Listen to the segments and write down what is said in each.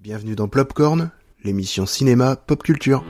Bienvenue dans Plopcorn, l'émission cinéma pop culture.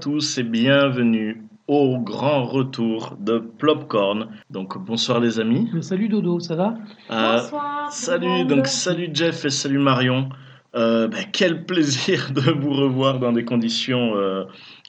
Tous et bienvenue au grand retour de Plopcorn. Donc bonsoir les amis. Salut Dodo, ça va? Euh, Bonsoir. salut, donc salut Jeff et salut Marion. Euh, ben, quel plaisir de vous revoir dans des conditions euh,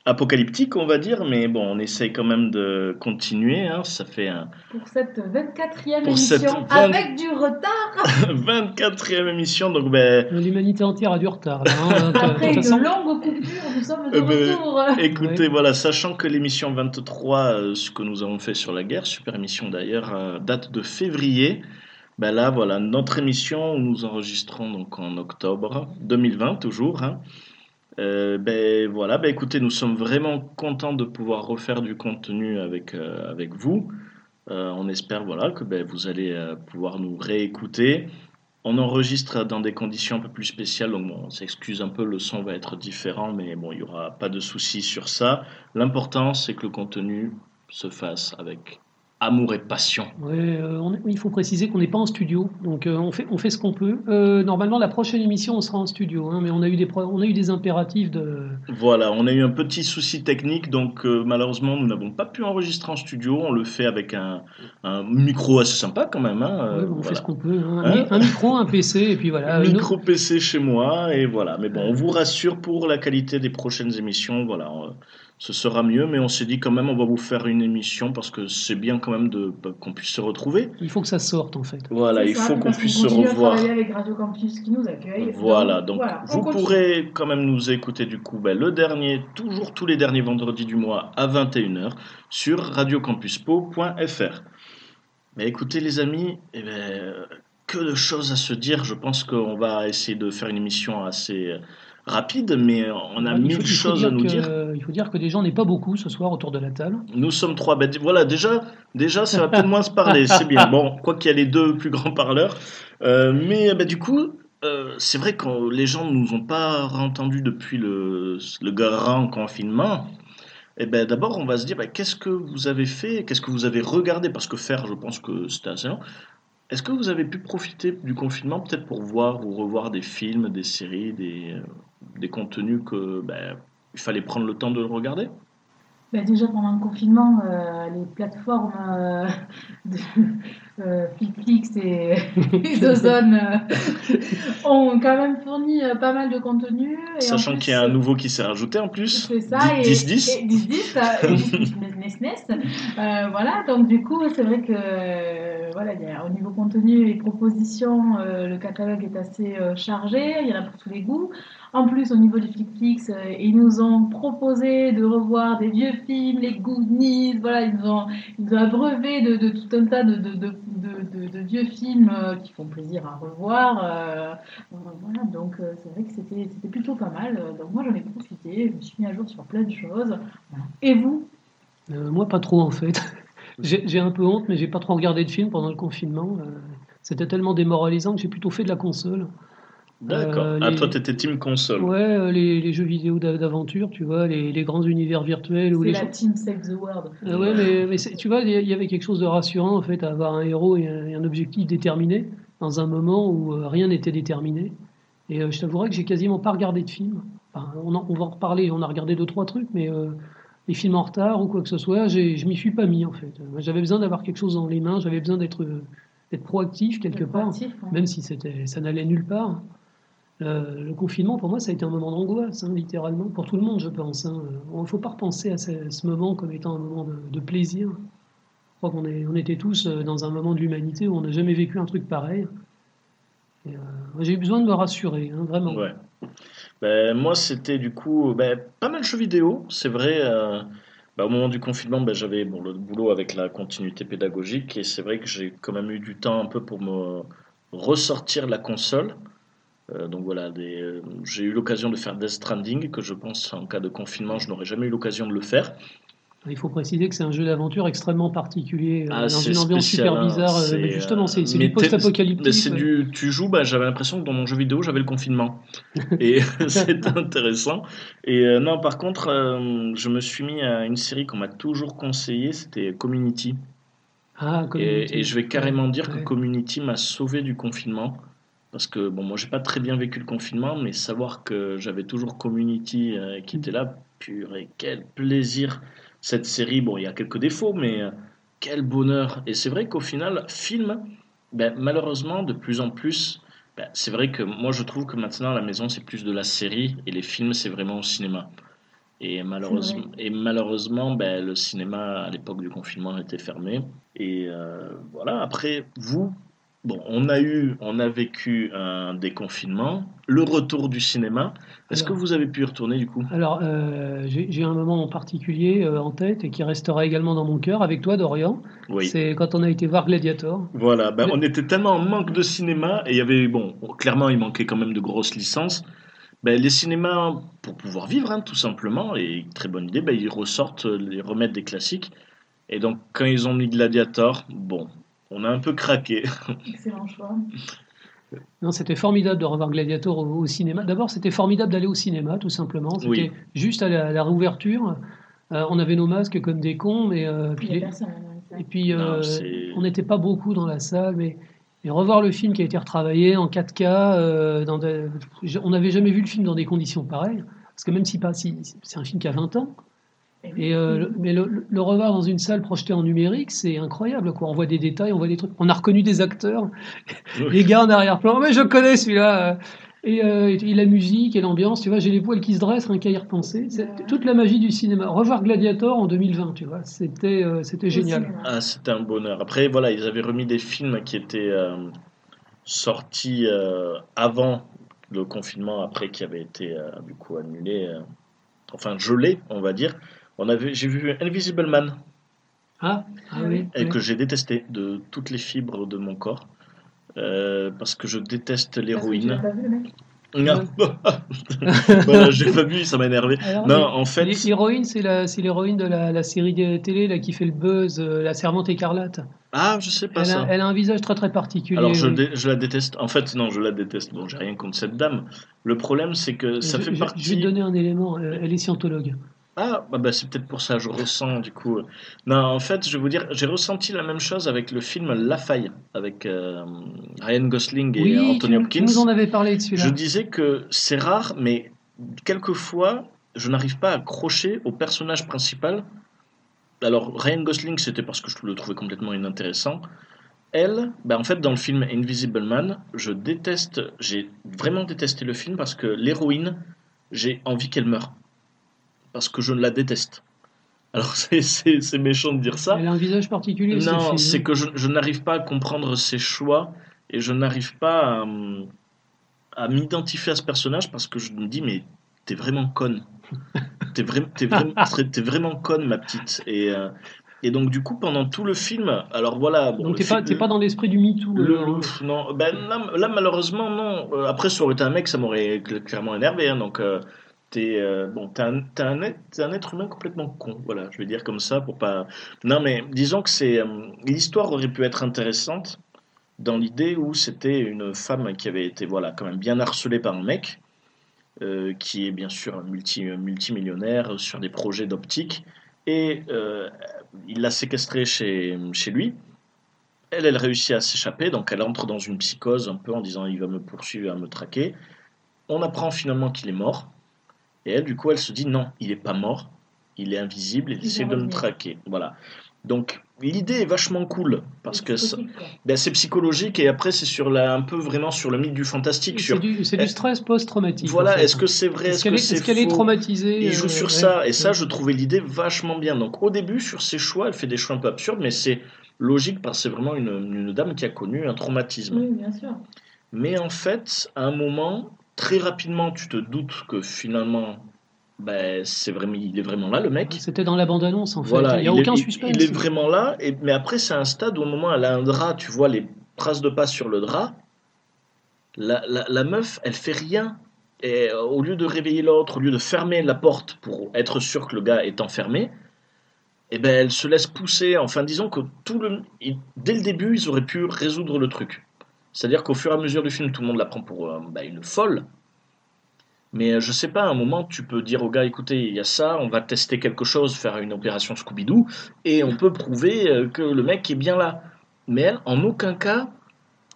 apocalyptiques, on va dire, mais bon, on essaye quand même de continuer. hein. Ça fait un Pour cette 24e Pour émission cette 20 avec du retard 24e émission, donc ben, L'humanité entière a du retard. Là, hein, après une façon, longue coupure, nous sommes de Eh ben, retour. Écoutez, Ouais. voilà, sachant que l'émission 23, euh, ce que nous avons fait sur la guerre, super émission d'ailleurs, euh, date de février. Ben là, voilà, notre émission, nous enregistrons donc en octobre 2020, toujours. hein. Euh, ben voilà, ben écoutez, nous sommes vraiment contents de pouvoir refaire du contenu avec, euh, avec vous. Euh, on espère voilà, que ben, vous allez pouvoir nous réécouter. On enregistre dans des conditions un peu plus spéciales, donc bon, on s'excuse un peu, le son va être différent, mais bon, il n'y aura pas de souci sur ça. L'important, c'est que le contenu se fasse avec amour et passion. ouais, euh, on il faut préciser qu'on n'est pas en studio, donc euh, on, fait, on fait ce qu'on peut. Euh, normalement, la prochaine émission, on sera en studio, hein, mais on a, eu des on a eu des impératifs de. Voilà, on a eu un petit souci technique, donc malheureusement, nous n'avons pas pu enregistrer en studio. On le fait avec un, un micro assez sympa quand même. hein, ouais, on voilà. fait ce qu'on peut. hein. Hein Un, mi- un micro, un PC, et puis voilà. Un micro PC chez moi et voilà. Mais bon, on vous rassure pour la qualité des prochaines émissions. Voilà, on- ce sera mieux. Mais on s'est dit quand même, on va vous faire une émission parce que c'est bien quand même de bah, qu'on puisse se retrouver. Il faut que ça sorte, en fait. Voilà, il ça, faut qu'on puisse se revoir. travailler avec Radio Campus qui nous accueille. Voilà, donc voilà, vous continue. pourrez quand même nous écouter du coup ben, le dernier, toujours tous les derniers vendredis du mois à 21h sur radiocampuspo.fr. Mais écoutez les amis, eh ben, que de choses à se dire. Je pense qu'on va essayer de faire une émission assez euh, rapide, mais on a faut- mille choses à nous que- dire. Il faut dire que des gens n'est pas beaucoup ce soir autour de la table. Nous sommes trois. Ben, voilà, déjà, déjà, ça va peut-être moins se parler, c'est bien. Bon, quoi qu'il y a les deux plus grands parleurs. Euh, mais ben, du coup, euh, c'est vrai que les gens ne nous ont pas entendus depuis le, le grand confinement. Et ben, d'abord, on va se dire, ben, qu'est-ce que vous avez fait Qu'est-ce que vous avez regardé? Parce que faire, je pense que c'était assez long. Est-ce que vous avez pu profiter du confinement peut-être pour voir ou revoir des films, des séries, des, euh, des contenus que ben, il fallait prendre le temps de regarder? Bah, déjà pendant le confinement, euh, les plateformes euh, euh, Flixflix et, et Dozone euh, ont quand même fourni euh, pas mal de contenu. Et Sachant qu'il y a un nouveau qui s'est rajouté en plus. C'est ça, et 10-10. et 10-10, euh, et 10-10, nes, nes, nes. Euh, voilà, donc du coup, c'est vrai que euh, voilà, il y a, au niveau contenu et propositions, euh, le catalogue est assez euh, chargé, il y en a pour tous les goûts. En plus, au niveau du Flixflix, euh, ils nous ont proposé de revoir des vieux films, les Goonies, voilà, ils nous ont, ils abreuvé de, tout un tas de, vieux films euh, qui font plaisir à revoir. euh, voilà, donc c'est vrai que c'était plutôt pas mal. Donc moi j'en ai profité, je me suis mis à jour sur plein de choses. Et vous? Moi, pas trop, en fait. J'ai j'ai un peu honte, mais j'ai pas trop regardé de films pendant le confinement. C'était tellement démoralisant que j'ai plutôt fait de la console. D'accord. Euh, Ah, toi, t'étais team console. Ouais, euh, les, les jeux vidéo d'a- d'aventure, tu vois, les, les grands univers virtuels ou C'est les la team Save the World. Ah ouais, mais, tu vois, il y- avait quelque chose de rassurant en fait à avoir un héros et un, et un objectif déterminé dans un moment où euh, rien n'était déterminé. Et euh, je t'avouerai que j'ai quasiment pas regardé de films. Enfin, on, en- on va en reparler, on a regardé deux trois trucs, mais euh, les films en retard ou quoi que ce soit, je m'y suis pas mis en fait. J'avais besoin d'avoir quelque chose dans les mains, j'avais besoin d'être euh, d'être proactif quelque part, proactif, même si ça n'allait nulle part. Euh, le confinement, pour moi, ça a été un moment d'angoisse, hein, littéralement, pour tout le monde, je pense. hein. Il ne faut pas repenser à ce, moment comme étant un moment de, plaisir. Je crois qu'on était tous euh, dans un moment de l'humanité où on n'a jamais vécu un truc pareil. Euh, J'ai eu besoin de me rassurer, hein, vraiment. Ben, moi, c'était du coup ben, pas mal de jeux vidéo. C'est vrai, ben, au moment du confinement, j'avais le boulot avec la continuité pédagogique et c'est vrai que j'ai quand même eu du temps un peu pour me ressortir la console. Euh, donc voilà, euh, j'ai eu l'occasion de faire Death Stranding, que je pense en cas de confinement, je n'aurais jamais eu l'occasion de le faire. Il faut préciser que c'est un jeu d'aventure extrêmement particulier, euh, Ah, dans une ambiance spécial, super hein, bizarre. mais justement, c'est du post-apocalyptique. mais c'est ouais. du, tu joues, bah, j'avais l'impression que dans mon jeu vidéo, j'avais le confinement. Et c'est intéressant. Et euh, non, par contre, euh, je me suis mis à une série qu'on m'a toujours conseillée, c'était Community. Ah, Et, Community. et je vais carrément dire que. Community m'a sauvé du confinement. Parce que, bon, moi, j'ai pas très bien vécu le confinement, mais savoir que j'avais toujours Community euh, qui était là, purée, quel plaisir. Cette série, bon, il y a quelques défauts, mais euh, quel bonheur. Et c'est vrai qu'au final, film, ben, malheureusement, de plus en plus, ben, c'est vrai que moi, je trouve que maintenant, à la maison, c'est plus de la série, et les films, c'est vraiment au cinéma. Et malheureusement, et malheureusement ben, le cinéma, à l'époque du confinement, était fermé. Et euh, voilà, après, vous, bon, on a eu, on a vécu un déconfinement, le retour du cinéma. Est-ce que vous avez pu y retourner du coup? Alors, euh, j'ai un moment en particulier euh, en tête et qui restera également dans mon cœur avec toi, Dorian. Oui. C'est quand on a été voir Gladiator. Voilà, ben, on était tellement en manque de cinéma et il y avait, bon, clairement, il manquait quand même de grosses licences. Ben, les cinémas, pour pouvoir vivre, hein, tout simplement, et très bonne idée, ben, ils ressortent, euh, ils remettent des classiques. Et donc, quand ils ont mis Gladiator, bon, on a un peu craqué. Excellent choix. Non, c'était formidable de revoir Gladiator au, au cinéma. D'abord, c'était formidable d'aller au cinéma, tout simplement. C'était Oui. juste à la, à la réouverture. Euh, on avait nos masques comme des cons, mais euh, puis les- hein, et puis euh, Non, on n'était pas beaucoup dans la salle, mais, revoir le film qui a été retravaillé en 4K, euh, dans des- on n'avait jamais vu le film dans des conditions pareilles. Parce que même si, pas, si c'est un film qui a 20 ans, Et oui. euh, le- mais le, le revoir dans une salle projetée en numérique, c'est incroyable. Quoi. On voit des détails, on voit des trucs. On a reconnu des acteurs, les gars en arrière-plan. Mais je connais celui-là. Et, euh, et la musique et l'ambiance, tu vois, j'ai les poils qui se dressent rien qu'à y repenser. C'est Ouais. toute la magie du cinéma. Revoir Gladiator en 2020, tu vois, c'était euh, c'était génial. Ah, c'était un bonheur. Après, voilà, ils avaient remis des films qui étaient euh, sortis euh, avant le confinement, après qui avaient été euh, du coup annulés, euh, enfin gelés, on va dire. On avait, j'ai vu Invisible Man Ah, ah oui. et oui. que j'ai détesté de toutes les fibres de mon corps euh, parce que je déteste l'as l'héroïne. pas vu, le mec Non, voilà, j'ai pas vu, ça m'a énervé. Alors, Non, en fait, l'hé- L'héroïne, c'est la- c'est l'héroïne de la, la série de télé là, qui fait le buzz, euh, La Servante écarlate. ah, je sais pas Elle ça. a, elle a un visage très très particulier. Alors je, oui. dé- je la déteste. En fait, non, je la déteste. Bon, j'ai rien contre cette dame. Le problème, c'est que ça je, fait je- je vais partie. te donner un élément. euh, Elle est scientologue. Ah, bah, bah, c'est peut-être pour ça, je ressens du coup. Non, en fait, je vais vous dire, j'ai ressenti la même chose avec le film La Faille, avec euh, Ryan Gosling et Oui, Anthony tu, tu Hopkins. nous en avais parlé de celui-là. Je disais que c'est rare, mais quelquefois, je n'arrive pas à accrocher au personnage principal. Alors, Ryan Gosling, c'était parce que je le trouvais complètement inintéressant. Elle, bah, en fait, dans le film Invisible Man, je déteste, j'ai vraiment détesté le film parce que l'héroïne, j'ai envie qu'elle meure. Parce que je la déteste. Alors, c'est- méchant de dire ça. Elle a un visage particulier. Non, c'est hein. que je, je n'arrive pas à comprendre ses choix et je n'arrive pas à, à m'identifier à ce personnage parce que je me dis, mais t'es vraiment conne. T'es vra- vra- vraiment conne, ma petite. Et, euh, et donc, du coup, pendant tout le film, alors voilà. bon, Donc t'es pas, pas dans l'esprit du MeToo. le- alors, le- non, ben, là, là, malheureusement, non. Euh, Après, ça aurait été un mec, ça m'aurait cl- clairement énervé. hein, donc, euh, t'es euh, bon, un, un, un être humain complètement con. Voilà, je vais dire comme ça pour pas. Non, mais disons que c'est euh, l'histoire aurait pu être intéressante dans l'idée où c'était une femme qui avait été voilà quand même bien harcelée par un mec. euh, qui est bien sûr un multi, multimillionnaire sur des projets d'optique et il l'a séquestrée chez, chez lui elle, elle réussit à s'échapper, donc elle entre dans une psychose un peu en disant il va me poursuivre, il me traquer. On apprend finalement qu'il est mort. Et elle, du coup, elle se dit non, il n'est pas mort, il est invisible, il Il essaie de me traquer. Voilà. Donc l'idée est vachement cool parce que ben, c'est psychologique et après c'est sur la, un peu vraiment sur le mythe du fantastique. C'est Sur, du, c'est du stress post-traumatique. voilà, en fait. est-ce que c'est vrai, Est-ce qu'elle que est, traumatisée il joue euh, sur ouais, ça, et ça, je trouvais l'idée vachement bien. Donc, au début, sur ses choix, elle fait des choix un peu absurdes, mais c'est logique parce que c'est vraiment une, une dame qui a connu un traumatisme. Oui, bien sûr. Mais en fait, à un moment, très rapidement, tu te doutes que finalement, ben, c'est vraiment, il est vraiment là, le mec. C'était dans la bande-annonce en fait. Voilà, il n'y a aucun il- suspense. Il est vraiment là, et, mais après, c'est un stade où, au moment où elle a un drap, tu vois les traces de pas sur le drap, La, la, la meuf, elle fait rien. Et euh, au lieu de réveiller l'autre, au lieu de fermer la porte pour être sûr que le gars est enfermé, eh ben, elle se laisse pousser. Enfin, disons que tout le, dès le début, ils auraient pu résoudre le truc. C'est-à-dire qu'au fur et à mesure du film, tout le monde la prend pour euh, bah, une folle. Mais euh, je sais pas, à un moment, tu peux dire au gars, écoutez, il y a ça, on va tester quelque chose, faire une opération Scooby-Doo, et on peut prouver euh, que le mec est bien là. Mais elle, en aucun cas,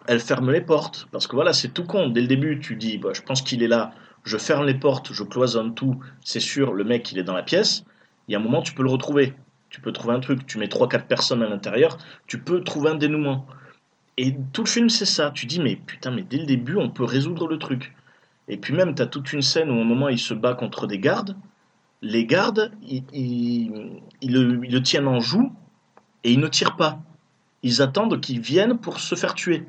elle ferme les portes. Parce que voilà, c'est tout con. Dès le début, tu dis, bah, je pense qu'il est là, je ferme les portes, je cloisonne tout, c'est sûr, le mec, il est dans la pièce. Il y a un moment, tu peux le retrouver. Tu peux trouver un truc, tu mets 3-4 personnes à l'intérieur, tu peux trouver un dénouement. Et tout le film, c'est ça. Tu dis, mais putain, mais dès le début, on peut résoudre le truc. Et puis même, tu as toute une scène où, au moment, il se bat contre des gardes. Les gardes, ils, le, tiennent en joue et ils ne tirent pas. Ils attendent qu'ils viennent pour se faire tuer.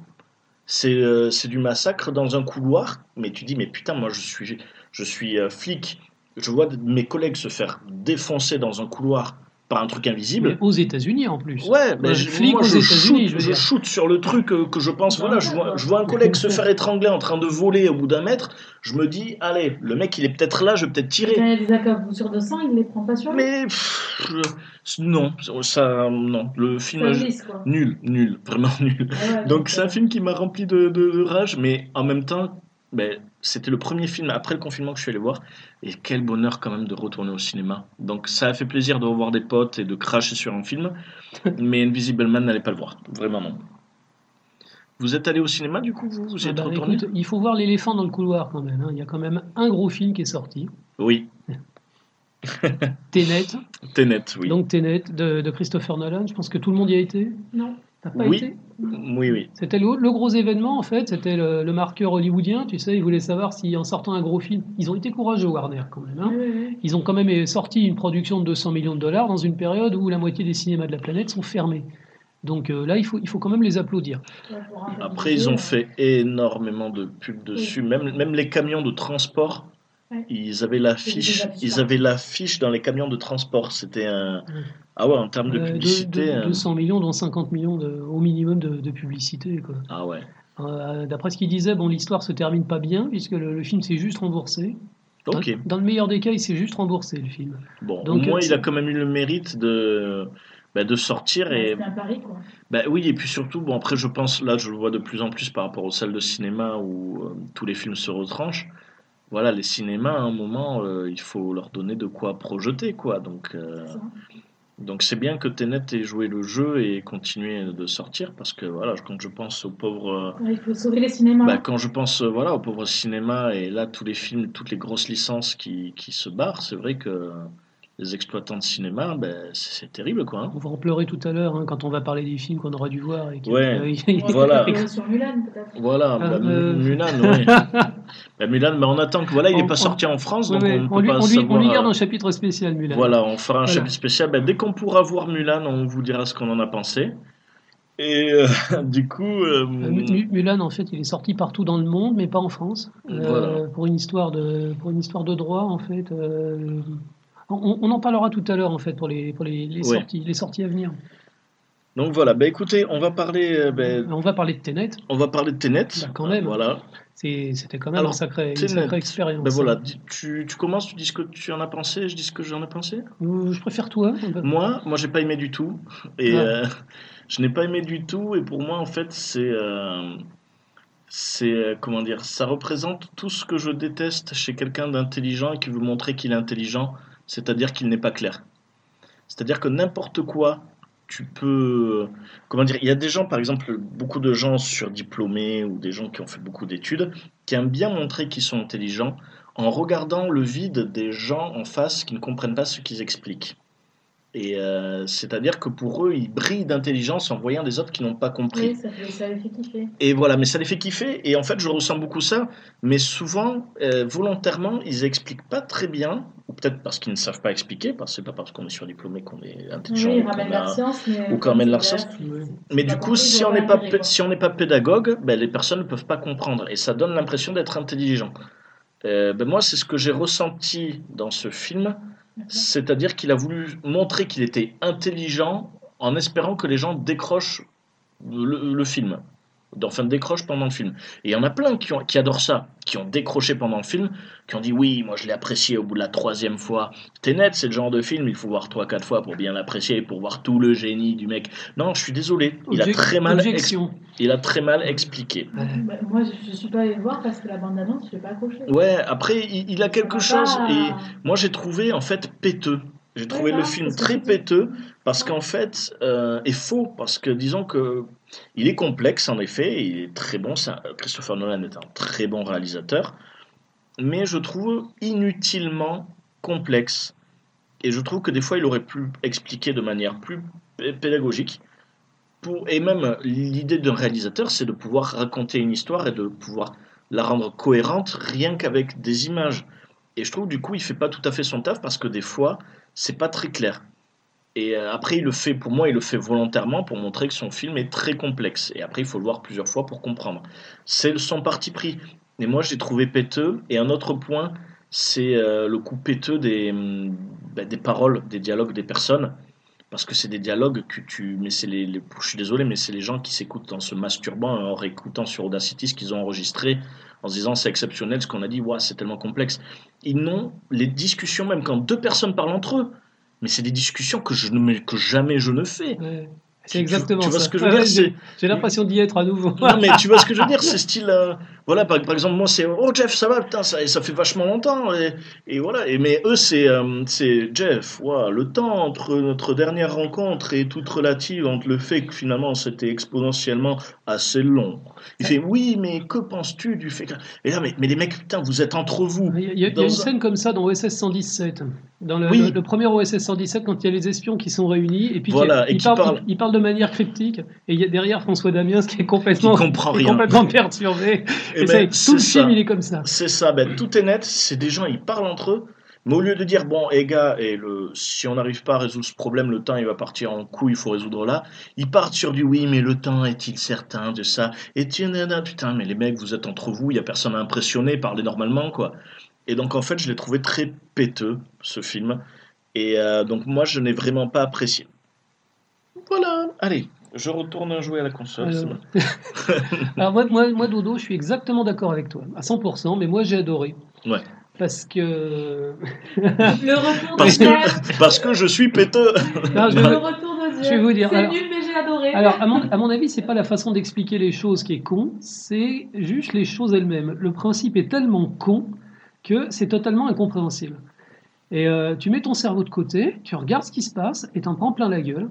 C'est euh, du massacre dans un couloir. Mais tu dis, mais putain, moi, je suis, je suis euh, flic. Je vois mes collègues se faire défoncer dans un couloir par un truc invisible. Mais aux États-unis en plus. Ouais, mais je, flic moi, aux je États-Unis, shoot, je veux je shoot sur le truc euh, que je pense. Voilà, je vois, je vois un collègue se faire étrangler en train de voler au bout d'un mètre. Je me dis, allez, le mec, il est peut-être là, je vais peut-être tirer. il a des accaboussures de sang, il les prend pas sur lui. Mais pff, je- non, ça, non, le film nul, nul, vraiment nul. Ouais, Donc c'est un film qui m'a rempli de, de- de rage, mais en même temps, ben, c'était le premier film après le confinement que je suis allé voir, et quel bonheur quand même de retourner au cinéma. Donc ça a fait plaisir de revoir des potes et de cracher sur un film, mais Invisible Man n'allez pas le voir, vraiment non. Vous êtes allé au cinéma du coup, vous? Vous Ah êtes bah, retourné? écoute, il faut voir l'éléphant dans le couloir quand même. hein. Il y a quand même un gros film qui est sorti. Oui, Tenet. Tenet, oui. Donc Tenet de, de Christopher Nolan. Je pense que tout le monde y a été. Non. Pas Oui. été Oui, oui. C'était le, le gros événement en fait. C'était le, le marqueur hollywoodien. Tu sais, ils voulaient savoir si en sortant un gros film, ils ont été courageux Warner quand même. hein. Oui, oui, oui. Ils ont quand même sorti une production de 200 millions de dollars dans une période où la moitié des cinémas de la planète sont fermés. Donc euh, là, il faut, il faut quand même les applaudir. Après, ils ont fait énormément de pubs dessus. Même, même les camions de transport, Ouais. ils avaient l'affiche. Ils avaient l'affiche dans les camions de transport. C'était un. Ouais. Ah ouais, en termes de Euh, publicité. de- de- euh, 200 millions, dont 50 millions de- au minimum de, de publicité. quoi. Ah ouais. Euh, D'après ce qu'il disait, bon, l'histoire se termine pas bien puisque le, le film s'est juste remboursé. Dans, Ok. dans le meilleur des cas, il s'est juste remboursé le film. Bon, Donc, au moins, euh, il a quand même eu le mérite de. bah, de sortir et C'était un pari, quoi. bah oui et puis surtout bon après je pense là je le vois de plus en plus par rapport aux salles de cinéma où euh, tous les films se retranchent voilà les cinémas à un moment euh, il faut leur donner de quoi projeter quoi donc euh. Donc c'est bien que Tenet ait joué le jeu et continué de sortir parce que voilà quand je pense aux pauvres Ouais, il faut sauver les cinémas. bah, quand je pense euh, voilà au pauvre cinéma et là tous les films toutes les grosses licences qui, qui se barrent c'est vrai que les exploitants de cinéma ben, c'est terrible quoi hein. On va en pleurer tout à l'heure hein, quand on va parler des films qu'on aura dû voir. Et qui- Ouais. euh, Voilà. sur Mulan, peut-être. voilà Ah, bah, euh, Mulan oui bah, Mulan mais on attend que voilà il n'est pas on- sorti en France Ouais, donc ouais, on ne on, peut lui, pas on, lui, on savoir lui garde euh, un chapitre spécial, Mulan. Voilà, on fera un Voilà. chapitre spécial. Ben, dès qu'on pourra voir Mulan, on vous dira ce qu'on en a pensé. Et euh, du coup, euh, Mu- Mu- Mulan, en fait, il est sorti partout dans le monde, mais pas en France. Euh, pour, une histoire de, pour une histoire de droit, en fait. On, on en parlera tout à l'heure, en fait, pour les, pour les, les Ouais. sorties, les sorties à venir. donc voilà. Ben, écoutez, on va parler, euh, ben, On va parler de Tenet. on va parler de Tenet. Bah, quand même. Voilà. C'était quand même Alors, un sacré, une sacrée expérience. Ben voilà. Tu, tu commences, tu dis ce que tu en as pensé, je dis ce que j'en ai pensé. Je préfère toi. Moi, moi, j'ai pas aimé du tout. Et Ah. euh, je n'ai pas aimé du tout. Et pour moi, en fait, c'est, euh, c'est comment dire, ça représente tout ce que je déteste chez quelqu'un d'intelligent et qui veut montrer qu'il est intelligent, c'est-à-dire qu'il n'est pas clair. C'est-à-dire que n'importe quoi, tu peux, comment dire, il y a des gens, par exemple, beaucoup de gens surdiplômés ou des gens qui ont fait beaucoup d'études, qui aiment bien montrer qu'ils sont intelligents en regardant le vide des gens en face qui ne comprennent pas ce qu'ils expliquent. Et euh, c'est-à-dire que pour eux, ils brillent d'intelligence en voyant des autres qui n'ont pas compris. Oui, ça, les fait kiffer. Et voilà, mais ça les fait kiffer. Et en fait, je ressens beaucoup ça. Mais souvent, euh, volontairement, ils expliquent pas très bien. Ou peut-être parce qu'ils ne savent pas expliquer. Parce que c'est pas parce qu'on est surdiplômé qu'on est intelligent. Oui, ou qu'on a- science, mais. ou ramène leur science. Mais du coup, compris, si on n'est pas si on n'est pas pédagogue, ben, les personnes ne peuvent pas comprendre. Et ça donne l'impression d'être intelligent. Euh, ben, moi, c'est ce que j'ai ressenti dans ce film. C'est-à-dire qu'il a voulu montrer qu'il était intelligent en espérant que les gens décrochent le film. D'enfin décroche pendant le film. Et il y en a plein qui, ont, qui adorent ça, qui ont décroché pendant le film, qui ont dit oui, moi je l'ai apprécié au bout de la troisième fois. Tenet, c'est le genre de film, il faut voir trois, quatre fois pour bien l'apprécier, pour voir tout le génie du mec. Non, je suis désolé, il a très mal, il a très mal expliqué. Ouais. Bah, moi, je, je suis pas allée le voir parce que la bande-annonce, je l'ai pas accroché. Ouais, après il, il a quelque va chose pas- et moi j'ai trouvé en fait péteux. J'ai trouvé le film très péteux parce qu'en fait euh, est faux parce que disons que il est complexe en effet, il est très bon. ça- Christopher Nolan est un très bon réalisateur, mais je trouve inutilement complexe et je trouve que des fois il aurait pu expliquer de manière plus pé- pédagogique. Pour, et même l'idée d'un réalisateur, c'est de pouvoir raconter une histoire et de pouvoir la rendre cohérente rien qu'avec des images. Et je trouve du coup il fait pas tout à fait son taf parce que des fois c'est pas très clair. Et euh, après il le fait pour moi il le fait volontairement pour montrer que son film est très complexe. Et après il faut le voir plusieurs fois pour comprendre. C'est son parti pris. Et moi je l'ai trouvé péteux. Et un autre point c'est euh, le coup péteux des, hum, bah, des paroles, des dialogues des personnes. Parce que c'est des dialogues que tu. Mais c'est les, les- Je suis désolé, mais c'est les gens qui s'écoutent en se masturbant, en réécoutant sur Audacity ce qu'ils ont enregistré, en se disant c'est exceptionnel ce qu'on a dit, Ouah, c'est tellement complexe. Ils n'ont les discussions, même quand deux personnes parlent entre eux, mais c'est des discussions que, je ne, que jamais je ne fais. Ouais. C'est exactement tu vois ça. ce que je veux Ouais, dire J'ai l'impression d'y être à nouveau. Non, mais tu vois ce que je veux dire? C'est style. euh, voilà, par, par exemple, moi, c'est Oh Jeff, ça va, putain, ça, ça fait vachement longtemps. Et, et voilà. Et, mais eux, c'est euh, c'est Jeff, le temps entre notre dernière rencontre est toute relative entre le fait que finalement c'était exponentiellement assez long. Il fait Oui, mais que penses-tu du fait que. Et là, mais, mais les mecs, putain, vous êtes entre vous. Il y a, il y il une un- scène comme ça dans OSS 117. Dans le, Oui. le- le premier OSS 117, quand il y a les espions qui sont réunis, et puis Voilà, et parlent. ils- ils parlent de manière cryptique, et il y a derrière François Damiens qui est Qui complètement, comprend qui est rien. complètement perturbé. Et, ben, ça, tout le film, il est comme ça. C'est ça, ben, tout est net, c'est des gens, ils parlent entre eux, mais au lieu de dire, bon, les gars, et le, si on n'arrive pas à résoudre ce problème, le temps, il va partir en couille, il faut résoudre là, ils partent sur du oui, mais le temps est-il certain de ça? Et tu nana, putain, mais les mecs, vous êtes entre vous, il n'y a personne à impressionner, parlez normalement, quoi. Et donc, en fait, je l'ai trouvé très péteux, ce film, et euh, donc, moi, je n'ai vraiment pas apprécié. Voilà, allez, je retourne jouer à la console. c'est Alors, moi, moi, moi, Dodo, je suis exactement d'accord avec toi, à 100%, mais moi j'ai adoré. Ouais. Parce que... Le retour Parce que, parce que je suis péteux Non, je le vais- retour de Jeff. je vais vous dire, C'est alors- nul, mais j'ai adoré. Alors, à mon, à mon avis, c'est pas la façon d'expliquer les choses qui est con, c'est juste les choses elles-mêmes. Le principe est tellement con que c'est totalement incompréhensible. Et euh, tu mets ton cerveau de côté, tu regardes ce qui se passe et t'en prends plein la gueule.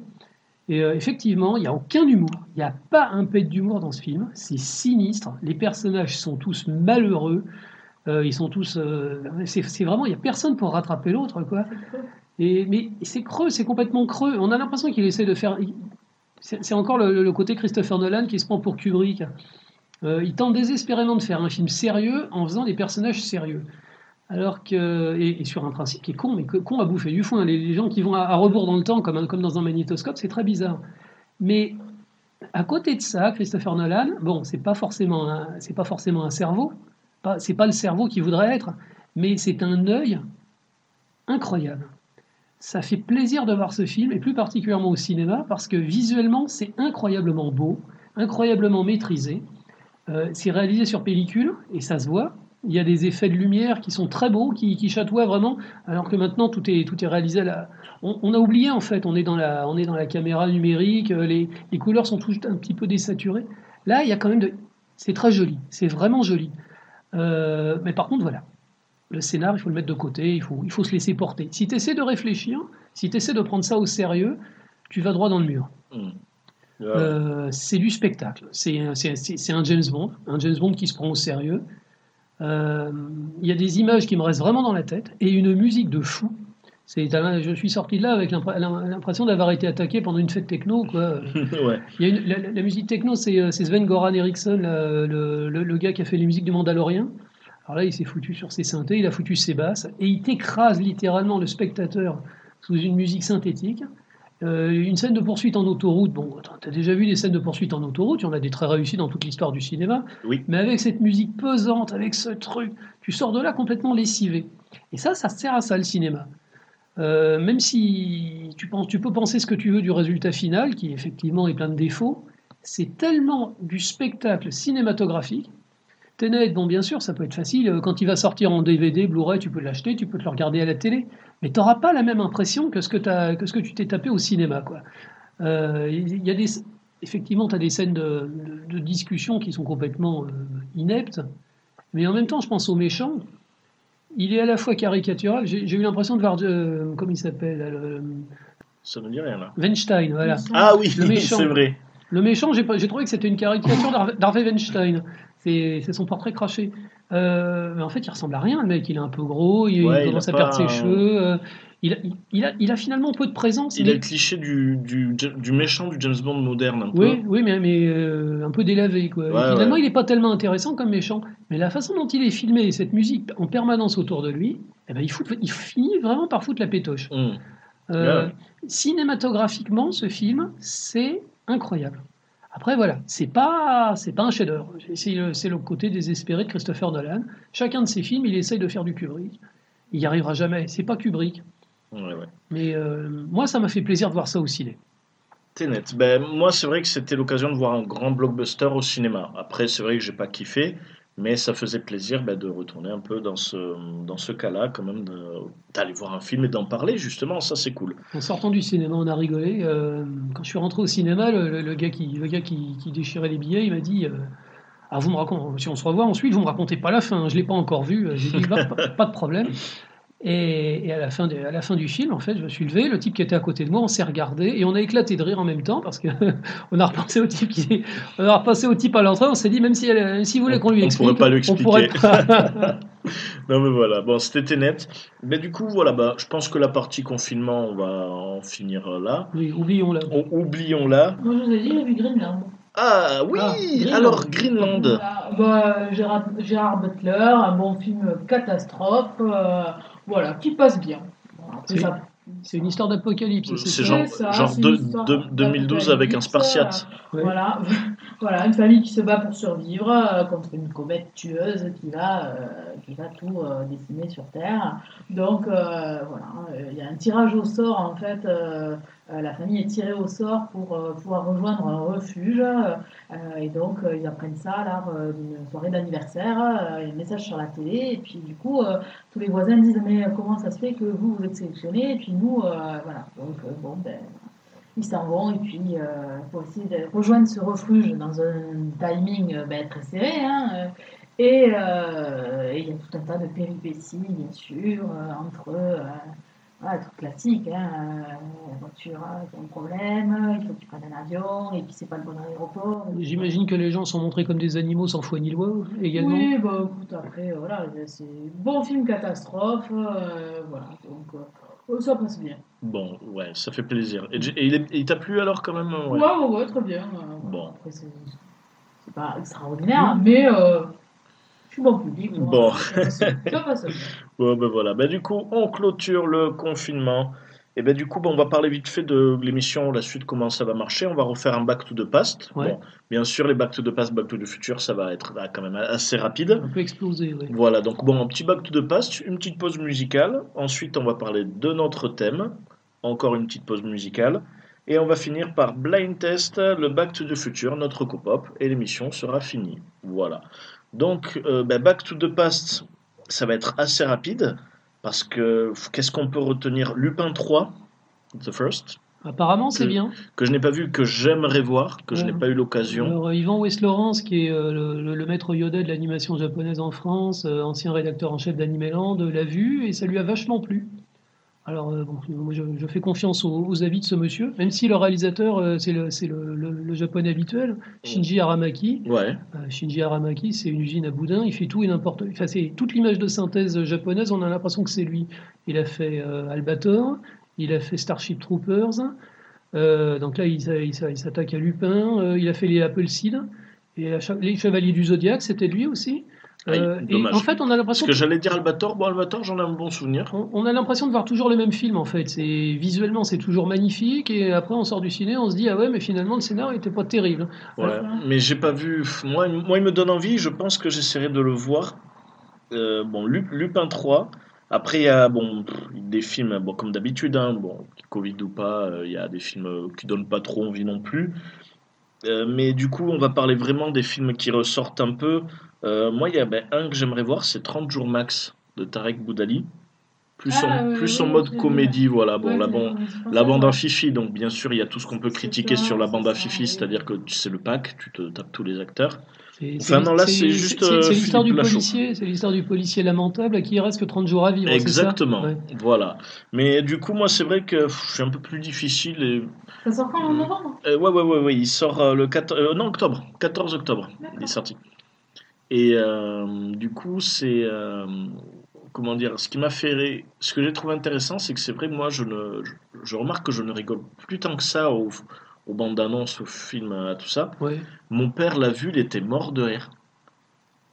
Et euh, effectivement, il n'y a aucun humour. Il n'y a pas un pet d'humour dans ce film. C'est sinistre. Les personnages sont tous malheureux. Euh, ils sont tous. euh, c'est vraiment. Il n'y a personne pour rattraper l'autre, quoi. Et, mais c'est creux, c'est complètement creux. On a l'impression qu'il essaie de faire. C'est encore le, le côté Christopher Nolan qui se prend pour Kubrick. Il tente désespérément de faire un film sérieux en faisant des personnages sérieux. Alors que, et, sur un principe qui est con, mais con à bouffer du foin. Les, gens qui vont à, rebours dans le temps, comme, comme dans un magnétoscope, c'est très bizarre. Mais à côté de ça, Christopher Nolan, bon, c'est pas forcément un, c'est pas forcément un cerveau, pas, c'est pas le cerveau qu'il voudrait être, mais c'est un œil incroyable. Ça fait plaisir de voir ce film, et plus particulièrement au cinéma, parce que visuellement, c'est incroyablement beau, incroyablement maîtrisé. Euh, c'est réalisé sur pellicule, et ça se voit. Il y a des effets de lumière qui sont très beaux, qui, qui chatoient vraiment, alors que maintenant tout est, tout est réalisé à la... On, on a oublié en fait, on est dans la, on est dans la caméra numérique, euh, les, les couleurs sont toutes un petit peu désaturées. Là, il y a quand même de... C'est très joli, c'est vraiment joli. Euh, mais par contre, voilà, le scénar, il faut le mettre de côté, il faut, il faut se laisser porter. Si tu essaies de réfléchir, si tu essaies de prendre ça au sérieux, tu vas droit dans le mur. Hmm. Euh, c'est du spectacle. C'est un James Bond, un James Bond qui se prend au sérieux. Euh, Il y a des images qui me restent vraiment dans la tête et une musique de fou. C'est- Je suis sorti de là avec l'impr- l'impression d'avoir été attaqué pendant une fête techno. Quoi. ouais. Il y a une- la, musique techno, c'est euh, Sven Goran Eriksson, la- le, le- le gars qui a fait les musiques du Mandalorien. Alors là, il s'est foutu sur ses synthés, il a foutu ses basses, et il t'écrase littéralement le spectateur sous une musique synthétique. Euh, une scène de poursuite en autoroute, bon, tu as déjà vu des scènes de poursuite en autoroute, il y en a des très réussies dans toute l'histoire du cinéma, Oui. mais avec cette musique pesante, avec ce truc, tu sors de là complètement lessivé. Et ça, ça sert à ça le cinéma. Euh, même si tu, penses, tu peux penser ce que tu veux du résultat final, qui effectivement est plein de défauts, c'est tellement du spectacle cinématographique. Tenet, bon, bien sûr, ça peut être facile. euh, Quand il va sortir en DVD, Blu-ray, tu peux l'acheter, tu peux te le regarder à la télé. Mais tu n'auras pas la même impression que ce que, t'as- que, ce que tu t'es tapé au cinéma. Quoi. Euh, Il y a des, effectivement, tu as des scènes de, de- de discussion qui sont complètement euh, ineptes. Mais en même temps, je pense au méchant. Il est à la fois caricatural. J'ai eu l'impression de voir, euh, comment il s'appelle euh, Ça ne dit rien là. Weinstein, voilà. Ah oui, Le méchant. c'est vrai. Le méchant, j'ai trouvé que c'était une caricature d'Harvey Weinstein. C'est son portrait craché. Euh, mais en fait, il ressemble à rien, le mec. Il est un peu gros, il, Ouais, il il commence a à perdre ses un- cheveux. euh, il, a, il, a, il a finalement peu de présence. Il mais- a le cliché du, du, du méchant du James Bond moderne un peu. Oui, oui, mais, mais euh, un peu délavé. Quoi. Ouais, Finalement, ouais. il n'est pas tellement intéressant comme méchant. Mais la façon dont il est filmé et cette musique en permanence autour de lui, eh ben, il, fout- il finit vraiment par foutre la pétoche. Ouais. Cinématographiquement, ce film, c'est incroyable. Après, voilà, c'est pas, c'est pas un chef-d'œuvre. C'est le, c'est le côté désespéré de Christopher Nolan. Chacun de ses films, il essaye de faire du Kubrick. Il n'y arrivera jamais. C'est pas Kubrick. Ouais, ouais. Mais euh, moi, ça m'a fait plaisir de voir ça au ciné. Tenet. Ben, moi, c'est vrai que c'était l'occasion de voir un grand blockbuster au cinéma. Après, c'est vrai que j'ai pas kiffé, mais ça faisait plaisir ben, de retourner un peu dans ce, dans ce cas-là, quand même, d'aller voir un film et d'en parler, justement. Ça, c'est cool. En sortant du cinéma, on a rigolé. Euh, quand je suis rentré au cinéma, le, gars, qui, le gars qui, déchirait les billets, il m'a dit euh, ah, vous me racontez, Si on se revoit ensuite, vous me racontez pas la fin, hein, je ne l'ai pas encore vu. J'ai dit Bah, pas de problème. Et, et à, la fin de- à la fin du film, en fait, je me suis levé, le type qui était à côté de moi, on s'est regardé et on a éclaté de rire en même temps parce que on a repensé au type qui, on a repassé au type à l'entrée, on s'est dit même si, elle, si vous voulez qu'on lui On explique, pourrait pas lui on pourrait pas. Non, mais voilà. Bon, c'était Tenet. Mais du coup, voilà, bah, je pense que la partie confinement, on va en finir euh, là. oui, oublions-la. On- Oublions-la. Moi, je vous ai dit, j'ai vu Greenland. Ah oui, Ah, Greenland. alors Greenland. Voilà. Bah, Gérard, Gérard Butler, un bon film catastrophe, euh, voilà, qui passe bien. C'est- ça- C'est une histoire d'apocalypse. C'est ça genre, ça, genre c'est de- une histoire de- 2012 avec un d'apocalypse, Spartiate. Ouais. Voilà, voilà, une famille qui se bat pour survivre euh, contre une comète tueuse qui va, euh, qui va tout euh, décimer sur Terre. Donc euh, voilà, euh, il y a un tirage au sort en fait. Euh, euh, la famille est tirée au sort pour euh, pouvoir rejoindre un refuge. euh, et donc euh, ils apprennent ça lors euh, d'une soirée d'anniversaire. euh, Il y a un message sur la télé et puis du coup euh, tous les voisins disent mais euh, comment ça se fait que vous vous êtes sélectionnés? Et puis nous euh, voilà. Donc euh, bon ben ils s'en vont et puis il faut essayer de rejoindre ce refuge dans un timing euh, ben, très serré. hein, euh, et euh, il y a tout un tas de péripéties, bien sûr, euh, entre euh, voilà, tout classique. Hein, euh, la voiture euh, qui a un problème, il faut que tu prennes un avion et puis c'est pas le bon aéroport. J'imagine que les gens sont montrés comme des animaux sans foi ni loi également. Oui, bah écoute, après, euh, voilà, c'est bon film catastrophe. euh, voilà, donc euh, ça passe bien. Bon, ouais, ça fait plaisir. Et, et il il t'a plu alors quand même Ouais, ouais. ouais, ouais, très bien. euh, Bon. Après, c'est pas extraordinaire, mais euh, suis bon public. moi, Bon. Ben voilà. Ben, du coup, on clôture le confinement. Et ben du coup, ben, on va parler vite fait de l'émission, la suite, comment ça va marcher. On va refaire un Back to the Past. Ouais. Bon, bien sûr, les Back to the Past, Back to the Future, ça va être là, quand même assez rapide. Un peu explosé, oui. Voilà, donc bon, un petit Back to the Past, une petite pause musicale. Ensuite, on va parler de notre thème. Encore une petite pause musicale. Et on va finir par Blind Test, le Back to the Future, notre copop. Et l'émission sera finie. Voilà. Donc, euh, ben, Back to the Past, ça va être assez rapide. Parce que qu'est-ce qu'on peut retenir? Lupin 3, The First, Apparemment, c'est bien. que je n'ai pas vu, que j'aimerais voir, que je n'ai pas eu l'occasion. Alors, euh, Yvan West Laurence, qui est euh, le, le- le maître Yoda de l'animation japonaise en France, euh, ancien rédacteur en chef d'Animeland, l'a vu et ça lui a vachement plu. Alors, euh, bon, moi, je, je fais confiance aux, aux avis de ce monsieur, même si le réalisateur, euh, c'est le, c'est le- le- le japonais habituel, Shinji Aramaki. Ouais, Euh, Shinji Aramaki, c'est une usine à boudin, il fait tout et n'importe Enfin, c'est toute l'image de synthèse japonaise, on a l'impression que c'est lui. Il a fait Albator, il a fait Starship Troopers, donc là, il, il il s'attaque à Lupin, il a fait les Apple Seed, et chaque- les Chevaliers du Zodiaque, c'était lui aussi. Aïe, Euh, et en fait, on a parce l'impression que j'allais dire Albator. Bon, Albator, j'en ai un bon souvenir. on, on a l'impression de voir toujours les mêmes films en fait. C'est visuellement c'est toujours magnifique et après on sort du ciné, on se dit ah ouais mais finalement le scénario était pas terrible. Ouais, ça. mais j'ai pas vu. Moi, moi, il me donne envie. Je pense que j'essaierai de le voir. Euh, bon, Lu- Lupin 3. Après, il y a bon, des films, bon, comme d'habitude, hein, bon, Covid ou pas, euh, il y a des films qui donnent pas trop envie non plus. Euh, mais du coup, on va parler vraiment des films qui ressortent un peu. Euh, moi, il y a ben, un que j'aimerais voir, c'est 30 jours max de Tarek Boudali. Plus Ah, en, oui, plus oui, en mode comédie, voilà. Bon, la, bande à Fifi, donc bien sûr, il y a tout ce qu'on peut critiquer sur la bande à Fifi, c'est-à-dire que c'est le pack, tu te tapes tous les acteurs. C'est- Enfin, non, là, c'est juste, c'est- euh, l'histoire du Lachaud. policier, c'est l'histoire du policier lamentable à qui il reste que 30 jours à vivre. ça? Exactement, Ouais. voilà. Mais du coup, moi, c'est vrai que pff, je suis un peu plus difficile. Et... Ça sort quand en novembre? Euh, ouais, ouais, ouais, ouais, il sort euh, le 14... euh, non, octobre, 14 octobre, il est sorti. Et euh, du coup, c'est. euh, comment dire Ce qui m'a fait. Ce que j'ai trouvé intéressant, c'est que c'est vrai, moi, je, ne, je, je remarque que je ne rigole plus tant que ça aux, aux bandes annonces, aux films, à tout ça. Ouais. Mon père l'a vu, il était mort de rire.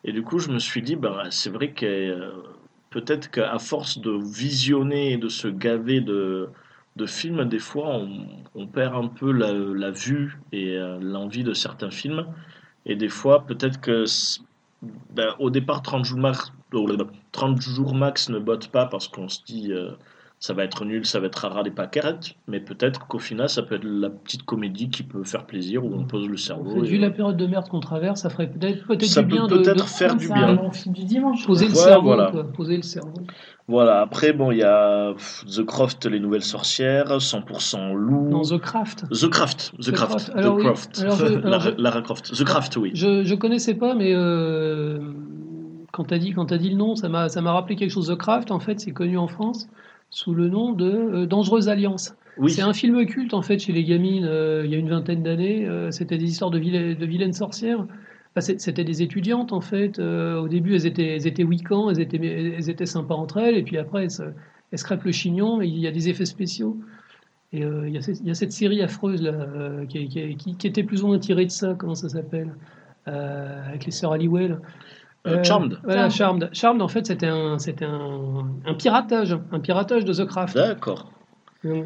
Et du coup, je me suis dit, bah, c'est vrai que euh, peut-être qu'à force de visionner et de se gaver de, de films, des fois, on, on perd un peu la, la vue et euh, l'envie de certains films. Et des fois, peut-être que ben, au départ, 30 jours max, oh, 30 jours max ne botte pas parce qu'on se dit euh, ça va être nul, ça va être rare des paquerettes. Mais peut-être qu'au final, ça peut être la petite comédie qui peut faire plaisir où on pose le cerveau. Vu et- la période de merde qu'on traverse, ça ferait peut-être peut Ça du peut bien de- peut-être de, faire du bien. du dimanche. poser le cerveau. voilà. quoi, poser le cerveau. Voilà, après, bon, il y a The Croft, Les Nouvelles Sorcières, 100% Loup. Dans The Craft. The Craft, The, The Craft, Craft. The Alors oui, Croft. alors je- alors Lara, Croft. The Craft, oui. Je je connaissais pas, mais euh, quand tu as, dit- quand t'as dit le nom, ça m'a ça m'a rappelé quelque chose. The Craft, en fait, c'est connu en France sous le nom de euh, Dangereuse Alliance. Oui, C'est un film culte, en fait, chez les gamines, euh, il y a une vingtaine d'années. Euh, C'était des histoires de, vilaines- de vilaines sorcières. Enfin, C'était des étudiantes, en fait. Euh, au début, elles étaient, elles étaient week-ends, elles étaient, elles étaient sympas entre elles, et puis après, elles se, elles se crêpent le chignon, et il y a des effets spéciaux. Et il, y a cette, il y a cette série affreuse, là, qui, qui- qui- qui était plus ou moins tirée de ça, comment ça s'appelle Avec les sœurs Halliwell. Euh, Charmed. Voilà, Charmed. Charmed. En fait, c'était un, c'était un, un piratage, un piratage de The Craft. D'accord. Euh,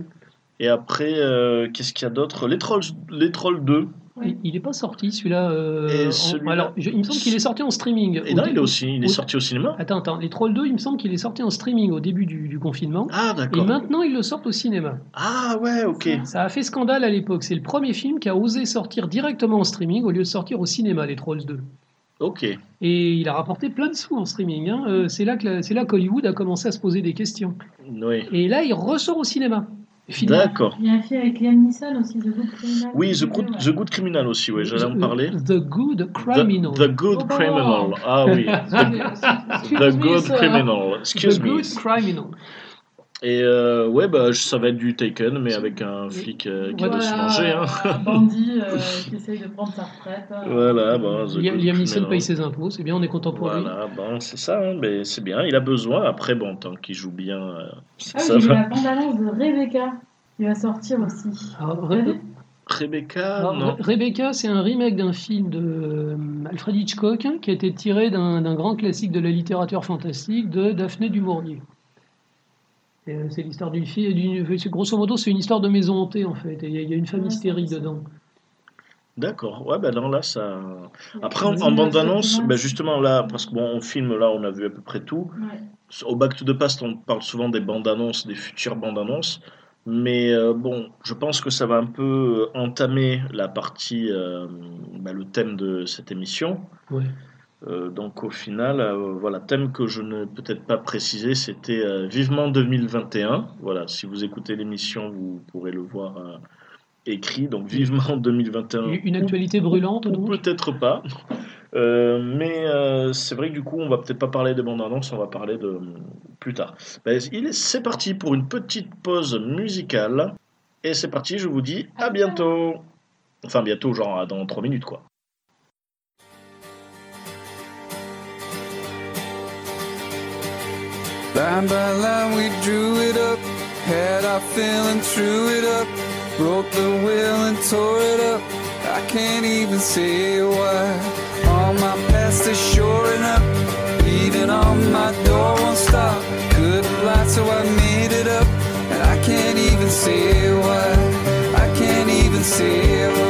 Et après, euh, qu'est-ce qu'il y a d'autre? Les Trolls, les Trolls 2. Ouais. Il n'est pas sorti celui-là. euh, Et celui-là- alors, je- il me semble qu'il est sorti en streaming. Et Au non, il est aussi, il est au- sorti au cinéma. Attends, attends. Les Trolls 2, il me semble qu'il est sorti en streaming au début du, du confinement. Ah, Et d'accord. maintenant, ils le sortent au cinéma. Ah, ouais, ok. Ça a fait scandale à l'époque. C'est le premier film qui a osé sortir directement en streaming au lieu de sortir au cinéma, les Trolls 2. Ok. Et il a rapporté plein de sous en streaming. hein. Euh, c'est là que c'est là qu'Hollywood a commencé à se poser des questions. Oui. Et là, il ressort au cinéma. D'accord. Il y a un film avec Liam Neeson aussi, The Good Criminal. Oui, The Good, ouais. The Good Criminal aussi, oui, j'allais en The- parler. The Good The, Criminal. The Good Oh. Criminal. Ah oui. The, The Good. Criminal. Excuse The me. Good Criminal. Et euh, ouais, bah, ça va être du Taken, mais avec un flic euh, qui doit se Voilà, manger. Hein. Un bandit euh, qui essaye de prendre sa retraite. hein. Voilà, bah, The Liam Neeson paye ses impôts, c'est bien, on est content pour lui. Voilà, bon, c'est ça, hein, mais c'est bien, il a besoin. Après, bon, tant qu'il joue bien, euh, Ah ça oui, va. la bande-annonce de Rebecca qui va sortir aussi. Re- vu Rebecca, alors, non. Re- Rebecca, c'est un remake d'un film de euh, Alfred Hitchcock hein, qui a été tiré d'un d'un grand classique de la littérature fantastique de Daphné du Maurier. Et, euh, C'est l'histoire d'une fille, d'une- c'est- grosso modo, c'est une histoire de maison hantée en fait. Et Il y, a- il y a une femme Ouais, hystérique dedans. D'accord, ouais, bah non, là, ça. Après, en, en bande-annonce, Fatima. bah, justement, là, parce que bon, on filme, là, on a vu à peu près tout. Ouais. Au Back to the Past, on parle souvent des bandes-annonces, des futures bandes-annonces. Mais euh, bon, je pense que ça va un peu euh, entamer la partie, euh, bah, le thème de cette émission. Ouais. Euh, donc au final, euh, voilà, thème que je ne peut-être pas précisé, c'était euh, vivement 2021. Voilà, si vous écoutez l'émission, vous pourrez le voir écrit. Donc vivement 2021. Une actualité brûlante, Ou peut-être pas. Mais c'est vrai que du coup, on va peut-être pas parler des bandes annonces, on va parler de plus tard. Ben, c'est parti pour une petite pause musicale. Et c'est parti, je vous dis à bientôt. Enfin, bientôt, genre dans 3 minutes, quoi. Line by line we drew it up, had our feeling, threw it up, broke the will and tore it up. I can't even say why. All my past is shoring up, beating on my door won't stop. Couldn't so I made it up, and I can't even say why. I can't even say why.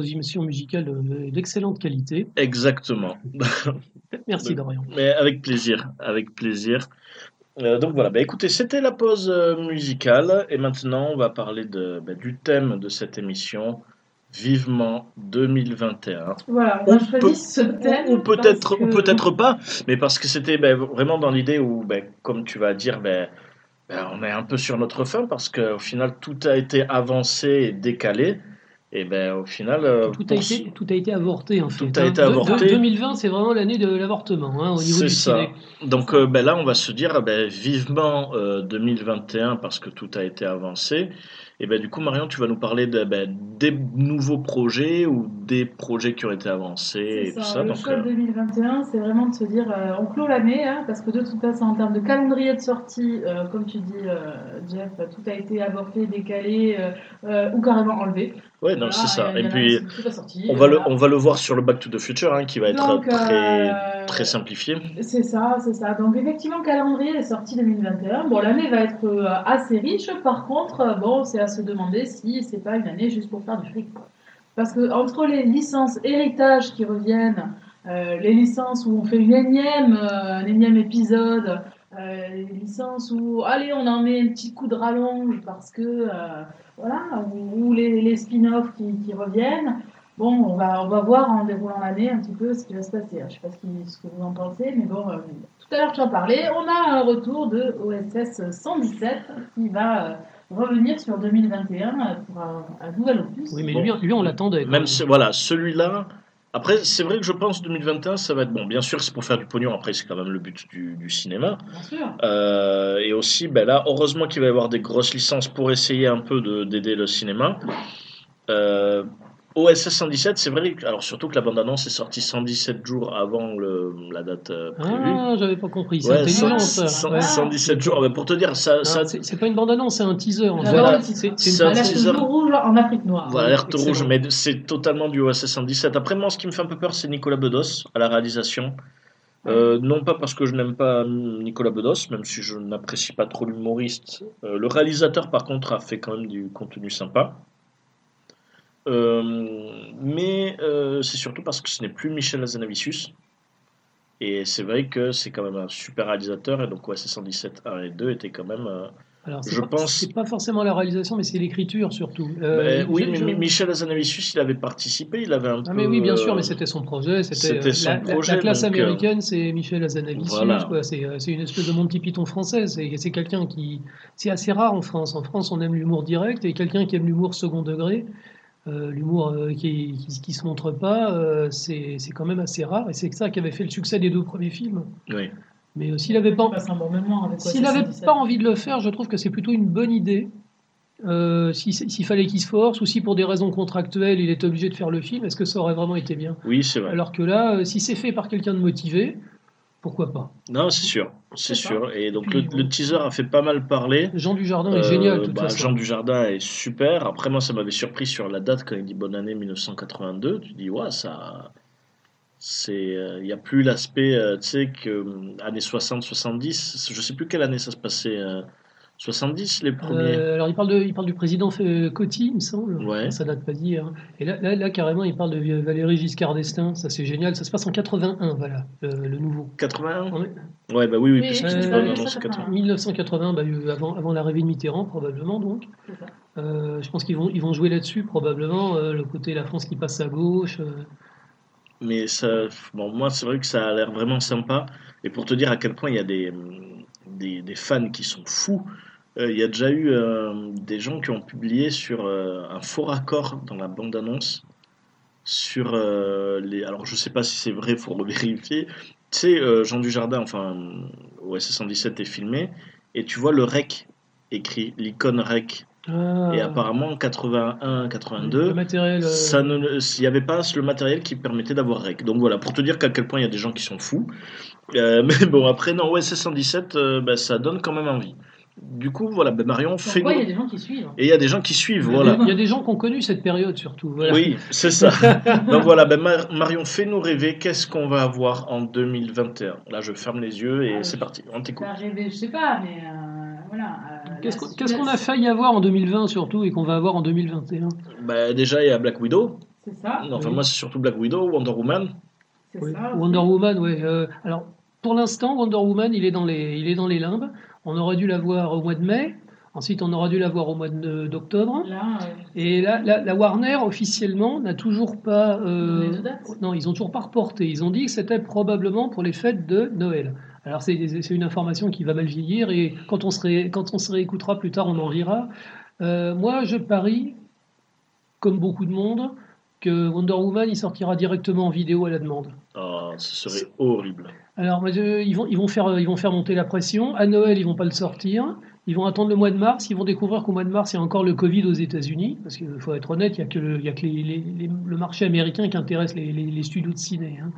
D'habitude, une composition musicale de- d'excellente qualité. Exactement. Merci Dorian. Mais avec plaisir, avec plaisir. Euh, donc voilà, bah écoutez, c'était la pause euh, musicale et maintenant on va parler de, bah, du thème de cette émission, vivement 2021. Voilà, on a On choisi peut- ce thème. Ou peut-être que- peut-être pas, mais parce que c'était bah, vraiment dans l'idée où, bah, comme tu vas dire, bah, bah, on est un peu sur notre fin parce qu'au final tout a été avancé et décalé. Et ben au final, euh, Tout a, été, tout a été avorté en fait. Tout a hein. été De- de- avorté. 2020, c'est vraiment l'année de l'avortement hein, au niveau C'est du ça. Donc euh, ben là, on va se dire ben, vivement euh, 2021 parce que tout a été avancé. Et ben du coup, Marion, tu vas nous parler de, ben, des nouveaux projets ou des projets qui ont été avancés et tout ça, le Donc, choix euh, 2021, c'est vraiment de se dire, euh, on clôt l'année, hein, parce que de toute façon, en termes de calendrier de sortie, euh, comme tu dis, euh, Jeff, tout a été avorté, décalé ou carrément enlevé. ouais, non, Voilà, c'est ça. Et puis, on va, le, on va le voir sur le Back to the Future hein, qui va être très, C'est ça, c'est ça. Donc effectivement, le calendrier est sorti 2021. Bon, l'année va être euh, assez riche. Par contre, euh, bon, c'est à se demander si c'est pas une année juste pour faire du fric. Parce que entre les licences héritage qui reviennent, euh, les licences où on fait une énième, énième épisode, les licences où allez on en met un petit coup de rallonge parce que voilà, ou, les, spin-offs qui reviennent. Bon, on va, on va voir en déroulant l'année un petit peu ce qui va se passer. Je ne sais pas ce, qui- ce que vous en pensez, mais bon, euh, tout à l'heure tu en parlais, on a un retour de OSS 117 qui va euh, revenir sur 2021 euh, pour un, un nouvel opus. Oui, mais Bon. lui, lui, on l'attendait. Même si, voilà, celui-là. Après, c'est vrai que je pense 2021, ça va être bon. Bien sûr, c'est pour faire du pognon. Après, c'est quand même le but du, du cinéma. Bien sûr. Euh, et aussi, ben là, heureusement qu'il va y avoir des grosses licences pour essayer un peu de- d'aider le cinéma. Euh, OSS 117, c'est vrai, alors surtout que la bande-annonce est sortie 117 jours avant le, la date euh, prévue. Ah, j'avais pas compris. C'est Ouais, intelligent, cent- ça. cent- Ouais. 117 jours. Ah, ben, pour te dire, ça, Non, ça, c'est pas une bande-annonce, c'est un teaser. en Voilà. C'est- une teaser. rouge en Afrique noire. Voilà, alerte excellent. rouge, mais c'est totalement du OSS 117. Après, moi, ce qui me fait un peu peur, c'est Nicolas Bedos à la réalisation. Euh, non pas parce que je n'aime pas Nicolas Bedos, même si je n'apprécie pas trop l'humoriste. Euh, le réalisateur, par contre, a fait quand même du contenu sympa. Euh, mais euh, c'est surtout parce que ce n'est plus Michel Azanavicius. Et c'est vrai que c'est quand même un super réalisateur. Et donc, ouais, c'est 117 1 et 2 étaient quand même. euh, Alors, Je pas, pense- c'est pas forcément la réalisation, mais c'est l'écriture surtout. Euh, ben, oui, je- mais je- Michel Hazanavicius, il avait participé. Il avait un Ah peu. mais oui, bien sûr, mais c'était son projet. C'était son la, projet, la classe donc, américaine, c'est Michel Hazanavicius. voilà. C'est une espèce de Monty Python français. C'est quelqu'un qui, c'est assez rare en France. En France, on aime l'humour direct et quelqu'un qui aime l'humour second degré, euh, l'humour euh, qui, qui, qui se montre pas, euh, c'est c'est quand même assez rare. Et c'est ça qui avait fait le succès des deux premiers films. Oui. Mais euh, s'il avait pas, s'il n'avait 77. pas envie de le faire, je trouve que c'est plutôt une bonne idée. Euh, si- S'il fallait qu'il se force, ou si pour des raisons contractuelles il est obligé de faire le film, est-ce que ça aurait vraiment été bien? Oui, c'est vrai. Alors que là, euh, si c'est fait par quelqu'un de motivé, pourquoi pas Non, c'est sûr. C'est sûr. Et donc, Puis, le, le teaser a fait pas mal parler. Jean Dujardin Euh, est génial, de toute bah, façon. Jean Dujardin est super. Après, moi, ça m'avait surpris sur la date quand il dit bonne année 1982. Tu dis, ouais, ça. C'est. Il n'y a plus l'aspect, euh, tu sais, que. euh, années 60, 70. Je sais plus quelle année ça se passait. Euh, 70, les premiers. Euh, alors il parle, de, il parle du président euh, Coty, il me semble. Ouais. Ça date pas d'hier. Et là, là, là, carrément, il parle de Valéry Giscard d'Estaing. Ça, c'est génial. Ça se passe en 81, voilà, le, le nouveau. 81 Ouais. Ouais, bah oui, oui, Oui, puisque euh, tu euh, bonne ça, annonce ça, 80. 1980, bah, euh, avant, avant l'arrivée de Mitterrand, probablement, donc. Ça. Euh, je pense qu'ils vont, ils vont jouer là-dessus, probablement. euh, le côté la France qui passe à gauche. euh. Mais ça, bon, moi, c'est vrai que ça a l'air vraiment sympa. Et pour te dire à quel point il y a des, des, des fans qui sont fous, euh, il y a déjà eu euh, des gens qui ont publié sur euh, un faux raccord dans la bande-annonce. Sur euh, les. Alors, je sais pas si c'est vrai, faut le vérifier. Tu sais, euh, Jean Dujardin, enfin, OSS 117 est filmé, et tu vois le REC écrit, l'icône REC. Ah, Et apparemment, en 81, le 82, matériel. euh, ça ne, il n'y avait pas le matériel qui permettait d'avoir rec. Donc voilà, pour te dire qu'à quel point il y a des gens qui sont fous. Euh, mais bon, après, non, OSS 117, euh, bah, ça donne quand même envie. Du coup, voilà, bah, Marion, fait Pourquoi il y a des gens qui suivent Et il y a des gens qui suivent, il y a voilà. des- Il y a des gens qui ont connu cette période, surtout. Voilà. Oui, c'est ça. Donc voilà, bah, Mar- Marion, fais-nous rêver. Qu'est-ce qu'on va avoir en 2021 Là, je ferme les yeux et Ah, c'est je- parti. On t'écoute. Rêver, je sais pas, mais euh, voilà. euh, Qu'est-ce qu'on a failli avoir en 2020, surtout, et qu'on va avoir en 2021 Bah, déjà, il y a Black Widow. C'est ça, Non, Enfin, Oui. moi, c'est surtout Black Widow, Wonder Woman. c'est Oui. ça. Wonder Woman, oui. alors, pour l'instant, Wonder Woman, il est, dans les, il est dans les limbes. On aurait dû la voir au mois de mai. Ensuite, on aura dû la voir au mois de- d'octobre. Là, euh, Et là, la, la Warner, officiellement, n'a toujours pas. euh, non, ils ont toujours pas reporté. Ils ont dit que c'était probablement pour les fêtes de Noël. Alors, c'est une information qui va mal vieillir et quand on se, ré- quand on se réécoutera plus tard, on en rira. Euh, moi, je parie, comme beaucoup de monde, que Wonder Woman, il sortira directement en vidéo à la demande. Oh, ce serait horrible. Alors, je- ils, vont, ils, vont faire, ils vont faire monter la pression. À Noël, ils vont pas le sortir. Ils vont attendre le mois de mars. Ils vont découvrir qu'au mois de mars, il y a encore le Covid aux États-Unis. Parce qu'il faut être honnête, il n'y a que, le, y a que les- les- les- le marché américain qui intéresse les, studios de ciné. hein.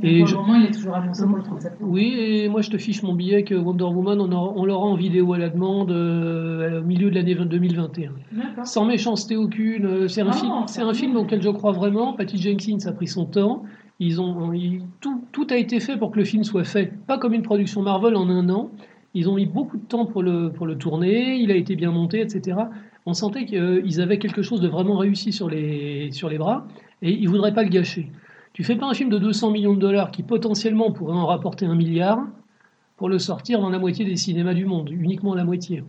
Et pour je- le moment, il est toujours annoncé pour le 30 septembre. Oui, et moi, je te fiche mon billet que Wonder Woman, on, aura- on l'aura en vidéo à la demande euh, au milieu de l'année 2021. D'accord. Sans méchanceté aucune, euh, c'est un, un film auquel je crois vraiment. Patty Jenkins a pris son temps. Ils ont, tout, a été fait pour que le film soit fait, pas comme une production Marvel en un an. Ils ont mis beaucoup de temps pour le, tourner, il a été bien monté, etc. On sentait qu'ils avaient quelque chose de vraiment réussi sur les, bras et ils ne voudraient pas le gâcher. Tu fais pas un film de 200 millions de dollars qui potentiellement pourrait en rapporter un milliard pour le sortir dans la moitié des cinémas du monde, uniquement la moitié.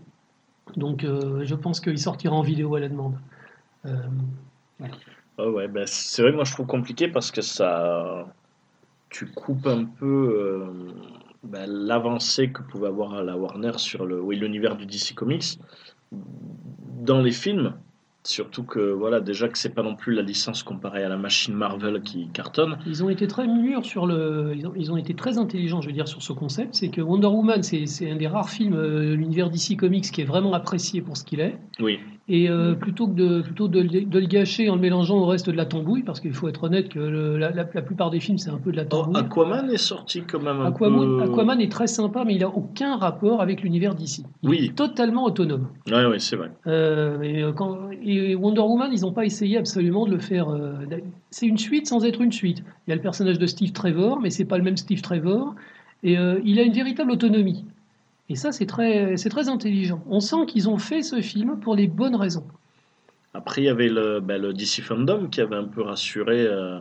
Donc euh, je pense qu'il sortira en vidéo à la demande. Euh, Ah ouais, ben, c'est vrai que moi je trouve compliqué parce que ça. Tu coupes un peu euh, ben, l'avancée que pouvait avoir la Warner sur le, oui, l'univers du DC Comics dans les films. Surtout que voilà, déjà que c'est pas non plus la licence comparée à la machine Marvel qui cartonne. Ils ont été très mûrs sur le. Ils ont, ils ont été très intelligents, je veux dire, sur ce concept. C'est que Wonder Woman, c'est c'est un des rares films euh, de l'univers DC Comics qui est vraiment apprécié pour ce qu'il est. Oui, Et euh, plutôt que de, plutôt de, le- de le gâcher en le mélangeant au reste de la tambouille, parce qu'il faut être honnête que le- la, la- la plupart des films, c'est un peu de la Oh, tambouille. Aquaman est sorti quand même un Aquaman, peu. Aquaman est très sympa, mais il n'a aucun rapport avec l'univers DC. Il Oui. est totalement autonome. Ouais, ouais, c'est vrai. Euh, euh, quand, et Wonder Woman, ils n'ont pas essayé absolument de le faire. euh, c'est une suite sans être une suite. Il y a le personnage de Steve Trevor, mais c'est pas le même Steve Trevor. Et il a une véritable autonomie. Et ça, c'est très, c'est très intelligent. On sent qu'ils ont fait ce film pour les bonnes raisons. Après, il y avait le, ben, le DC Fandom qui avait un peu rassuré. euh,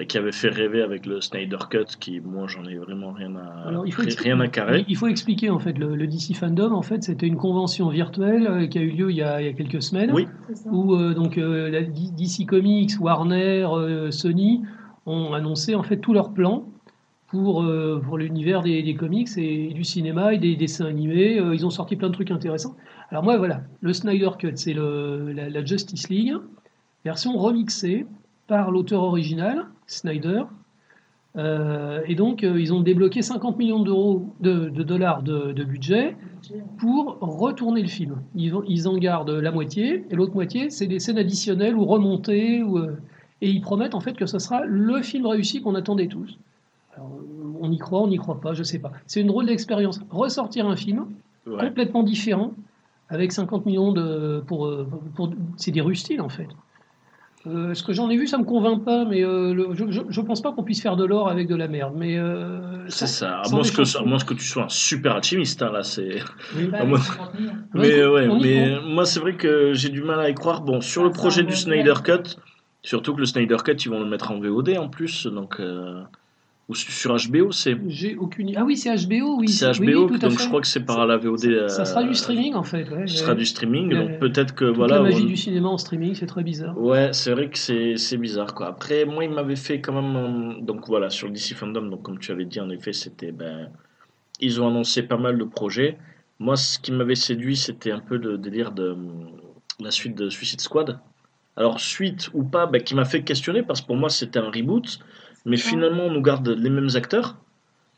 et qui avait fait rêver avec le Snyder Cut, qui moi j'en ai vraiment rien à Alors, il faut rien à carrer. Il faut expliquer en fait le, le DC Fandom. En fait, c'était une convention virtuelle euh, qui a eu lieu il y a, il y a quelques semaines, Oui. Où euh, donc euh, la DC Comics, Warner, euh, Sony ont annoncé en fait tous leurs plans pour euh, pour l'univers des, comics et du cinéma et des dessins animés. Euh, ils ont sorti plein de trucs intéressants. Alors moi voilà, le Snyder Cut, c'est la, Justice League version remixée par l'auteur original Snyder. Euh, et donc, ils ont débloqué 50 millions d'euros de, dollars de, budget pour retourner le film. Ils, en gardent la moitié, et l'autre moitié, c'est des scènes additionnelles ou remontées. Et ils promettent en fait que ce sera le film réussi qu'on attendait tous. Alors, on y croit, on n'y croit pas, je sais pas. C'est une drôle d'expérience. Ressortir un film Ouais. complètement différent, avec 50 millions de. Pour, euh, pour, c'est des rustiles en fait. Euh, ce que j'en ai vu, ça me convainc pas, mais euh, le- je, je, je pense pas qu'on puisse faire de l'or avec de la merde. Mais euh, C'est ça. À moins, que, méchanceté. à moins que tu sois un super alchimiste, hein, là, c'est. oui. Bah, Ah, moi- 50 millions. Ouais, Mais ouais, mais moi c'est vrai que j'ai du mal à y croire. Bon, sur le projet du Snyder. Cut, surtout que le Snyder Cut, ils vont le mettre en VOD en plus, donc ou su- sur HBO, c'est J'ai aucune. Ah oui, c'est HBO, oui. c'est HBO, oui, donc je crois que c'est par la VOD. euh, Ça sera du streaming en fait. Ouais. Ce sera du streaming, Euh, donc peut-être que Toute voilà. la magie on- du cinéma en streaming, c'est très bizarre. Ouais, c'est vrai que c'est bizarre quoi. Après, moi, il m'avait fait quand même. euh, Donc voilà, sur le DC Fandom, donc comme tu avais dit, en effet, c'était. Ben, ils ont annoncé pas mal de projets. Moi, ce qui m'avait séduit, c'était un peu le délire de euh, la suite de Suicide Squad. Alors, suite ou pas, ben, qui m'a fait questionner parce que pour moi, c'était un reboot. Mais finalement, on nous garde les mêmes acteurs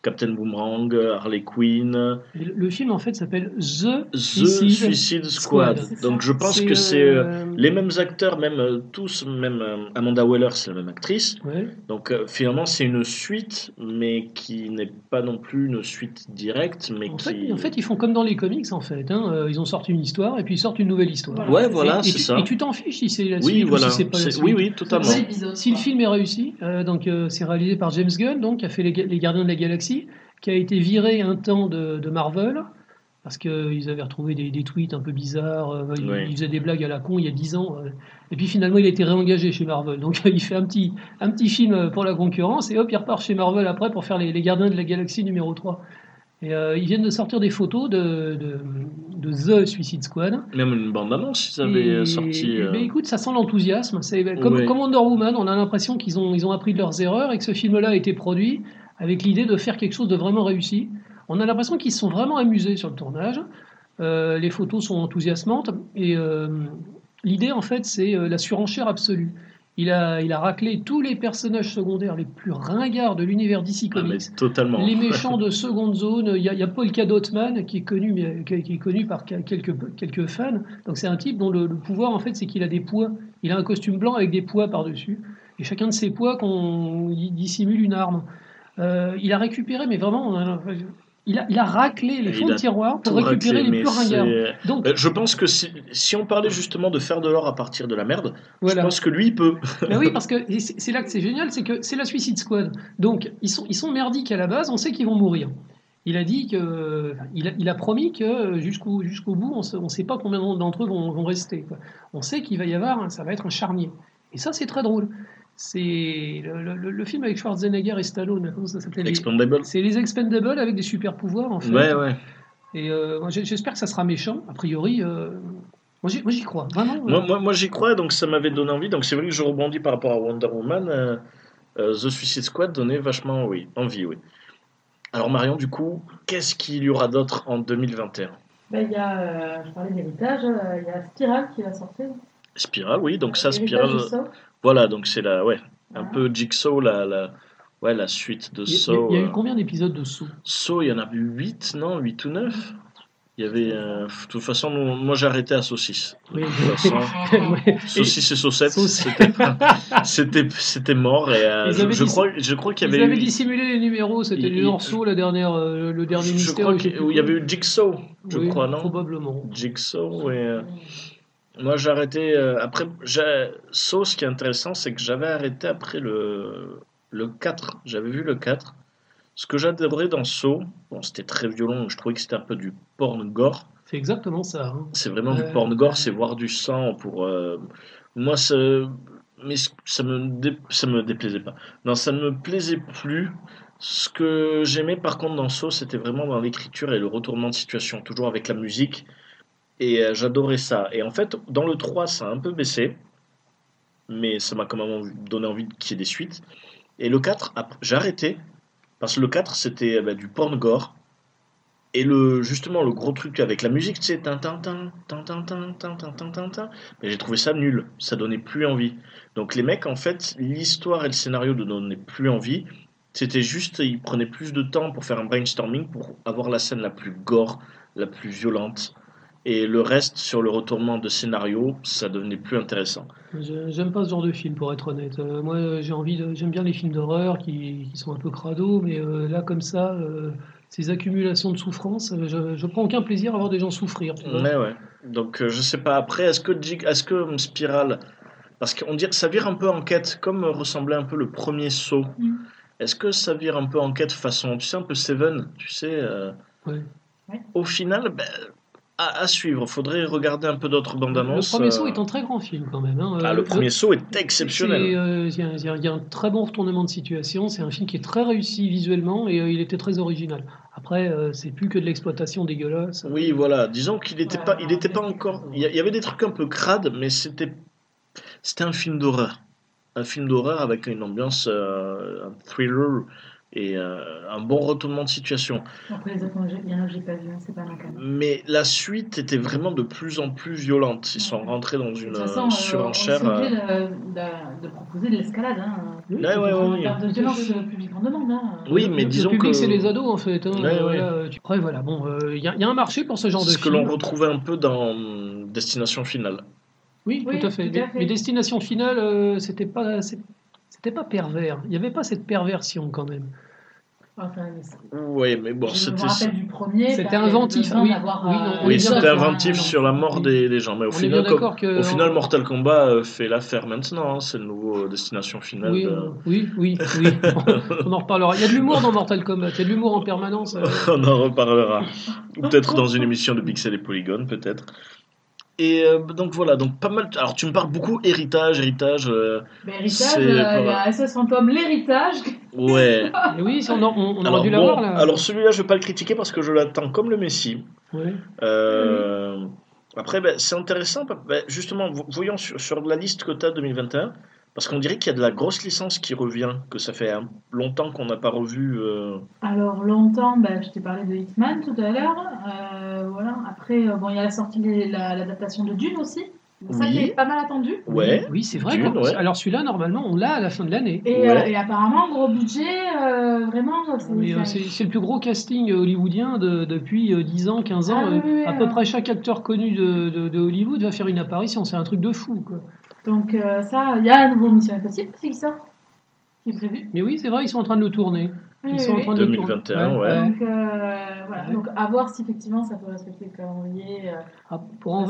Captain Boomerang, Harley Quinn, le, le film en fait s'appelle The The Suicide Suicide Squad. Squad. Donc je pense que c'est euh, euh, les mêmes acteurs, même euh, tous, même Amanda Waller, c'est la même actrice. ouais. Donc finalement, c'est une suite, mais qui n'est pas non plus une suite directe, mais En qui. fait, en fait, ils font comme dans les comics en fait. hein. Ils ont sorti une histoire et puis ils sortent une nouvelle histoire. ouais, voilà, et, c'est tu, ça. et tu t'en fiches si c'est la Oui, suite voilà. ou si c'est pas la suite. Oui, oui, totalement. Épisode, Si le film est réussi, euh, donc euh, c'est réalisé par James Gunn, donc qui a fait les Gardiens de la Galaxie, qui a été viré un temps de, de Marvel parce qu'ils avaient retrouvé des, des tweets un peu bizarres. euh, il, Ouais. il faisait des blagues à la con il y a 10 ans. euh, et puis finalement, il a été réengagé chez Marvel. Donc il fait un petit, un petit film pour la concurrence et hop, il repart chez Marvel après pour faire les, les Gardiens de la Galaxie numéro 3. Et euh, ils viennent de sortir des photos de, de, de The Suicide Squad. Même une bande-annonce, ils avaient Et- sorti. euh, ben, écoute, ça sent l'enthousiasme. C'est comme, Ouais. comme Wonder Woman, on a l'impression qu'ils ont, ils ont appris de leurs erreurs et que ce film-là a été produit avec l'idée de faire quelque chose de vraiment réussi. On a l'impression qu'ils se sont vraiment amusés sur le tournage. Euh, les photos sont enthousiasmantes et euh, l'idée, en fait, c'est euh, la surenchère absolue. Il a, il a raclé tous les personnages secondaires les plus ringards de l'univers DC ah, Comics. totalement. Les méchants de seconde zone, il y a, il y a Paul Cadotman qui est connu, mais- qui est connu par quelques, quelques fans. Donc c'est un type dont le, le pouvoir en fait c'est qu'il a des poids. Il a un costume blanc avec des poids par dessus. Et chacun de ces poids qu'on dissimule une arme. Euh, il a récupéré, mais vraiment, il a, il a raclé les fonds de tiroir pour récupérer raclé, les mais plus ringards. Donc Euh, Je pense que si, si on parlait justement de faire de l'or à partir de la merde, voilà. je pense que lui il peut. Ben oui, parce que c'est là que c'est génial, c'est que c'est la Suicide Squad. Donc, ils sont, ils sont merdiques à la base, on sait qu'ils vont mourir. Il a dit que, il a, il a promis que jusqu'au jusqu'au bout, on ne sait pas combien d'entre eux vont, vont rester. quoi. On sait qu'il va y avoir, ça va être un charnier. Et ça, c'est très drôle. C'est le, le- le film avec Schwarzenegger et Stallone, comment ça s'appelait les- Expandable. C'est les Expendables avec des super pouvoirs, en fait. Ouais, ouais. Et euh, j'espère que ça sera méchant. A priori, euh, moi, j'y crois, vraiment. Moi, moi, moi, j'y crois, donc ça m'avait donné envie. Donc c'est vrai que je rebondis par rapport à Wonder Woman. euh, euh, The Suicide Squad donnait vachement oui, envie, oui. Alors Marion, du coup, qu'est-ce qu'il y aura d'autre en 2021 Ben, il y a, euh, je parlais d'héritage, euh, il y a Spiral qui va sortir. Spiral, oui, donc ça, Spiral. Voilà, donc c'est la, ouais, un peu Jigsaw, la, la, ouais, la suite de Saw. il y a eu euh, combien d'épisodes de Saw? Saw, il y en a eu 8, non 8 ou 9 Il y avait. euh, de toute façon, nous- moi j'ai arrêté à Saucisse. Oui. De toute façon, Ouais. Saucisse et Saucette, Sauce- c'était mort. Et euh, Ils je, je crois, je crois qu'il y Ils avait avaient eu. dissimulé les numéros, c'était les morceaux, la dernière, euh, le dernier je mystère. crois je sais qu'il y avait eu Jigsaw, je Oui, crois, non? Probablement. Jigsaw, et. Moi j'ai arrêté. euh, après, Saw, ce qui est intéressant, c'est que j'avais arrêté après le, le 4. J'avais vu le 4. Ce que j'adorais dans Saw, bon, c'était très violent, je trouvais que c'était un peu du porn gore. C'est exactement ça. hein. C'est vraiment Ouais. du porn gore, c'est voir du sang pour. euh, Moi, c'est- mais ça me, dé- ça me déplaisait pas. Non, ça ne me plaisait plus. Ce que j'aimais par contre dans Saw, c'était vraiment dans l'écriture et le retournement de situation, toujours avec la musique. Et j'adorais ça. Et en fait, dans le 3, ça a un peu baissé. Mais ça m'a quand même donné envie qu'il y ait des suites. Et le 4, j'ai arrêté. Parce que le 4, c'était du porn gore. Et le, justement, le gros truc avec la musique, tu sais, mais j'ai trouvé ça nul. Ça donnait plus envie. Donc les mecs, en fait, l'histoire et le scénario ne donnaient plus envie. C'était juste, ils prenaient plus de temps pour faire un brainstorming, pour avoir la scène la plus gore, la plus violente, et le reste, sur le retournement de scénario, ça devenait plus intéressant. J'aime pas ce genre de film, pour être honnête. Euh, moi, j'ai envie de, j'aime bien les films d'horreur qui, qui sont un peu crado, mais euh, là, comme ça, euh, ces accumulations de souffrance, euh, je, je prends aucun plaisir à voir des gens souffrir. tu vois. Ouais, ouais. Donc, euh, je sais pas. Après, est-ce que, est-ce que Spiral. Parce qu'on dirait ça vire un peu enquête, comme euh, ressemblait un peu le premier saut. Mm. Est-ce que ça vire un peu enquête façon, tu sais, un peu Seven, tu sais euh, Ouais. Au final, ben, à, à suivre. Faudrait regarder un peu d'autres bandes Le annonces. premier euh. saut est un très grand film quand même. hein. Ah, Euh, le premier saut est exceptionnel. euh, Il y, a- y un très bon retournement de situation. C'est un film qui est très réussi visuellement et euh, il était très original. Après, euh, c'est plus que de l'exploitation dégueulasse. Oui, voilà. Disons qu'il n'était Ouais, pas, il était pas encore. Il y, a- il y avait des trucs un peu crades, mais c'était, c'était un film d'horreur. Un film d'horreur avec une ambiance, euh, un thriller et euh, un bon retournement de situation. Après les autres, il y en a que j'ai pas vu, hein, c'est pas ma. Mais la suite était vraiment de plus en plus violente. Ils sont rentrés dans De une toute façon, euh, euh, surenchère. on obligé euh, de, proposer de l'escalade. Hein. Oui, Ouais, ouais, oui. de violence, le public en demande. Hein. Oui, Le- mais le disons public, que- c'est les ados en fait. hein. Ouais, Euh, ouais. voilà, tu- Après, voilà, bon, euh, il y, a- il y a un marché pour ce genre de ce que l'on retrouvait un peu dans hum, Destination Finale. Oui, Oui, tout à fait. tout à Mais- fait. Mais Destination Finale, euh, c'était pas, c'est- c'était pas pervers. Il n'y avait pas cette perversion quand même. Enfin, Oui, mais bon, c'était. C'était inventif, oui. Oui, euh, Oui, c'était inventif sur la mort Oui. des, des gens. Mais au On final, comme- que. Au final, Mortal Kombat euh, fait l'affaire maintenant. hein, C'est le nouveau Destination Finale. Oui, de- euh, oui, oui, oui. on en reparlera. Il y a de l'humour dans Mortal Kombat. Il y a de l'humour en permanence. euh. On en reparlera. Peut-être dans une émission de Pixel et Polygone, peut-être. Et euh, donc voilà, donc pas mal. Alors tu me parles beaucoup héritage, héritage. euh, Mais héritage, euh, il y a SS Fantôme, l'héritage. Ouais. Oui, on, on, on aurait alors dû bon, l'avoir là. alors celui-là, je vais pas le critiquer parce que je l'attends comme le Messi. Ouais. Euh, Après, ben, c'est intéressant. ben, justement, vo- voyons sur, sur la liste que tu as 2021, parce qu'on dirait qu'il y a de la grosse licence qui revient, que ça fait hein, longtemps qu'on n'a pas revu. euh, Alors longtemps, bah, je t'ai parlé de Hitman tout à l'heure. Euh, voilà. Après, euh, bon, il y a la sortie de la- l'adaptation de Dune aussi. Ça Oui. qui est pas mal attendu. Ouais. Oui, c'est vrai. Dune, qu'on- ouais. Alors celui-là, normalement, on l'a à la fin de l'année. Et, Ouais. euh, et apparemment, gros budget, euh, vraiment. c'est- euh, le plus gros casting hollywoodien de- depuis euh, 10 ans, 15 ans. Ah oui, Euh, oui, oui, à oui. peu près chaque acteur connu de, de- de Hollywood va faire une apparition. C'est un truc de fou. Quoi. Donc euh, ça, il y a un nouveau Mission Impossible qui sort, qui est prévu. Mais oui, c'est vrai, ils sont en train de le tourner. Ils Oui, sont oui, en train de le 2021, tourner. ouais. Donc euh, voilà. Ouais. Donc à voir si effectivement ça peut respecter le calendrier. euh, Ah, pour, en,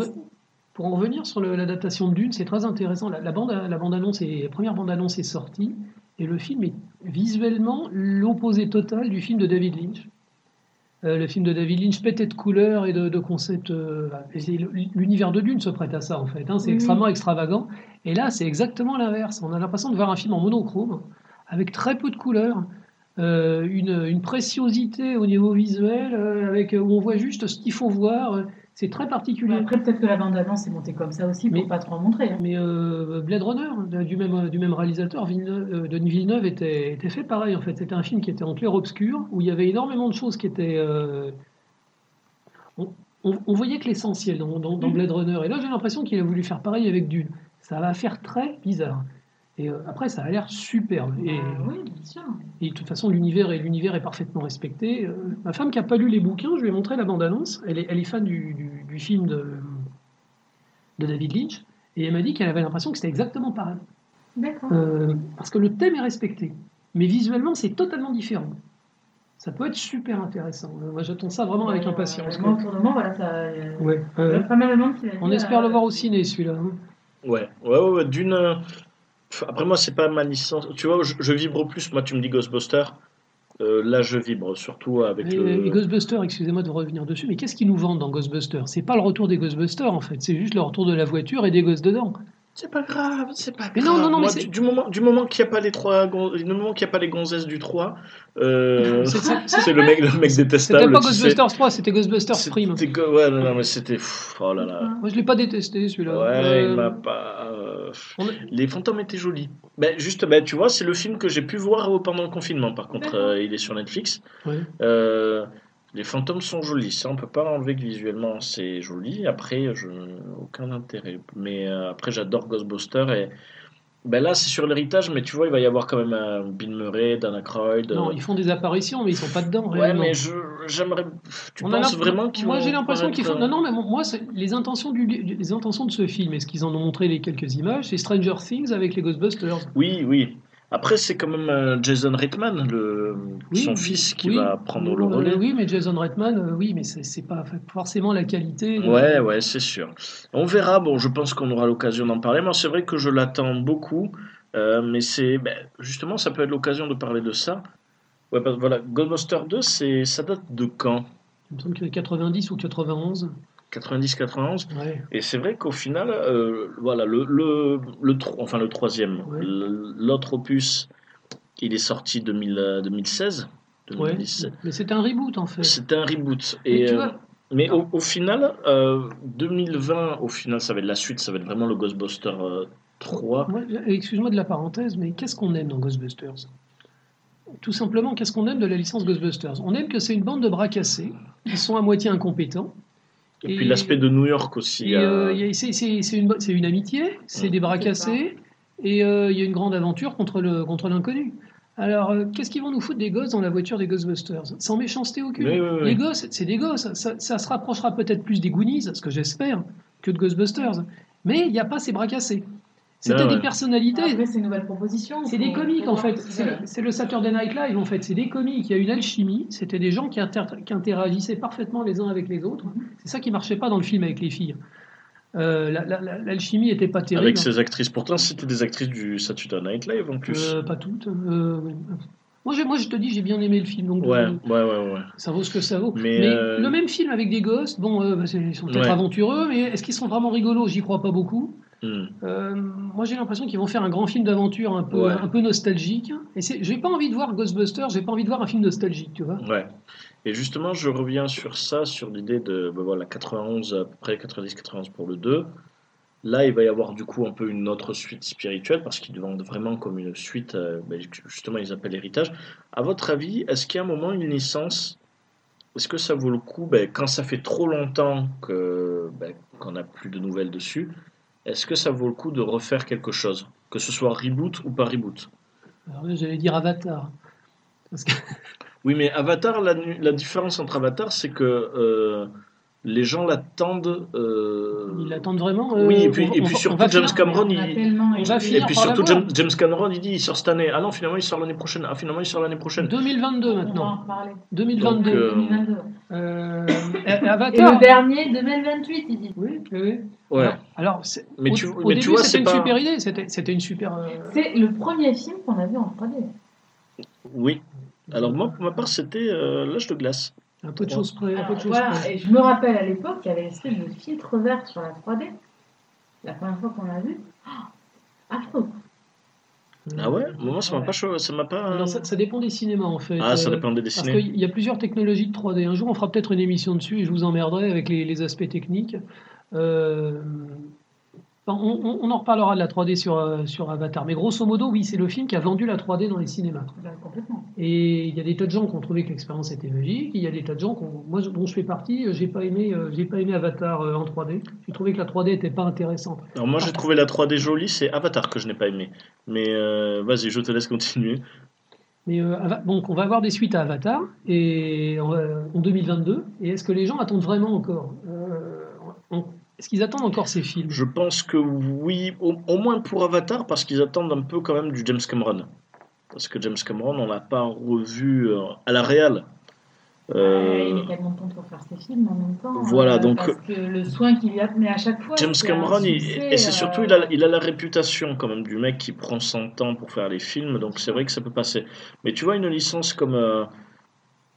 pour en revenir sur le- l'adaptation de Dune, c'est très intéressant. La, la bande, la bande annonce est, la première bande annonce est sortie et le film est visuellement l'opposé total du film de David Lynch. Euh, le film de David Lynch pété de couleurs et de, de concepts. euh, L'univers de Dune se prête à ça en fait. hein, c'est extrêmement extravagant. Et là, c'est exactement l'inverse. On a l'impression de voir un film en monochrome avec très peu de couleurs. euh, une, une préciosité au niveau visuel, avec, où on voit juste ce qu'il faut voir. C'est très particulier. Après, peut-être que la bande-annonce est montée comme ça aussi pour Mais- pas trop en montrer. hein. Mais euh, Blade Runner, du même, du même réalisateur, Villeneuve, euh, Denis Villeneuve, était, était fait pareil en fait. C'était un film qui était en clair-obscur, où il y avait énormément de choses qui étaient. euh, on, on- on voyait que l'essentiel dans, dans- dans Mhm. Blade Runner. Et là, j'ai l'impression qu'il a voulu faire pareil avec Dune. Ça va faire très bizarre. Et euh, après, ça a l'air superbe. Et, Ah oui, bien sûr. et de toute façon, l'univers est, l'univers est parfaitement respecté. Euh, ma femme qui n'a pas lu les bouquins, je lui ai montré la bande-annonce. Elle est, elle est fan du, du- du film de, de David Lynch. Et elle m'a dit qu'elle avait l'impression que c'était exactement pareil. D'accord. Euh, parce que le thème est respecté. Mais visuellement, c'est totalement différent. Ça peut être super intéressant. Euh, Moi, j'attends ça vraiment avec impatience. Moi, voilà, ça. euh, Ouais, il y a euh, pas mal de monde qui l'a on espère euh, le voir au ciné, celui-là. hein. Ouais, ouais, ouais, ouais, d'une. Euh, Après, moi, c'est pas ma licence. Tu vois, je, je vibre plus. Moi, tu me dis Ghostbuster. Euh, là, je vibre, surtout avec Et, le. et Ghostbusters, excusez-moi de revenir dessus, mais qu'est-ce qu'ils nous vendent dans Ghostbusters C'est pas le retour des Ghostbusters en fait, c'est juste le retour de la voiture et des gosses dedans. C'est pas grave, c'est pas grave. Mais non, non, non, Moi, mais c'est- du, du moment, du moment qu'il n'y a pas les trois, du moment qu'il y a pas les gonzesses du 3, euh, C'est- le mec, le mec C'était détestable. pas tu sais. Ghostbusters 3, c'était Ghostbusters Prime. C'était go- Ouais, non, non, mais c'était. Oh là là. Moi, je l'ai pas détesté celui-là. Ouais, Euh, il m'a pas. euh, Les fantômes étaient jolis. Ben, juste, ben, tu vois, c'est le film que j'ai pu voir pendant le confinement. Par contre, euh, il est sur Netflix. Ouais. Euh, les fantômes sont jolis. Ça, on peut pas enlever que visuellement c'est joli. Après, je aucun intérêt. Mais euh, après, j'adore Ghostbusters et. Ben là, c'est sur l'héritage, mais tu vois, il va y avoir quand même un Bill Murray, Dan Aykroyd. Non, euh, ils font des apparitions, mais ils sont pas dedans. Ouais, réellement. mais je, j'aimerais. Tu On penses vraiment qu'ils Moi, j'ai l'impression qu'ils font. Non, euh, non, mais moi, les intentions, du... les intentions de ce film, et ce qu'ils en ont montré les quelques images, c'est Stranger Things avec les Ghostbusters. Oui, oui. Après, c'est quand même euh, Jason Reitman, le... Oui, son fils, qui oui. va prendre le Euh, relais. Oui, mais Jason Reitman, euh, oui, mais c'est pas forcément la qualité. Ouais, ouais, c'est sûr. On verra. Bon, je pense qu'on aura l'occasion d'en parler. Moi, c'est vrai que je l'attends beaucoup. euh, mais c'est ben, justement, ça peut être l'occasion de parler de ça. Ouais, parce voilà, Ghostbusters 2, c'est ça date de quand? Il me semble que 90 ou 91. 90-91. Ouais. Et c'est vrai qu'au final, euh, voilà, le, le, le, enfin, le troisième, Ouais. l'autre opus, il est sorti 2000, euh, 2016. Ouais. 2017. Mais c'était un reboot en fait. C'était un reboot. Mais Et, tu euh, vois, mais au, au final, euh, 2020, au final, ça va être la suite, ça va être vraiment le Ghostbuster euh, 3. moi, excuse-moi de la parenthèse, mais qu'est-ce qu'on aime dans Ghostbusters? Tout simplement, qu'est-ce qu'on aime de la licence Ghostbusters? On aime que c'est une bande de bras cassés qui sont à moitié incompétents. Et, Et- puis l'aspect de New York aussi. Euh, euh, c'est une, amitié, c'est des bras cassés, et euh, il y a une grande aventure contre l'inconnu. Alors, euh, qu'est-ce qu'ils vont nous foutre des gosses dans la voiture des Ghostbusters? Sans méchanceté aucune. Oui, oui, oui. Les gosses, c'est des gosses. Ça, ça se rapprochera peut-être plus des Goonies, ce que j'espère, que de Ghostbusters. Mais il n'y a pas ces bras cassés. C'était Ouais, des personnalités. Après, c'est une nouvelle proposition. C'est des comiques en fait. C'est le, Saturday Night Live en fait. C'est des comiques. Il y a une alchimie. C'était des gens qui, inter- qui interagissaient parfaitement les uns avec les autres. C'est ça qui marchait pas dans le film avec les filles. Euh, la- la- la- L'alchimie était pas terrible. avec ces actrices. Pourtant, c'était des actrices du Saturday Night Live en plus. Euh, pas toutes. Euh, ouais. moi, j'ai- moi, je te dis, j'ai bien aimé le film. Donc, ouais, euh, ouais, ouais, ouais. ça vaut ce que ça vaut. Mais, Mais, euh, le même film avec des gosses, bon, euh, bah, ils sont peut-être Ouais. aventureux, mais est-ce qu'ils sont vraiment rigolos? J'y crois pas beaucoup. Hmm. Euh, moi, j'ai l'impression qu'ils vont faire un grand film d'aventure un peu, Ouais. un peu nostalgique. Et j'ai pas envie de voir Ghostbusters, j'ai pas envie de voir un film nostalgique, tu vois. Ouais. Et justement, je reviens sur ça, sur l'idée de ben voilà, 91, à peu près 90-91 pour le 2. Là, il va y avoir du coup un peu une autre suite spirituelle parce qu'ils vendent vraiment comme une suite, euh, ben, justement, ils appellent héritage. À votre avis, est-ce qu'il y a un moment, une licence, est-ce que ça vaut le coup, ben, quand ça fait trop longtemps que, ben, qu'on n'a plus de nouvelles dessus, est-ce que ça vaut le coup de refaire quelque chose Que ce soit reboot ou pas reboot? Alors là, j'allais dire Avatar. Parce que- Oui, mais Avatar, la différence entre Avatar, c'est que euh, les gens l'attendent. euh, Ils l'attendent vraiment. Oui, et euh, puis- on- et puis surtout on James Cameron, il- on va Et puis surtout. James, James Cameron, il dit il sort cette année. Ah non, finalement, il sort l'année prochaine. Ah, finalement, il sort l'année prochaine. 2022 On va en maintenant. reparler. 2022. Donc, euh, 2022. Euh, et- Et le dernier, 2028, il dit. Oui, oui, oui. Ouais. Alors, Mais au, tu- au mais tu début, vois, c'était c'est une pas- super idée. C'était c'était une super. euh, C'est le premier film qu'on a vu en 3D. Oui. Alors, moi, pour ma part, c'était euh, L'âge de glace. Un peu de choses près. Un peu de choses voilà, près. et je me rappelle à l'époque, il y avait une espèce de filtre vert sur la 3D. La première fois qu'on l'a vu. Oh, affreux. Ah ouais Moi, ça m'a Ouais. pas chaud. Ça m'a pas. Alors, ça, ça dépend des cinémas en fait. Ah, ça Euh, dépend des Parce dessinés. qu'il y a plusieurs technologies de 3D. Un jour, on fera peut-être une émission dessus et je vous emmerderai avec les, les aspects techniques. Euh, on, on- on en reparlera de la 3D sur, euh, sur Avatar. Mais grosso modo, oui, c'est le film qui a vendu la 3D dans les cinémas. Ben, complètement. Et il y a des tas de gens qui ont trouvé que l'expérience était magique. Il y a des tas de gens, qui ont- moi dont je fais partie, euh, j'ai pas aimé, euh, j'ai pas aimé Avatar euh, en 3D. J'ai trouvé que la 3D était pas intéressante. Alors, moi, j'ai trouvé la 3D jolie. C'est Avatar que je n'ai pas aimé. Mais euh, vas-y, je te laisse continuer. Mais euh, donc on va avoir des suites à Avatar et en, euh, en 2022. Et est-ce que les gens attendent vraiment encore? Euh, en- Est-ce qu'ils attendent encore ces films? Je pense que oui, au, au moins pour Avatar, parce qu'ils attendent un peu quand même du James Cameron. Parce que James Cameron, on l'a pas revu euh, à la réal. Euh, Ouais, il est tellement temps pour faire ses films en même temps. Voilà, euh, donc- Parce que le soin qu'il y a mais à chaque fois. James Cameron, il- et c'est euh, surtout, il a, il a la réputation quand même du mec qui prend son temps pour faire les films, donc c'est vrai que ça peut passer. Mais tu vois, une licence comme. euh,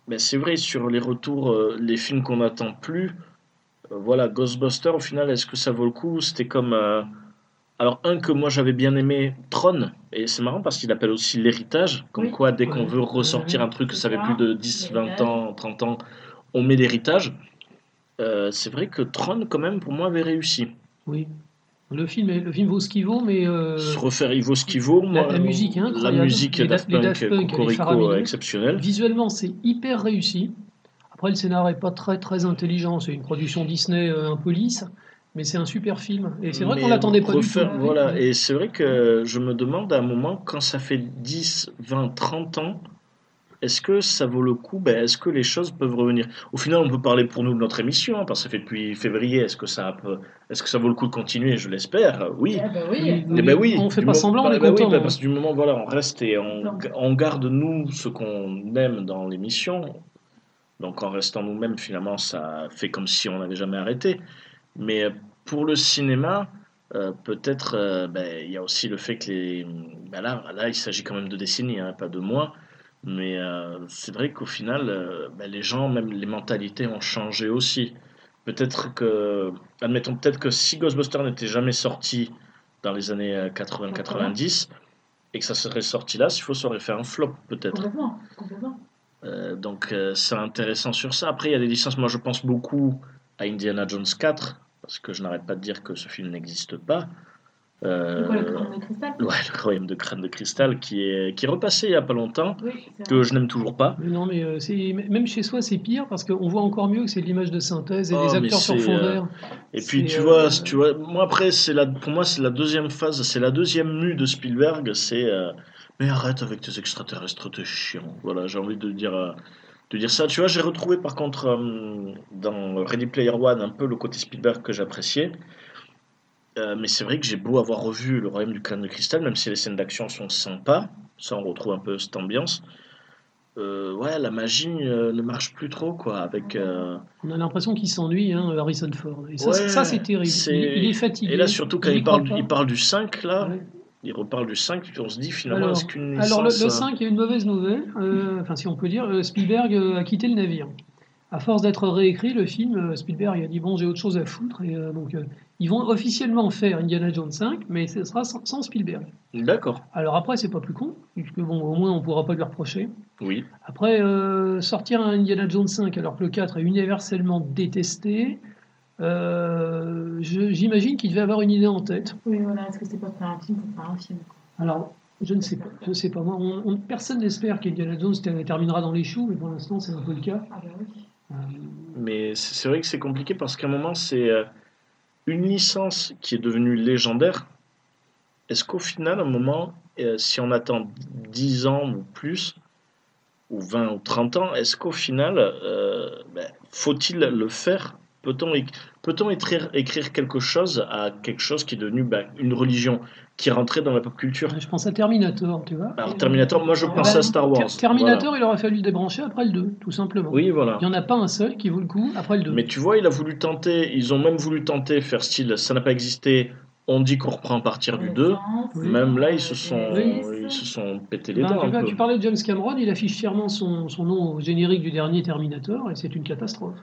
ben c'est vrai, sur les retours, euh, les films qu'on n'attend plus, euh, voilà, Ghostbusters, au final, est-ce que ça vaut le coup? C'était comme. euh, Alors, un que moi j'avais bien aimé, Tron, et c'est marrant parce qu'il appelle aussi l'héritage, comme Oui. quoi dès qu'on veut ressortir un truc que ça fait plus de 10, 20 l'héritage. ans, 30 ans, on met l'héritage. Euh, c'est vrai que Tron, quand même, pour moi, avait réussi. Oui. Le film, le film vaut ce qu'il vaut, mais euh, Se refaire, il vaut ce qu'il vaut. la- Moi, la musique est La musique Daft Punk, Daft Punk, Cocorico, exceptionnelle. visuellement, c'est hyper réussi. Après, le scénario n'est pas très très intelligent. C'est une production Disney euh, un peu lisse, mais c'est un super film. Et c'est vrai qu'on l'attendait pas refaire- du tout. Voilà, et c'est vrai que je me demande à un moment, quand ça fait 10, 20, 30 ans, est-ce que ça vaut le coup? Ben, Est-ce que les choses peuvent revenir? Au final, on peut parler pour nous de notre émission, hein, parce que ça fait depuis février. Est-ce que, ça peut- est-ce que ça vaut le coup de continuer? Je l'espère, oui. Ah bah oui. Oui, Eh ben oui, on fait du pas semblant, on bah, est bah oui, content. bah, hein. parce que du moment, voilà, on reste et on, on garde nous ce qu'on aime dans l'émission. Donc en restant nous-mêmes, finalement, ça fait comme si on n'avait jamais arrêté. Mais euh, pour le cinéma, euh, peut-être, euh, ben, il y a aussi le fait que les, ben là, là, il s'agit quand même de décennies, hein, pas de mois. Mais euh, c'est vrai qu'au final, ben, les gens, même les mentalités ont changé aussi. Peut-être que, admettons, peut-être que si Ghostbusters n'était jamais sorti dans les années euh, 80-90 et que ça serait sorti là, s'il faut, ça aurait fait un flop peut-être. Complètement. Complètement. Euh, donc euh, c'est intéressant sur ça. Après, il y a des licences, moi je pense beaucoup à Indiana Jones 4, parce que je n'arrête pas de dire que ce film n'existe pas. Euh, C'est quoi le crâne de cristal? ouais, le royaume de crâne de cristal qui est, qui est repassé il n'y a pas longtemps, Oui, que je n'aime toujours pas. Mais non, mais euh, c'est même chez soi, c'est pire parce qu'on voit encore mieux que c'est de l'image de synthèse et Oh, des acteurs sur fond vert. Et puis tu euh, vois, tu vois, moi après c'est la, pour moi c'est la deuxième phase, c'est la deuxième mue de Spielberg, c'est euh, mais arrête avec tes extraterrestres, t'es chiant. Voilà, j'ai envie de dire, euh, de dire ça. Tu vois, j'ai retrouvé par contre euh, dans Ready Player One un peu le côté Spielberg que j'appréciais. Euh, mais c'est vrai que j'ai beau avoir revu Le Royaume du Crâne de Cristal, même si les scènes d'action sont sympas, ça on retrouve un peu cette ambiance. Euh, ouais, la magie euh, ne marche plus trop quoi. Avec euh, On a l'impression qu'il s'ennuie, hein, Harrison Ford. Et ça, Ouais, c'est- ça, c'est terrible. c'est- Il, il est fatigué. et là surtout quand il, parle, du- il parle du 5 là, Ouais. Il reparle du 5, puis on se dit finalement Alors, est-ce qu'une Alors, le, licence, le euh, 5, il y a une mauvaise nouvelle. euh, Enfin, si on peut dire, euh, Spielberg euh, a quitté le navire. À force d'être réécrit, le film, euh, Spielberg a dit Bon, j'ai autre chose à foutre. Et euh, donc, euh, ils vont officiellement faire Indiana Jones 5, mais ce sera sans, sans Spielberg. D'accord, Alors, après, c'est pas plus con, puisque bon, au moins, on pourra pas lui reprocher. oui. Après, euh, sortir un Indiana Jones 5 alors que le 4 est universellement détesté, euh, je- j'imagine qu'il devait avoir une idée en tête. Oui, voilà. Est-ce que c'est pas faire un film pour faire un film Alors, je ne sais pas. Je ne sais pas. Moi, on- on- personne n'espère qu'Indiana Jones ter- terminera dans les choux, mais pour l'instant, c'est un peu le cas. Ah bah oui. Euh, Mais c'est vrai que c'est compliqué parce qu'à un moment, c'est euh, une licence qui est devenue légendaire. Est-ce qu'au final, à un moment, euh, si on attend 10 ans ou plus, ou 20 ou 30 ans, est-ce qu'au final, euh, ben, faut-il le faire? Peut-on peut-on écrire, écrire quelque chose à quelque chose qui est devenu ben, une religion, qui est rentrée dans la pop culture? Je pense à Terminator, tu vois. Alors Terminator, moi je pense bah, à Star Wars. Ter- Terminator, il aurait fallu le débrancher après le 2, tout simplement. Oui, voilà. Il n'y en a pas un seul qui vaut le coup après le 2. Mais tu vois, il a voulu tenter, ils ont même voulu tenter faire style, ça n'a pas existé, on dit qu'on reprend à partir du 2. Oui. Même là, ils se sont, Oui. ils se sont pété les Ben, dents tu, un peu. tu parlais de James Cameron, il affiche fièrement son, son nom au générique du dernier Terminator, et c'est une catastrophe.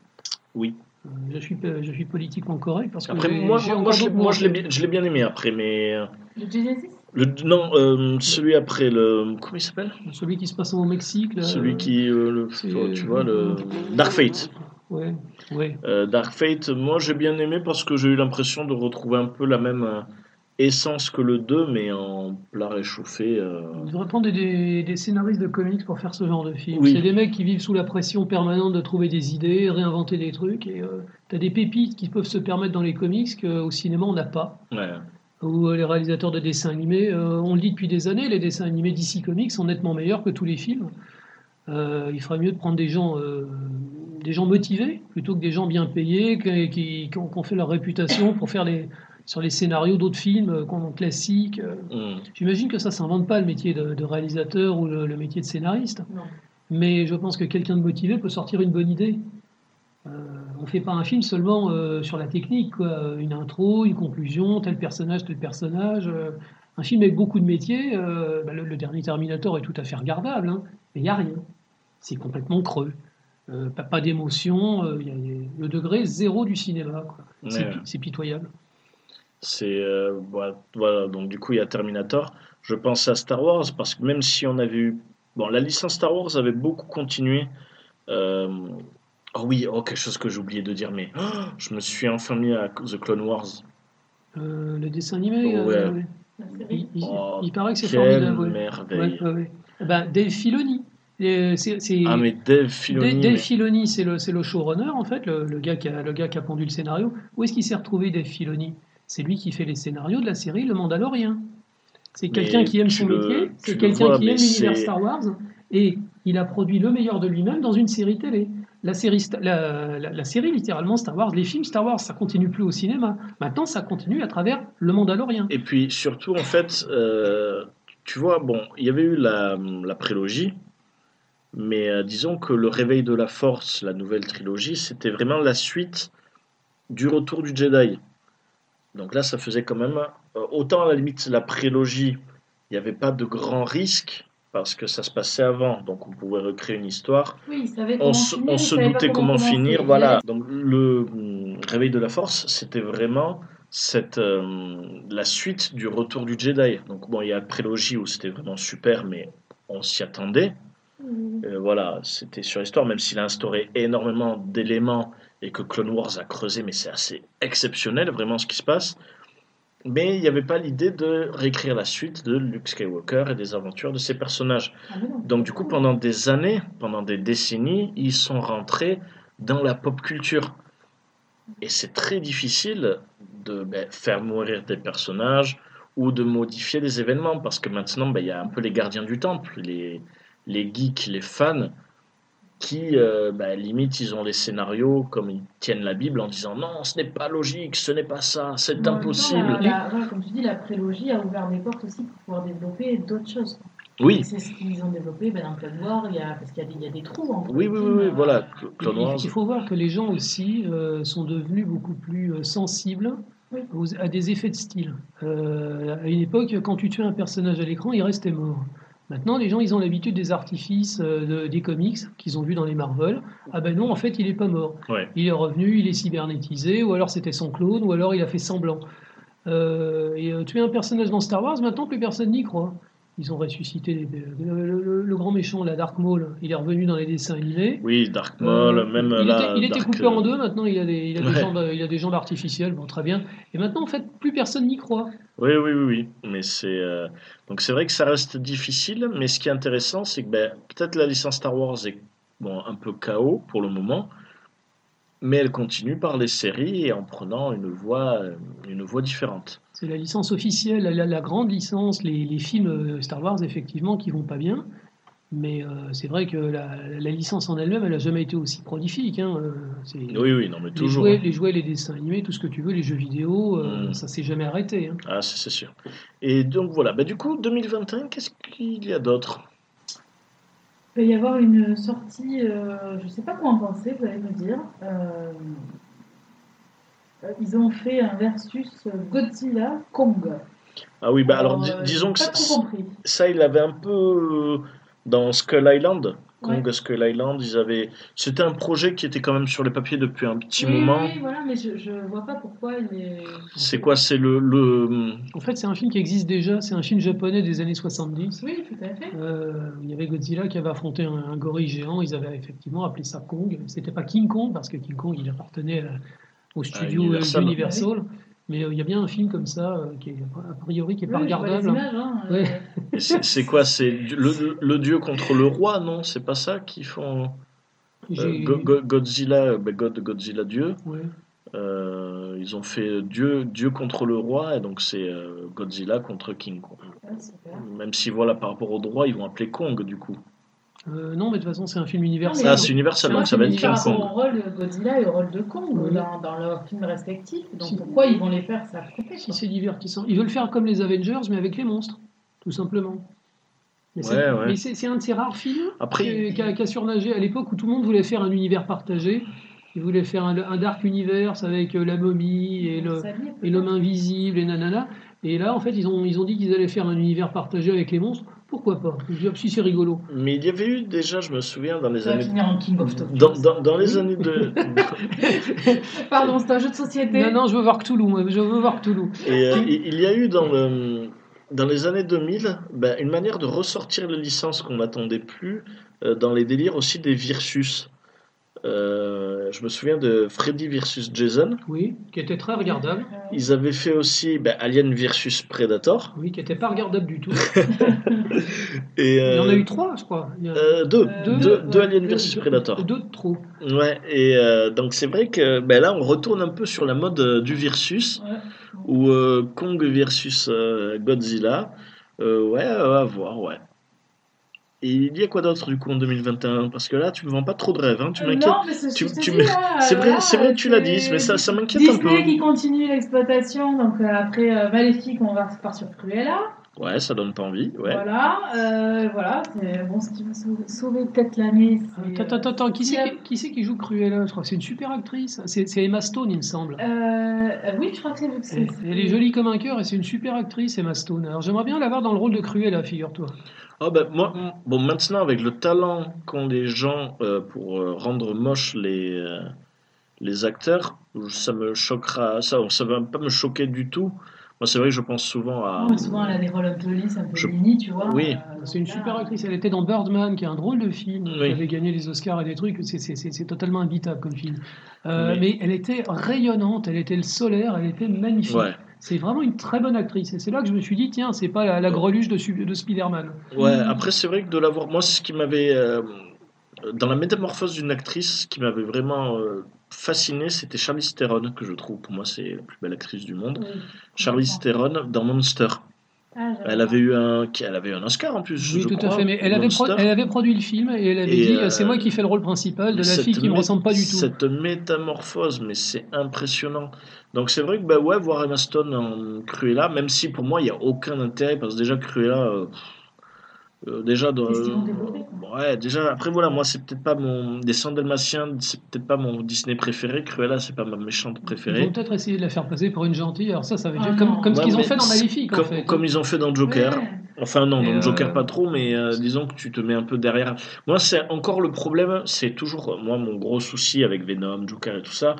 Oui. Je suis, je suis politiquement correct parce que Après, moi, moi, je, moi, l'ai bien, je l'ai bien aimé après, mais euh, Le Genesis? le, non, euh, celui après le, comment il s'appelle? Celui qui se passe au Mexique. Là, Celui qui, euh, le, tu vois, le Dark Fate. Ouais, ouais. Euh, Dark Fate, moi j'ai bien aimé parce que j'ai eu l'impression de retrouver un peu la même euh, essence que le 2, mais en plat réchauffé. euh. Devrait prendre des, scénaristes de comics pour faire ce genre de film. Oui. C'est des mecs qui vivent sous la pression permanente de trouver des idées, réinventer des trucs. Et euh, tu as des pépites qui peuvent se permettre dans les comics qu'au cinéma on n'a pas. Ouais. Ou euh, les réalisateurs de dessins animés, euh, on le dit depuis des années, les dessins animés d'ici Comics sont nettement meilleurs que tous les films. Euh, il ferait mieux de prendre des gens, des gens motivés plutôt que des gens bien payés qui, qui, qui ont, qui ont fait leur réputation pour faire les, sur les scénarios d'autres films euh, qu'on classiques. euh. Mm. J'imagine que ça ne s'invente pas le métier de, de réalisateur ou le, le métier de scénariste, Non. mais je pense que quelqu'un de motivé peut sortir une bonne idée. Euh, on ne fait pas un film seulement euh, sur la technique, quoi. une intro, une conclusion, tel personnage, tel personnage. euh. un film avec beaucoup de métiers, euh, bah, le, le dernier Terminator est tout à fait regardable, hein, mais il n'y a rien. C'est complètement creux. Euh, pas pas d'émotion, euh, le degré zéro du cinéma. Ouais. c'est pitoyable. C'est euh, voilà, voilà, donc du coup il y a Terminator. Je pense à Star Wars parce que même si on avait eu bon la licence Star Wars avait beaucoup continué. Euh, Oh oui, oh quelque chose que j'ai oublié de dire, mais oh, je me suis enfin mis à The Clone Wars. Euh, le dessin animé, euh, Ouais. série. Il, il- Oh, il paraît que c'est formidable. ouais. merveille. Ouais, ouais, ouais. Eh ben, Dave Filoni. Euh, c'est- c'est- Ah mais Dave Filoni. Dave, Dave mais- Filoni, c'est le, c'est le showrunner, en fait, le, le gars qui a, le gars qui a pondu le scénario. Où est-ce qu'il s'est retrouvé, Dave Filoni? C'est lui qui fait les scénarios de la série Le Mandalorien. C'est quelqu'un qui aime son le- métier, c'est quelqu'un qui aime l'univers Star Wars, et il a produit le meilleur de lui-même dans une série télé. La série, la, la- la série, littéralement, Star Wars, les films Star Wars, ça continue plus au cinéma. Maintenant, ça continue à travers Le Mandalorien. Et puis surtout, en fait, euh, tu vois, bon, il y avait eu la, la prélogie, mais euh, disons que le réveil de la Force, la nouvelle trilogie, c'était vraiment la suite du retour du Jedi. Donc là, ça faisait quand même, euh, autant à la limite, la prélogie, il n'y avait pas de grand risque, parce que ça se passait avant, donc on pouvait recréer une histoire. Oui, il savait on se, finir, on il se doutait comment finir, Il voilà. Donc le hum, réveil de la force, c'était vraiment cette euh, la suite du retour du Jedi. Donc bon, il y a la prélogie où c'était vraiment super, mais on s'y attendait. Euh, voilà, c'était sur l'histoire, même s'il a instauré énormément d'éléments et que Clone Wars a creusé, mais c'est assez exceptionnel vraiment ce qui se passe. Mais il n'y avait pas l'idée de réécrire la suite de Luke Skywalker et des aventures de ces personnages. Ah. Donc du coup, pendant des années, pendant des décennies, ils sont rentrés dans la pop culture. Et c'est très difficile de ben, faire mourir des personnages ou de modifier des événements, parce que maintenant, ben, il y a un peu les gardiens du temple, les, les geeks, les fans, qui, euh, ben, limite, ils ont les scénarios comme ils tiennent la Bible en disant non, ce n'est pas logique, ce n'est pas ça, c'est temps, impossible. la- la- voilà, comme tu dis, la prélogie a ouvert des portes aussi pour pouvoir développer d'autres choses. Oui, C'est ce qu'ils ont développé ben, dans Clone Wars, il y a, parce qu'il y, a des- il y a des trous oui, oui, oui, euh, voilà, Il, Clone Wars. il faut voir que les gens aussi euh, sont devenus beaucoup plus euh, sensibles Oui. aux- à des effets de style. Euh, à une époque, quand tu tuais un personnage à l'écran, il restait mort. Maintenant, les gens, ils ont l'habitude des artifices euh, de- des comics qu'ils ont vus dans les Marvel. Ah ben non, en fait, il n'est pas mort. Ouais. Il est revenu, il est cybernétisé, ou alors c'était son clone, ou alors il a fait semblant. Euh, et euh, tuer un personnage dans Star Wars, maintenant, plus personne n'y croit. Ils ont ressuscité les- le, le- le- le grand méchant, la Dark Maul. Il est revenu dans les dessins animés. Oui, Dark Maul, Euh, même il là. était, il était coupé euh, en deux, maintenant il a des, il a des, jambes, il a des jambes artificielles, bon très bien. Et maintenant en fait plus personne n'y croit. Oui, oui, oui, oui. Mais c'est euh, donc c'est vrai que ça reste difficile, mais ce qui est intéressant, c'est que ben, peut-être la licence Star Wars est bon un peu chaos pour le moment, mais elle continue par les séries et en prenant une voie, euh, une voie différente. C'est la licence officielle, la, la grande licence, les, les films euh, Star Wars effectivement qui vont pas bien. Mais euh, c'est vrai que la, la licence en elle-même, elle a jamais été aussi prolifique. hein. Euh, c'est- Oui, oui, non, mais les, toujours. jouets, hein. les jouets, les dessins animés, tout ce que tu veux, les jeux vidéo, euh, Mm. ça s'est jamais arrêté. hein. Ah, c'est sûr. Et donc voilà. Ben, du coup, 2021, qu'est-ce qu'il y a d'autre? Il va y avoir une sortie, euh, je ne sais pas quoi en penser, vous allez me dire. Euh, euh, ils ont fait un versus Godzilla Kong. Ah oui, bah alors, di- euh, disons j'ai que ça, il avait un peu euh, dans Skull Island. Kong Ouais. Skull Island, ils avaient. C'était un projet qui était quand même sur les papiers depuis un petit oui, moment. Oui, voilà, mais je, je vois pas pourquoi il est. C'est quoi C'est le, le. En fait, c'est un film qui existe déjà. C'est un film japonais des années 70. Oui, tout à fait. Euh, il y avait Godzilla qui avait affronté un, un gorille géant. Ils avaient effectivement appelé ça Kong. C'était pas King Kong parce que King Kong il appartenait euh, au studio euh, Universal. Universal. Mais euh, il y a bien un film comme ça euh, qui est a priori qui est pas Oui, regardable. hein, euh, C'est quoi C'est le, le dieu contre le roi Non, c'est pas ça qu'ils font. Euh, J'ai- Go- Go- Godzilla, ben, God, Godzilla Dieu. ouais. Euh, ils ont fait Dieu, Dieu contre le roi, et donc c'est euh, Godzilla contre King Kong. super. Même si voilà, par rapport au droit, ils vont appeler Kong du coup. Euh, non, mais de toute façon, c'est un film universel. Ah, c'est Universal, c'est un donc ça va être film King Kong. au rôle de Godzilla et au rôle de Kong Oui. dans, dans leurs films respectifs. Donc Si. pourquoi ils vont les faire s'affronter Si c'est divertissant. Ils veulent faire comme les Avengers, mais avec les monstres, tout simplement. Mais c'est Ouais, c'est- un de ces rares films Après, qui, a, qui a surnagé à l'époque où tout le monde voulait faire un univers partagé. Ils voulaient faire un, un Dark Universe avec euh, la momie et l'homme invisible et nanana. Et là, en fait, ils ont, ils ont dit qu'ils allaient faire un univers partagé avec les monstres. Pourquoi pas? Je dis, ah, Si c'est rigolo. Mais il y avait eu déjà, je me souviens, dans les Ça va années. finir en King of Tokyo. Dans, dans, dans les années de. Pardon, c'est un jeu de société. Non, non, je veux voir Cthulhu. moi, Je veux voir Cthulhu. Et euh, il y a eu dans, le, dans les années 2000 ben, une manière de ressortir les licences qu'on n'attendait plus euh, dans les délires aussi des Virsus. Euh, je me souviens de Freddy versus Jason. Oui, qui était très regardable. Ils avaient fait aussi ben, Alien versus Predator. Oui, qui était pas regardable du tout. Et, Il y en a euh, eu trois, je crois. A- euh, deux, Euh, deux, ouais, deux Alien deux- versus deux- Predator. Deux de trop. Ouais, et euh, donc c'est vrai que ben là on retourne un peu sur la mode euh, du versus, Ouais. ou euh, Kong versus euh, Godzilla. Euh, ouais, euh, à voir, ouais. Et il y a quoi d'autre du coup en 2021 Parce que là tu me vends pas trop de rêves, hein, tu Euh, m'inquiètes. non, mais c'est ce c'est vrai- là, c'est vrai que tu l'as dit, c'est mais ça- ça m'inquiète un Disney peu. qui continue l'exploitation, donc euh, après euh, Maléfique, on va repart sur Cruella. Ouais, ça donne pas envie, ouais. Voilà, euh, voilà, c'est bon, ce qui va sauver, sauver peut-être l'année. c'est, Attends, attends, attends, qui c'est a- qui, qui, c'est qui joue Cruella? Je crois que c'est une super actrice. C'est c'est Emma Stone, il me semble. Euh, euh, oui, je crois que c'est. c'est- Elle, elle est jolie comme un cœur et c'est une super actrice, Emma Stone. Alors j'aimerais bien la voir dans le rôle de Cruella, figure-toi. Ah ben, moi, bon, maintenant, avec le talent qu'ont les gens euh, pour euh, rendre moches les, euh, les acteurs, ça me choquera, ça, ça va pas me choquer du tout. Moi, c'est vrai que je pense souvent à. Non, souvent, elle a des rôles un peu lisses, un peu Je- mini, tu vois. Oui. euh, C'est une super actrice. Elle était dans Birdman, qui est un drôle de film, qui Oui. avait gagné les Oscars et des trucs. C'est- C'est c'est- c'est totalement imbitable comme film. Euh, Oui. Mais elle était rayonnante, elle était le solaire, elle était magnifique. Ouais, C'est vraiment une très bonne actrice. Et c'est là que je me suis dit, tiens, c'est pas la, la greluche de, Spider-Man. ouais. Après, c'est vrai que de l'avoir. Moi, c'est ce qui m'avait. euh, dans la métamorphose d'une actrice, ce qui m'avait vraiment euh, fasciné, c'était Charlize Theron, que je trouve, pour moi, c'est la plus belle actrice du monde. Oui. Charlize Theron dans Monster. Ah, Elle avait eu un, elle avait eu un Oscar en plus. Oui, je tout à fait. Mais elle avait, pro- Monster. elle avait produit le film et elle avait Et, dit, euh, c'est moi qui fais le rôle principal de la fille qui me mé- ressemble pas du tout. Cette métamorphose, mais c'est impressionnant. Donc c'est vrai que bah ouais, voir Emma Stone en Cruella, même si pour moi il n'y a aucun intérêt, parce que déjà Cruella, euh, euh, déjà dans, ouais, déjà après voilà, moi c'est peut-être pas mon des Dalmatiens, c'est peut-être pas mon Disney préféré. Cruella, c'est pas ma méchante Ils vont préférée. peut-être essayer de la faire passer pour une gentille. Alors ça, ça va être Ah comme, comme ce qu'ils ont fait dans Maléfique, en Comme, fait. comme ils ont fait dans Joker. Ouais. Enfin non, dans Joker euh, pas trop, mais euh, disons que tu te mets un peu derrière. Moi, c'est encore le problème, c'est toujours moi mon gros souci avec Venom, Joker et tout ça.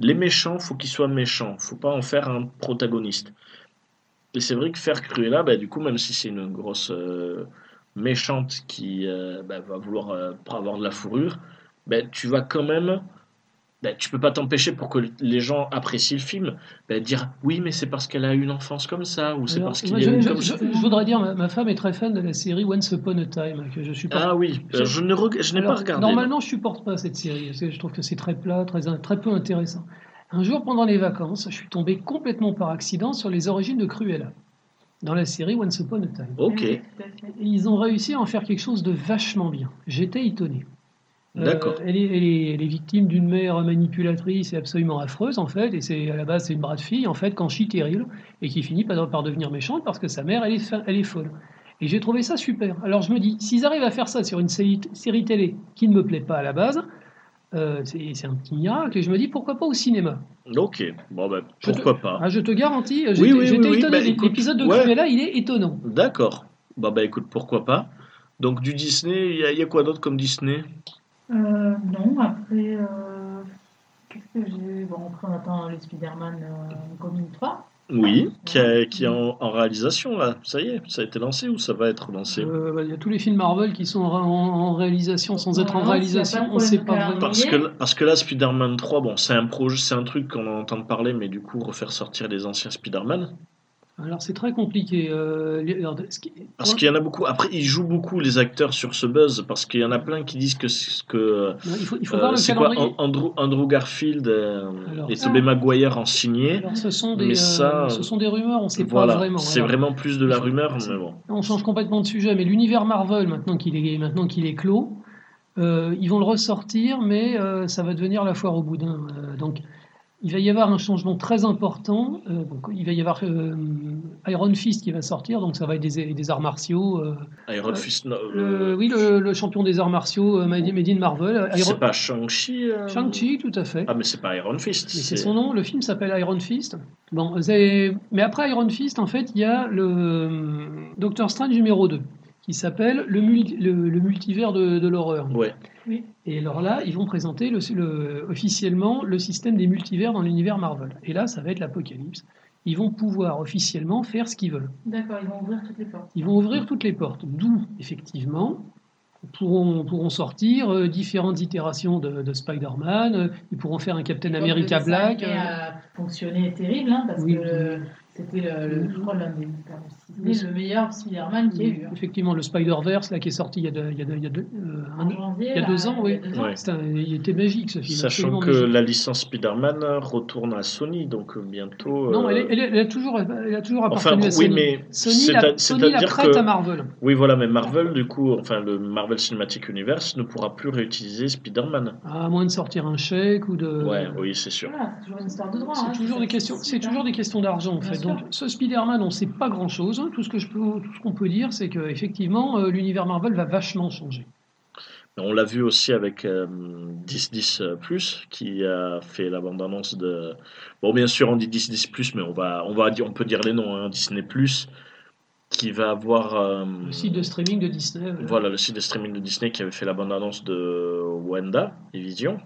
Les méchants, faut qu'ils soient méchants, faut pas en faire un protagoniste. Et c'est vrai que faire Cruella, bah, du coup, même si c'est une grosse euh, méchante qui euh, bah, va vouloir euh, avoir de la fourrure, bah, tu vas quand même, bah, tu peux pas t'empêcher pour que les gens apprécient le film, bah, dire oui, mais c'est parce qu'elle a eu une enfance comme ça, ou c'est parce qu'il a je, comme je- ça. je voudrais dire, ma, ma femme est très fan de la série Once Upon a Time, que je supporte. Ah oui, Je- euh, je ne reg- je n'ai pas regardé. Normalement, je supporte pas cette série, parce que je trouve que c'est très plat, très, très peu intéressant. Un jour, pendant les vacances, je suis tombé complètement par accident sur les origines de Cruella, dans la série Once Upon a Time. Ok. Et ils ont réussi à en faire quelque chose de vachement bien. J'étais étonné. Euh, D'accord. elle, est, elle est- elle est victime d'une mère manipulatrice et absolument affreuse, en fait. Et c'est à la base, c'est une brave fille, en fait, qui terrible, et qui finit par, par devenir méchante parce que sa mère, elle est, elle est folle. Et j'ai trouvé ça super. Alors je me dis, s'ils arrivent à faire ça sur une série, série télé qui ne me plaît pas à la base, euh, c'est c'est un petit miracle. Et je me dis, pourquoi pas au cinéma? Ok, bon ben Je te- pourquoi pas. Ah, Je te garantis, Oui, j'étais oui, j'étais oui, oui, étonné. bah, écoute, L'épisode de ouais. Il est étonnant. D'accord. Bah bah écoute, pourquoi pas. Donc du Disney, il y, a- il y a quoi d'autre comme Disney? Euh, non, après. euh, Qu'est-ce que j'ai Bon, après, on attend les Spider-Man euh, Homecoming 3. Oui, qui, a- qui est en, en réalisation là. Ça y est, ça a été lancé ou ça va être lancé? Euh, bah, Il y a tous les films Marvel qui sont en, réalisation sans être en réalisation, on ne sait pas vraiment. parce que, parce que là, Spider-Man 3, bon, c'est un projet, c'est un truc qu'on entend parler, mais du coup, refaire sortir les anciens Spider-Man. Alors c'est très compliqué. euh, les- Parce qu'il y en a beaucoup. Après, ils jouent beaucoup les acteurs sur ce buzz, parce qu'il y en a plein qui disent que, c'est- que non, il faut, il faut euh, voir le c'est quoi calendrier. An- Andrew, Andrew Garfield euh, Alors, et Tobey Maguire en signé. Alors, ce sont des, mais euh, ça, ce sont des rumeurs, on ne sait Voilà, pas vraiment. c'est vraiment plus de la rumeur, mais bon. On change complètement de sujet, mais l'univers Marvel, maintenant qu'il est, maintenant qu'il est clos, ils vont le ressortir, mais ça va devenir la foire au boudin. Donc, il va y avoir un changement très important. Euh, donc, il va y avoir euh, Iron Fist qui va sortir, donc ça va être des, des arts martiaux. euh, Iron Fist, le- euh, oui, le, le champion des arts martiaux, made made in Marvel. Iron- c'est pas Shang-Chi Shang-Chi, tout à fait. Ah, mais c'est pas Iron Fist. C'est son nom, le film s'appelle Iron Fist. Bon, mais après Iron Fist, en fait, il y a le Doctor Strange numéro 2, qui s'appelle le multivers de, de l'horreur. Ouais. Et alors là, ils vont présenter le- le- officiellement le système des multivers dans l'univers Marvel. Et là, ça va être l'apocalypse. Ils vont pouvoir officiellement faire ce qu'ils veulent. D'accord, ils vont ouvrir toutes les portes. Ils vont ouvrir toutes les portes. D'où, effectivement, pourront, pourront sortir euh, différentes itérations de, de Spider-Man. euh, ils pourront faire un Captain America Black. euh, a fonctionné terrible, hein, parce Oui. que c'était le, le- je crois l'un des c'était le meilleur Spider-Man qu'il y a eu. hein. Effectivement, le Spider-Verse là, qui est sorti il y a, deux- il y a deux- il y a deux- un En an. janvier, il y a là, deux ans, oui. il y a deux ans. Ouais. C'est un- il était magique ce film. Sachant que magique. la licence Spider-Man retourne à Sony, donc euh, bientôt. Non, euh, elle, est- elle est- elle a toujours, elle a toujours Enfin, appartenu à oui, Sony. mais Sony la, à- Sony la prête que- à Marvel. Oui, voilà, mais Marvel, du coup, enfin, le Marvel Cinematic Universe ne pourra plus réutiliser Spider-Man. À moins de sortir un chèque ou de. Ouais, oui, c'est sûr. Voilà, c'est toujours une histoire de droit. C'est hein, toujours des questions. C'est toujours hein. des questions d'argent en fait. Donc ce Spider-Man, on ne sait pas grand-chose. Tout ce que je peux, tout ce qu'on peut dire, c'est que effectivement, euh, l'univers Marvel va vachement changer. On l'a vu aussi avec euh, 10-10 euh, Plus, qui a fait la bande-annonce de. Bon, bien sûr, on dit 10-10 Plus, mais on, va, on, va dire, on peut dire les noms. hein, Disney Plus, qui va avoir. euh, Le site de streaming de Disney. euh, Voilà, le site de streaming de Disney qui avait fait la bande-annonce de Wanda et Vision.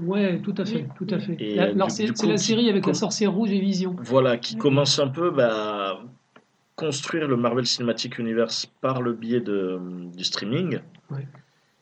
Ouais, tout à fait, Oui. tout à fait. Et, alors c'est la série avec la sorcière rouge et Vision. Voilà, qui Oui. commence un peu bah, à construire le Marvel Cinematic Universe par le biais de, du streaming. Ouais.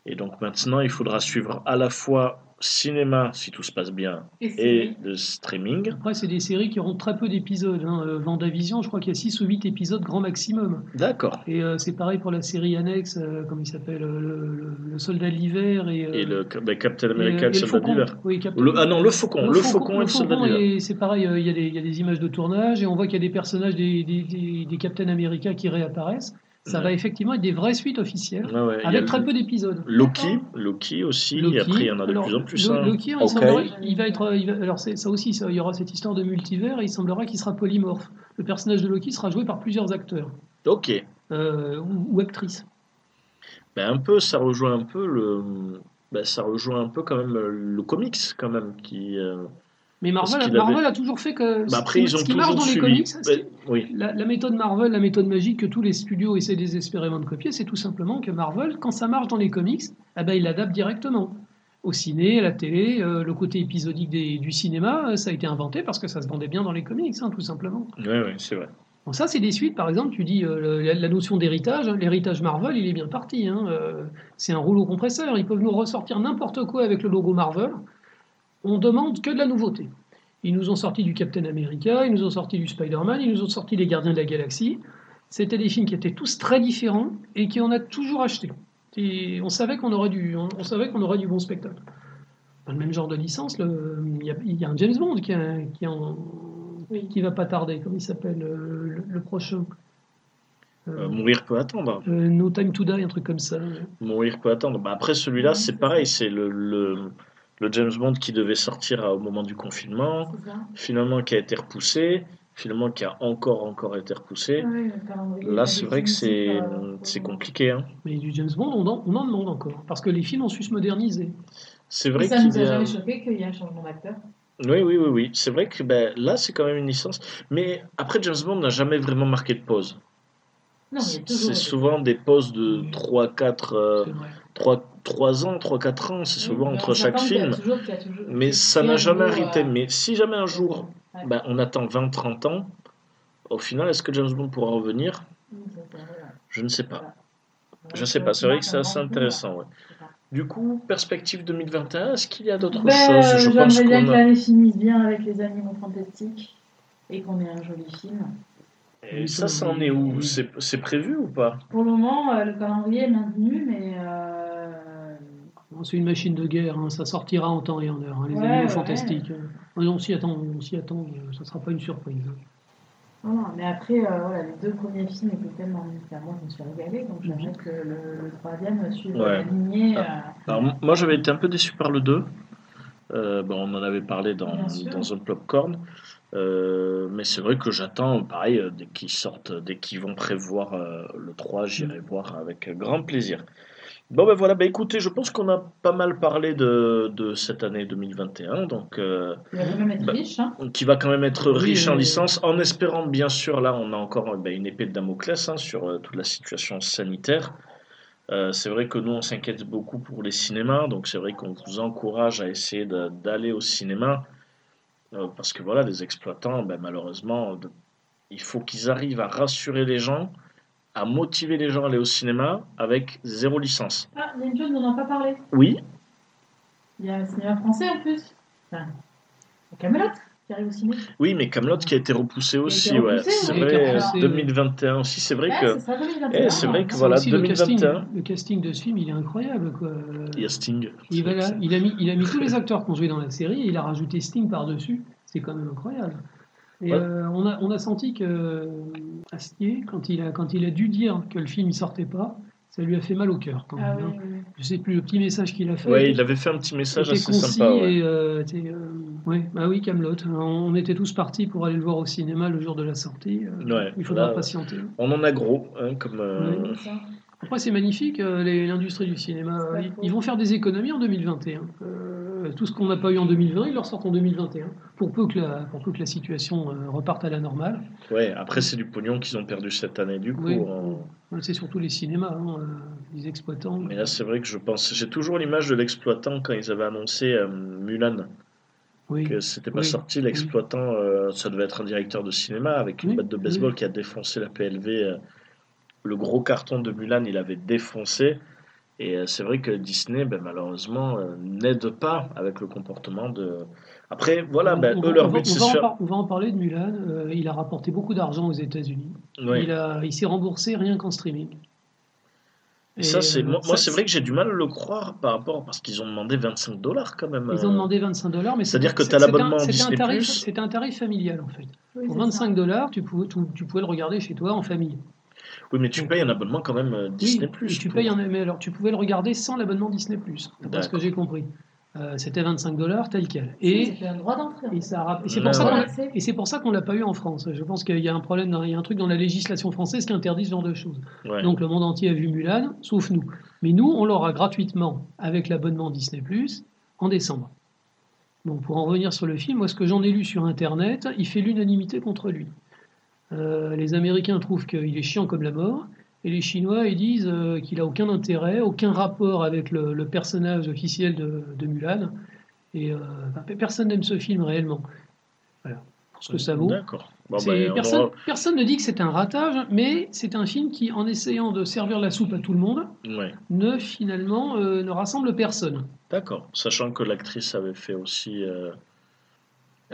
Et donc maintenant, il faudra suivre à la fois cinéma, si tout se passe bien, Et le streaming. Après, c'est des séries qui auront très peu d'épisodes. Hein. Euh, Vendavision, je crois qu'il y a 6 ou 8 épisodes grand maximum. D'accord. Et euh, c'est pareil pour la série annexe, euh, comment il s'appelle, euh, le, le- le soldat de l'hiver et, euh, Et le bah, Captain America, le et le soldat faucon. d'hiver. Oui, Captain- Le- Ah non, le faucon, le, faucon, et le soldat et c'est pareil, euh, il y, a des- il y a des images de tournage et on voit qu'il y a des personnages des, des, des, des Captain America qui réapparaissent. Ça va effectivement être des vraies suites officielles, Ouais, ouais, avec le- très peu d'épisodes. Loki, Loki aussi, et après il y en a de alors, plus en plus. Hein. Loki, il, va être, il va- alors ça aussi, ça, il y aura cette histoire de multivers et il semblera qu'il sera polymorphe. Le personnage de Loki sera joué par plusieurs acteurs Ok. euh, ou, ou actrices. Ben, un peu, ça rejoint un peu le. ben, ça rejoint un peu quand même le comics quand même qui. euh, Mais Marvel, qu'il Marvel avait- a toujours fait que ben, ce après qui- ils ont ce qui marche dans les comics, oui. La, la méthode Marvel, la méthode magique que tous les studios essaient désespérément de copier, c'est tout simplement que Marvel, quand ça marche dans les comics, eh ben, il l'adapte directement. Au ciné, à la télé, euh, le côté épisodique des- du cinéma, euh, ça a été inventé parce que ça se vendait bien dans les comics, hein, tout simplement. Oui, oui, c'est vrai. Bon, ça, c'est des suites, par exemple, tu dis euh, la, la notion d'héritage, hein, l'héritage Marvel, il est bien parti. hein, c'est un rouleau compresseur, ils peuvent nous ressortir n'importe quoi avec le logo Marvel. On demande que de la nouveauté. Ils nous ont sorti du Captain America, ils nous ont sorti du Spider-Man, ils nous ont sorti les Gardiens de la Galaxie. C'était des films qui étaient tous très différents et qu'on a toujours acheté. Et on savait qu'on aurait du, on, on savait qu'on aurait du bon spectacle. Dans le même genre de licence, il y, a- il y a un James Bond qui, a- qui, est en- Oui. qui va pas tarder. Comment il s'appelle euh, le, le prochain Euh, Euh, mourir peut attendre. euh, No Time to Die, un truc comme ça. Mourir peut attendre. Bah, après, celui-là, c'est pareil. C'est le, le, le James Bond qui devait sortir au moment du confinement, finalement qui a été repoussé, finalement qui a encore, encore été repoussé. Ouais, calendrier Là, c'est vrai que c'est euh, c'est compliqué. Hein. Mais du James Bond, on en, on en demande encore. Parce que les films ont su se moderniser. C'est vrai ça nous a a... jamais choqué qu'il y ait un changement d'acteur. Oui, oui, oui, oui. C'est vrai que ben, là, c'est quand même une licence. Mais après, James Bond n'a jamais vraiment marqué de pause. Non, il y a toujours C'est souvent des pauses de 3, 4, euh, C'est vrai. 3, 3 ans, 3, 4 ans. C'est souvent Oui, entre chaque film. toujours- toujours- Mais ça n'a jamais arrêté. euh, Mais si jamais un jour, Ouais. ben, on attend 20, 30 ans, au final, est-ce que James Bond pourra revenir? Je ne sais pas. Je sais pas. C'est vrai que c'est assez intéressant. ouais. Du coup, perspective 2021, est-ce qu'il y a d'autres Ben, choses? Je pense bien que a. l'année finisse bien avec les animaux fantastiques et qu'on ait un joli film. Et ça, ça en est où? C'est prévu ou pas? Pour le moment, euh, le calendrier est maintenu, mais euh, C'est une machine de guerre, hein, ça sortira en temps et en heure. hein, les Ouais, animaux ouais. fantastiques. euh, On s'y attend, on s'y attend, euh, ça ne sera pas une surprise. voilà. mais après, euh, voilà, les deux premiers films étaient tellement. Moi, je me suis régalée, donc j'aimerais que le, le troisième suive Ouais. la lignée. euh, Alors, moi, j'avais été un peu déçu par le 2. Euh, bon, on en avait parlé dans, dans un popcorn. Euh, mais c'est vrai que j'attends, pareil, dès qu'ils sortent, dès qu'ils vont prévoir euh, le 3, j'irai voir avec grand plaisir. Bon ben voilà, ben écoutez, je pense qu'on a pas mal parlé de, de cette année 2021, donc euh, Il va quand même être Bah, riche. Hein. qui va quand même être Oui, riche en euh, licence, en espérant bien sûr, là on a encore euh, ben, une épée de Damoclès hein, sur euh, toute la situation sanitaire. Euh, c'est vrai que nous on s'inquiète beaucoup pour les cinémas, donc c'est vrai qu'on vous encourage à essayer d'aller au cinéma, euh, parce que voilà, les exploitants, ben, malheureusement, de- il faut qu'ils arrivent à rassurer les gens, à motiver les gens à aller au cinéma avec zéro licence. Ah, il y a une chose dont on n'a pas parlé. Oui, Il y a un cinéma français en plus. Enfin, Camelot qui arrive au cinéma. oui, mais Camelot qui a été repoussé aussi, été ouais, repoussé, c'est vrai, Il a été euh, repoussé, 2021 aussi, c'est vrai Ouais, que c'est ça, 2021. Eh, c'est vrai que C'est voilà, aussi le casting, 2021. le casting de ce film, il est incroyable. Quoi. il y a Sting. Il, voilà, a mis, il a mis tous les acteurs qui ont joué dans la série et il a rajouté Sting par-dessus. C'est quand même incroyable. Et Ouais. euh, on, a, on a senti que euh, Astier, quand il, a, quand il a dû dire que le film ne sortait pas, ça lui a fait mal au cœur. Quand Ah même, oui, hein. oui, oui. Je sais plus le petit message qu'il a fait. Ouais, il avait fait un petit message assez concis sympa. Ouais. et euh, euh, ouais, bah oui, Camelot. On était tous partis pour aller le voir au cinéma le jour de la sortie. Euh, Ouais, il faudra là, patienter. On en a gros, hein, comme. euh. Après, c'est magnifique, euh, l'industrie du cinéma. Ils, vont faire des économies en 2021. Euh, tout ce qu'on n'a pas eu en 2020, ils leur sortent en 2021. Pour peu que la, pour peu que la situation euh, reparte à la normale. Ouais, après, c'est du pognon qu'ils ont perdu cette année, du coup. Oui. en- C'est surtout les cinémas, hein, euh, les exploitants. Mais là, c'est vrai que je pense. J'ai toujours l'image de l'exploitant quand ils avaient annoncé euh, Mulan, oui. que c'était pas Oui. sorti. L'exploitant, euh, ça devait être un directeur de cinéma avec une batte de baseball qui a défoncé la PLV. euh, le gros carton de Mulan, il avait défoncé. Et euh, c'est vrai que Disney, ben, malheureusement, euh, n'aide pas avec le comportement de. Après, voilà, On- ben, on eux, va- leur but, c'est on On va en parler de Mulan. Euh, il a rapporté beaucoup d'argent aux États-Unis. Il, a- il s'est remboursé rien qu'en streaming. Et ça, c'est moi, c'est vrai que j'ai du mal à le croire par rapport parce qu'ils ont demandé 25 dollars quand même. Ils ont demandé 25 dollars, mais C'est-à-dire que t'as c'était un- l'abonnement c'était un Disney+. tarif- C'était un tarif familial en fait. Oui, Pour c'est 25 ça. dollars, tu pouvais, tu, tu pouvais le regarder chez toi en famille. Oui, mais tu payes un abonnement quand même euh, Disney+. Oui, tu pour- payes un mais alors tu pouvais le regarder sans l'abonnement Disney+. D'après ce que j'ai compris. Euh, C'était 25 dollars tel quel. Et droit ça c'est pour ça ouais. qu'on l'a- et c'est pour ça qu'on l'a pas eu en France. Je pense qu'il y a un problème, dans- il y a un truc dans la législation française qui interdit ce genre de choses. Ouais. Donc le monde entier a vu Mulan, sauf nous. Mais nous, on l'aura gratuitement avec l'abonnement Disney Plus en décembre. Donc pour en revenir sur le film, moi ce que j'en ai lu sur Internet, il fait l'unanimité contre lui. Euh, les Américains trouvent qu'il est chiant comme la mort, et les Chinois ils disent euh, qu'il a aucun intérêt, aucun rapport avec le, le personnage officiel de, de Mulan. Et euh, enfin, personne n'aime ce film réellement. Voilà, pour ce que ça vaut. D'accord. Bon, ben, on personne, aura- personne ne dit que c'est un ratage, mais c'est un film qui, en essayant de servir la soupe à tout le monde, Ouais. ne finalement ne rassemble personne. D'accord. Sachant que l'actrice avait fait aussi.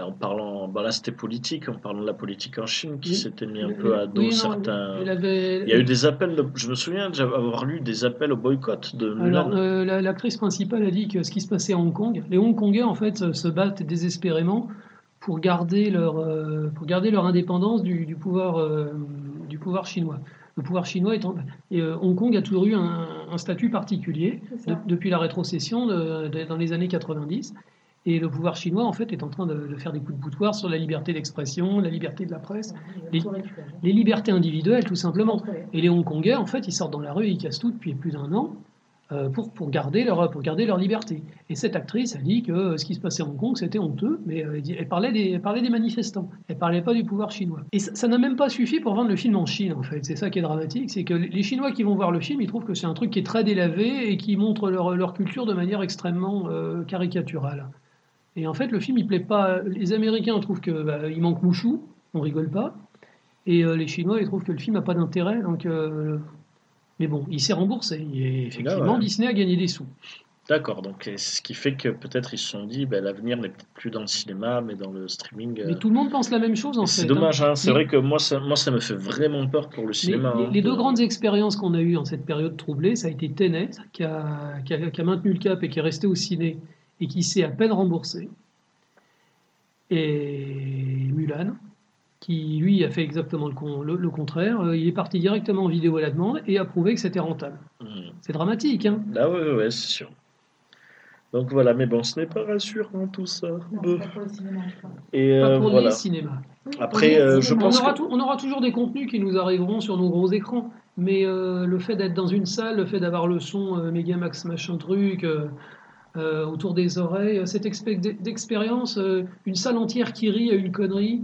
En parlant, bah là c'était politique, en parlant de la politique en Chine, qui Oui. s'était mis un peu à dos Oui, non, certains. avait- Il y a eu des appels, de- je me souviens d'avoir lu des appels au boycott de Alors, Mulan. euh, la- l'actrice principale a dit que ce qui se passait à Hong Kong, les Hongkongais en fait se- battent désespérément pour garder leur, euh, pour garder leur indépendance du, du pouvoir, euh, du pouvoir chinois. Le pouvoir chinois étant, et euh, Hong Kong a toujours eu un, un statut particulier de- depuis la rétrocession de- de- dans les années 90. Et le pouvoir chinois, en fait, est en train de, de faire des coups de boutoir sur la liberté d'expression, la liberté de la presse, Les- libertés individuelles, tout simplement. Et les Hongkongais, en fait, ils sortent dans la rue, ils cassent tout depuis plus d'un an euh, pour, pour, garder leur, pour garder leur liberté. Et cette actrice a dit que euh, ce qui se passait à Hong Kong, c'était honteux, mais euh, elle parlait des, elle parlait des manifestants, elle parlait pas du pouvoir chinois. Et ça ça n'a même pas suffi pour vendre le film en Chine, en fait. C'est ça qui est dramatique, c'est que les Chinois qui vont voir le film, ils trouvent que c'est un truc qui est très délavé et qui montre leur, leur culture de manière extrêmement euh, caricaturale. Et en fait, le film, il plaît pas. Les Américains trouvent que bah, manque Mouchou, on rigole pas. Et euh, les Chinois, ils trouvent que le film n'a pas d'intérêt. Donc, euh, mais bon, il s'est remboursé. Et effectivement, Ah ouais. Disney a gagné des sous. D'accord, donc c'est ce qui fait que peut-être ils se sont dit, ben, l'avenir n'est peut-être plus dans le cinéma, mais dans le streaming. euh. Mais tout le monde pense la même chose en fait. C'est hein. dommage, hein. c'est Mais- vrai que moi ça, moi ça me fait vraiment peur pour le cinéma. les- hein, les deux de- grandes expériences qu'on a eues en cette période troublée, ça a été Tenet, qui a, qui a- qui a maintenu le cap et qui est resté au ciné et qui s'est à peine remboursé, et Mulan, qui lui a fait exactement le, con- le- le contraire. Euh, Il est parti directement en vidéo à la demande et a prouvé que c'était rentable. Hmm. C'est dramatique, hein Ah ouais, ouais, ouais, c'est sûr. Donc voilà, mais bon, ce n'est pas rassurant tout ça. Non, pas pour le cinéma, je crois. Et Pas euh, pour voilà. les cinémas. Oui, Après, euh, je cinémas. On pense aura, que- on aura toujours des contenus qui nous arriveront sur nos gros écrans. Mais euh, le fait d'être dans une salle, le fait d'avoir le son euh, méga max machin truc euh, autour des oreilles, euh, cette expé- d'expérience, euh, une salle entière qui rit à une connerie,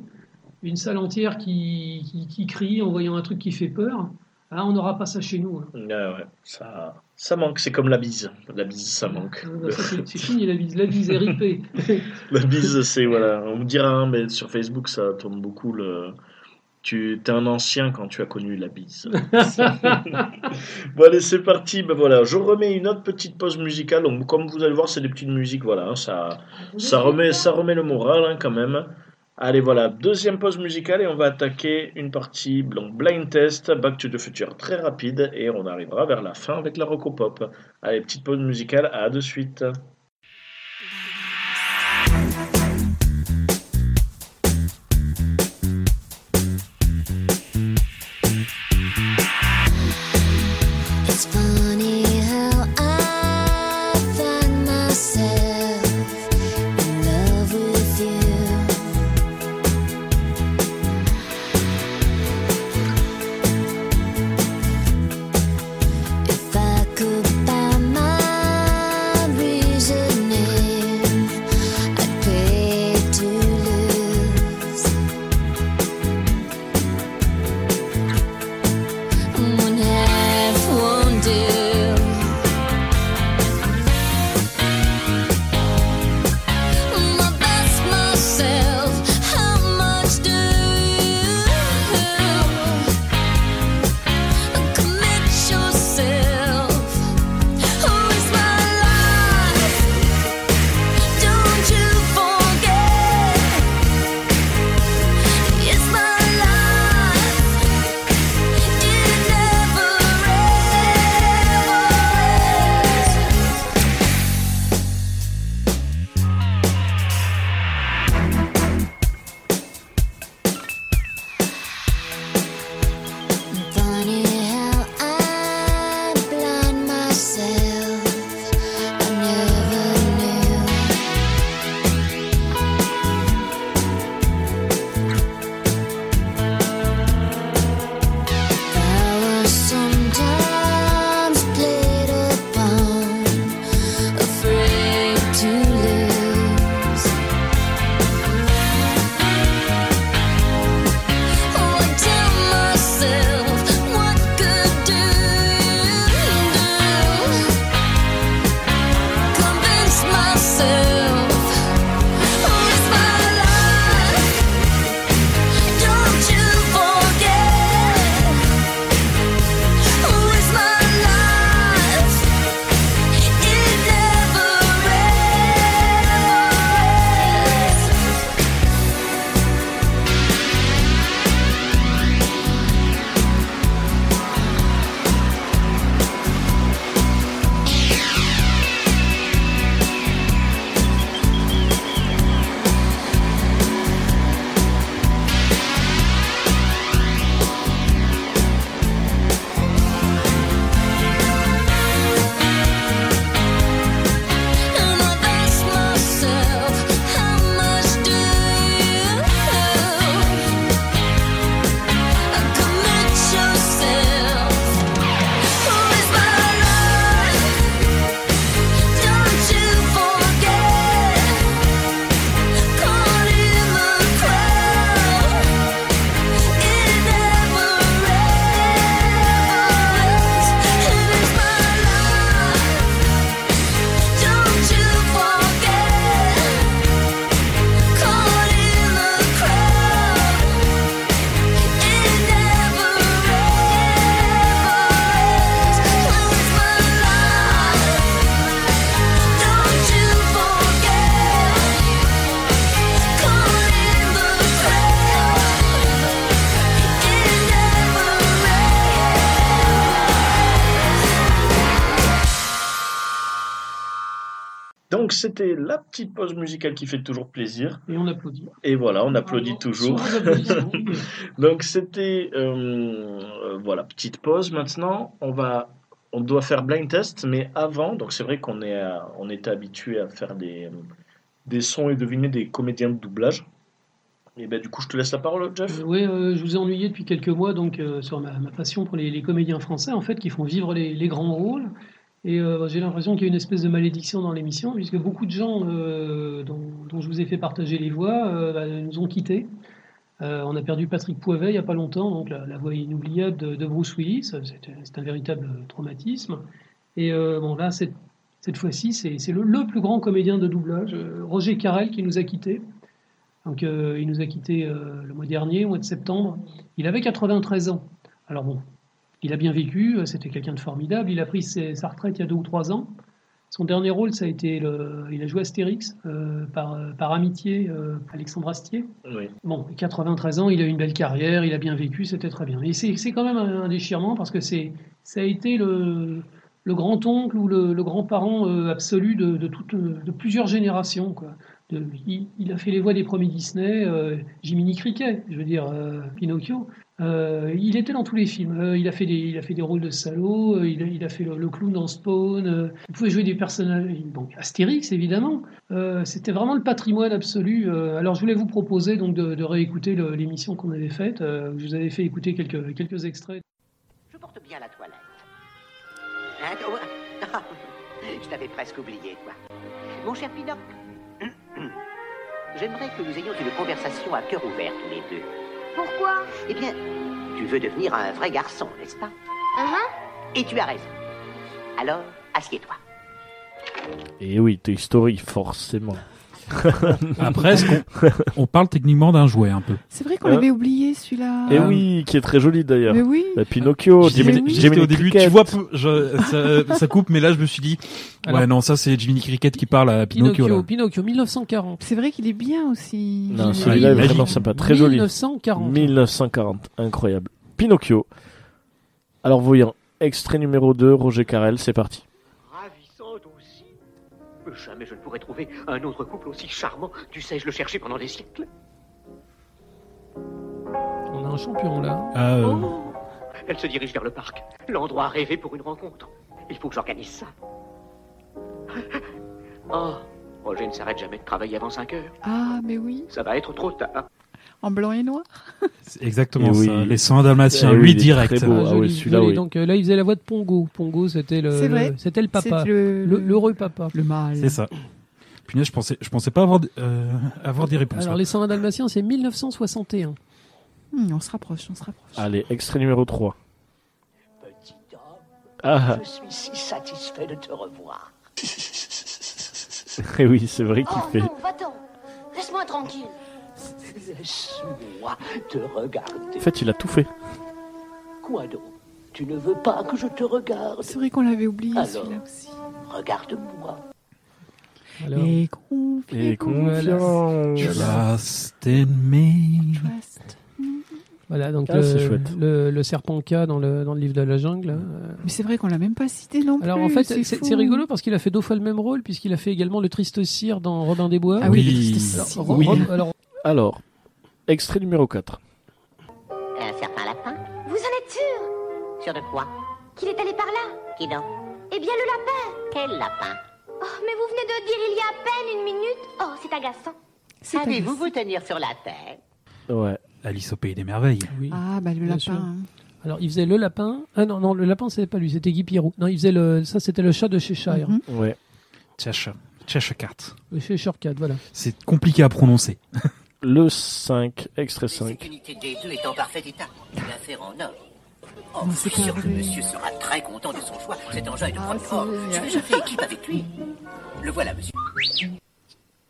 une salle entière qui, qui, qui crie en voyant un truc qui fait peur, ah, on n'aura pas ça chez nous. hein. Ouais, ça, ça manque. C'est comme la bise. La bise, ça manque. Euh, bah, c'est c'est fini la bise, la bise est ripée. La bise, c'est voilà. On me dira, hein, mais sur Facebook, ça tourne beaucoup le. Tu es un ancien quand tu as connu la bise. bon allez, c'est parti. Ben voilà, je remets une autre petite pause musicale. Donc comme vous allez voir, c'est des petites musiques. Voilà, hein, ça, ça remet, ça remet le moral hein, quand même. Allez, voilà, deuxième pause musicale et on va attaquer une partie donc blind test, Back to the Future très rapide et on arrivera vers la fin avec la Rocopop. Allez, petite pause musicale, à de suite. C'était la petite pause musicale qui fait toujours plaisir. Et on applaudit. Et voilà, on applaudit toujours. Donc c'était euh, euh, voilà petite pause. Maintenant, on va on doit faire blind test, mais avant, donc c'est vrai qu'on est à- on était habitué à faire des des sons et deviner des comédiens de doublage. Et ben du coup, je te laisse la parole, Jeff. Euh, oui, euh, je vous ai ennuyé depuis quelques mois donc euh, sur ma, ma passion pour les, les comédiens français en fait qui font vivre les, les grands rôles. Et euh, j'ai l'impression qu'il y a une espèce de malédiction dans l'émission puisque beaucoup de gens euh, dont, je vous ai fait partager les voix euh, bah, nous ont quittés. On a perdu Patrick Poivet il n'y a pas longtemps, donc la, voix inoubliable de, Bruce Willis. C'est un véritable traumatisme. Et bon là, cette, cette fois-ci, c'est le, le plus grand comédien de doublage, Roger Carrel, qui nous a quittés. Donc, il nous a quittés le mois dernier, au mois de septembre. Il avait 93 ans. Alors bon, il a bien vécu, euh, c'était quelqu'un de formidable. Il a pris ses- sa retraite il y a deux ou trois ans. Son dernier rôle, ça a été le, il a joué Astérix euh, par, euh, par amitié, euh, Alexandre Astier. Oui. Bon, 93 ans, il a eu une belle carrière, il a bien vécu, c'était très bien. Et c'est c'est quand même un, un déchirement parce que c'est ça a été le, le grand-oncle ou le, le grand-parent euh, absolu de, de, toute- de plusieurs générations. Quoi. Il, a fait les voix des premiers Disney, euh, Jiminy Cricket, je veux dire, euh, Pinocchio. Euh, il était dans tous les films. Euh, il, a fait des, il a fait des rôles de salaud, il, a, fait le, le clown dans Spawn. il pouvait jouer des personnages. Donc Astérix, évidemment. C'était vraiment le patrimoine absolu. Alors je voulais vous proposer donc de, réécouter l'émission qu'on avait faite. Je vous avais fait écouter quelques, quelques extraits. Je porte bien la toilette. Hein, Ah, Je t'avais presque oublié, toi. Mon cher Pinocchio, j'aimerais que nous ayons une conversation à cœur ouvert tous les deux. Pourquoi? Eh bien, tu veux devenir un vrai garçon, n'est-ce pas? Uh-huh. Et tu as raison. Alors, assieds-toi. Et oui, Toy Story, forcément. Après, est-ce qu'on on parle techniquement d'un jouet un peu C'est vrai qu'on l'avait oublié celui-là. Et oui, qui est très joli d'ailleurs. Mais oui. Pinocchio, Jiminy, Jiminy au début, Cricket. tu vois, je, ça, ça coupe, mais là je me suis dit, Alors- ouais non, ça c'est Jiminy Cricket qui parle à Pinocchio. Pinocchio, là. Pinocchio, 1940. C'est vrai qu'il est bien aussi. Non, celui-là est vraiment sympa, très joli. 1940. 1940, incroyable. Pinocchio. Alors voyons, extrait numéro 2, Roger Carrel, c'est parti. Jamais je ne pourrais trouver un autre couple aussi charmant. Tu sais, je le cherchais pendant des siècles. On a un champion là. Ah, euh, Oh Elle se dirige vers le parc, l'endroit rêvé pour une rencontre. Il faut que j'organise ça. Oh, Roger ne s'arrête jamais de travailler avant 5 heures. Ah, mais oui. Ça va être trop tard. En blanc et noir. c'est exactement Et ça. oui. Les 100 dalmatiens, Eh oui, lui direct. très beau. Ah, ah joli, ouais, celui-là, oui. Donc euh, là, il faisait la voix de Pongo. Pongo, c'était le, C'est vrai. le- c'était le papa, C'est le- Le- l'heureux papa. Le mâle. C'est ça. Punaise, je pensais, je pensais pas avoir, euh, avoir des réponses. Alors là. les 101 Dalmatiens, c'est 1961. Hmm, on se rapproche, on se rapproche. Allez, extrait numéro 3. Petit homme, Ah, je suis si satisfait de te revoir. et oui, c'est vrai qu'il Oh fait. non, va-t'en. Laisse-moi tranquille. Laisse-moi te regarder. En fait, il a tout fait. Quoi donc? Tu ne veux pas que je te regarde? C'est vrai qu'on l'avait oublié Alors. celui-là aussi. Regarde-moi. Alors, Et confiez Et confiant. Trust in me. Trust. voilà, donc Ah, le, le, le serpent K dans le, dans le livre de la jungle. euh. Mais c'est vrai qu'on l'a même pas cité non Alors plus. en fait, c'est rigolo parce qu'il a fait deux fois le même rôle, puisqu'il a fait également le triste cire dans Robin des Bois. Ah oui, Oui. le triste Alors, cire. Ro- Oui. Rob- alors, Alors, extrait numéro 4. Un certain lapin Vous en êtes sûr? Sûr de quoi? Qu'il est allé par là? Qui donc? Eh bien, le lapin. Quel lapin? Oh, mais vous venez de dire il y a à peine une minute. Oh, c'est agaçant. Savez-vous vous tenir sur la tête? Ouais. Alice au pays des merveilles. oui. Ah, bah le Bien lapin. sûr. hein. Alors il faisait le lapin. Ah non non, le lapin c'était pas lui, c'était Guy Pierrot. Non, il faisait le ça c'était le chat de Cheshire. Mhm. Ouais. Cheshire. Cheshire Cat. Le Cheshire Cat, voilà. C'est compliqué à prononcer. Le 5, extrait 5. unité des deux est en parfait état. Une affaire en or. Oh, je suis sûr que monsieur sera très content de son choix. Cet engin est de Ah, grande c'est forme. Déjà fait équipe avec lui. Le voilà, monsieur.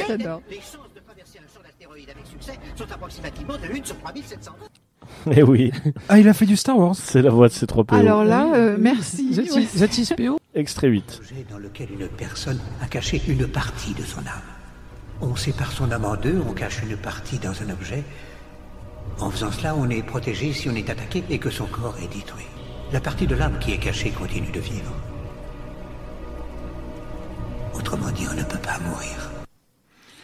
J'adore. Les chances de traverser un champ d'astéroïdes avec succès sont approximativement de 1 sur 3700. Et oui, Ah, il a fait du Star Wars. c'est la voix de ces trois PO. Alors là, euh, merci. Z6 Ouais. Z6PO Extrait 8. projet dans lequel une personne a caché une partie de son âme. On sépare son âme en deux, on cache une partie dans un objet. En faisant cela, on est protégé si on est attaqué et que son corps est détruit. La partie de l'âme qui est cachée continue de vivre. Autrement dit, on ne peut pas mourir.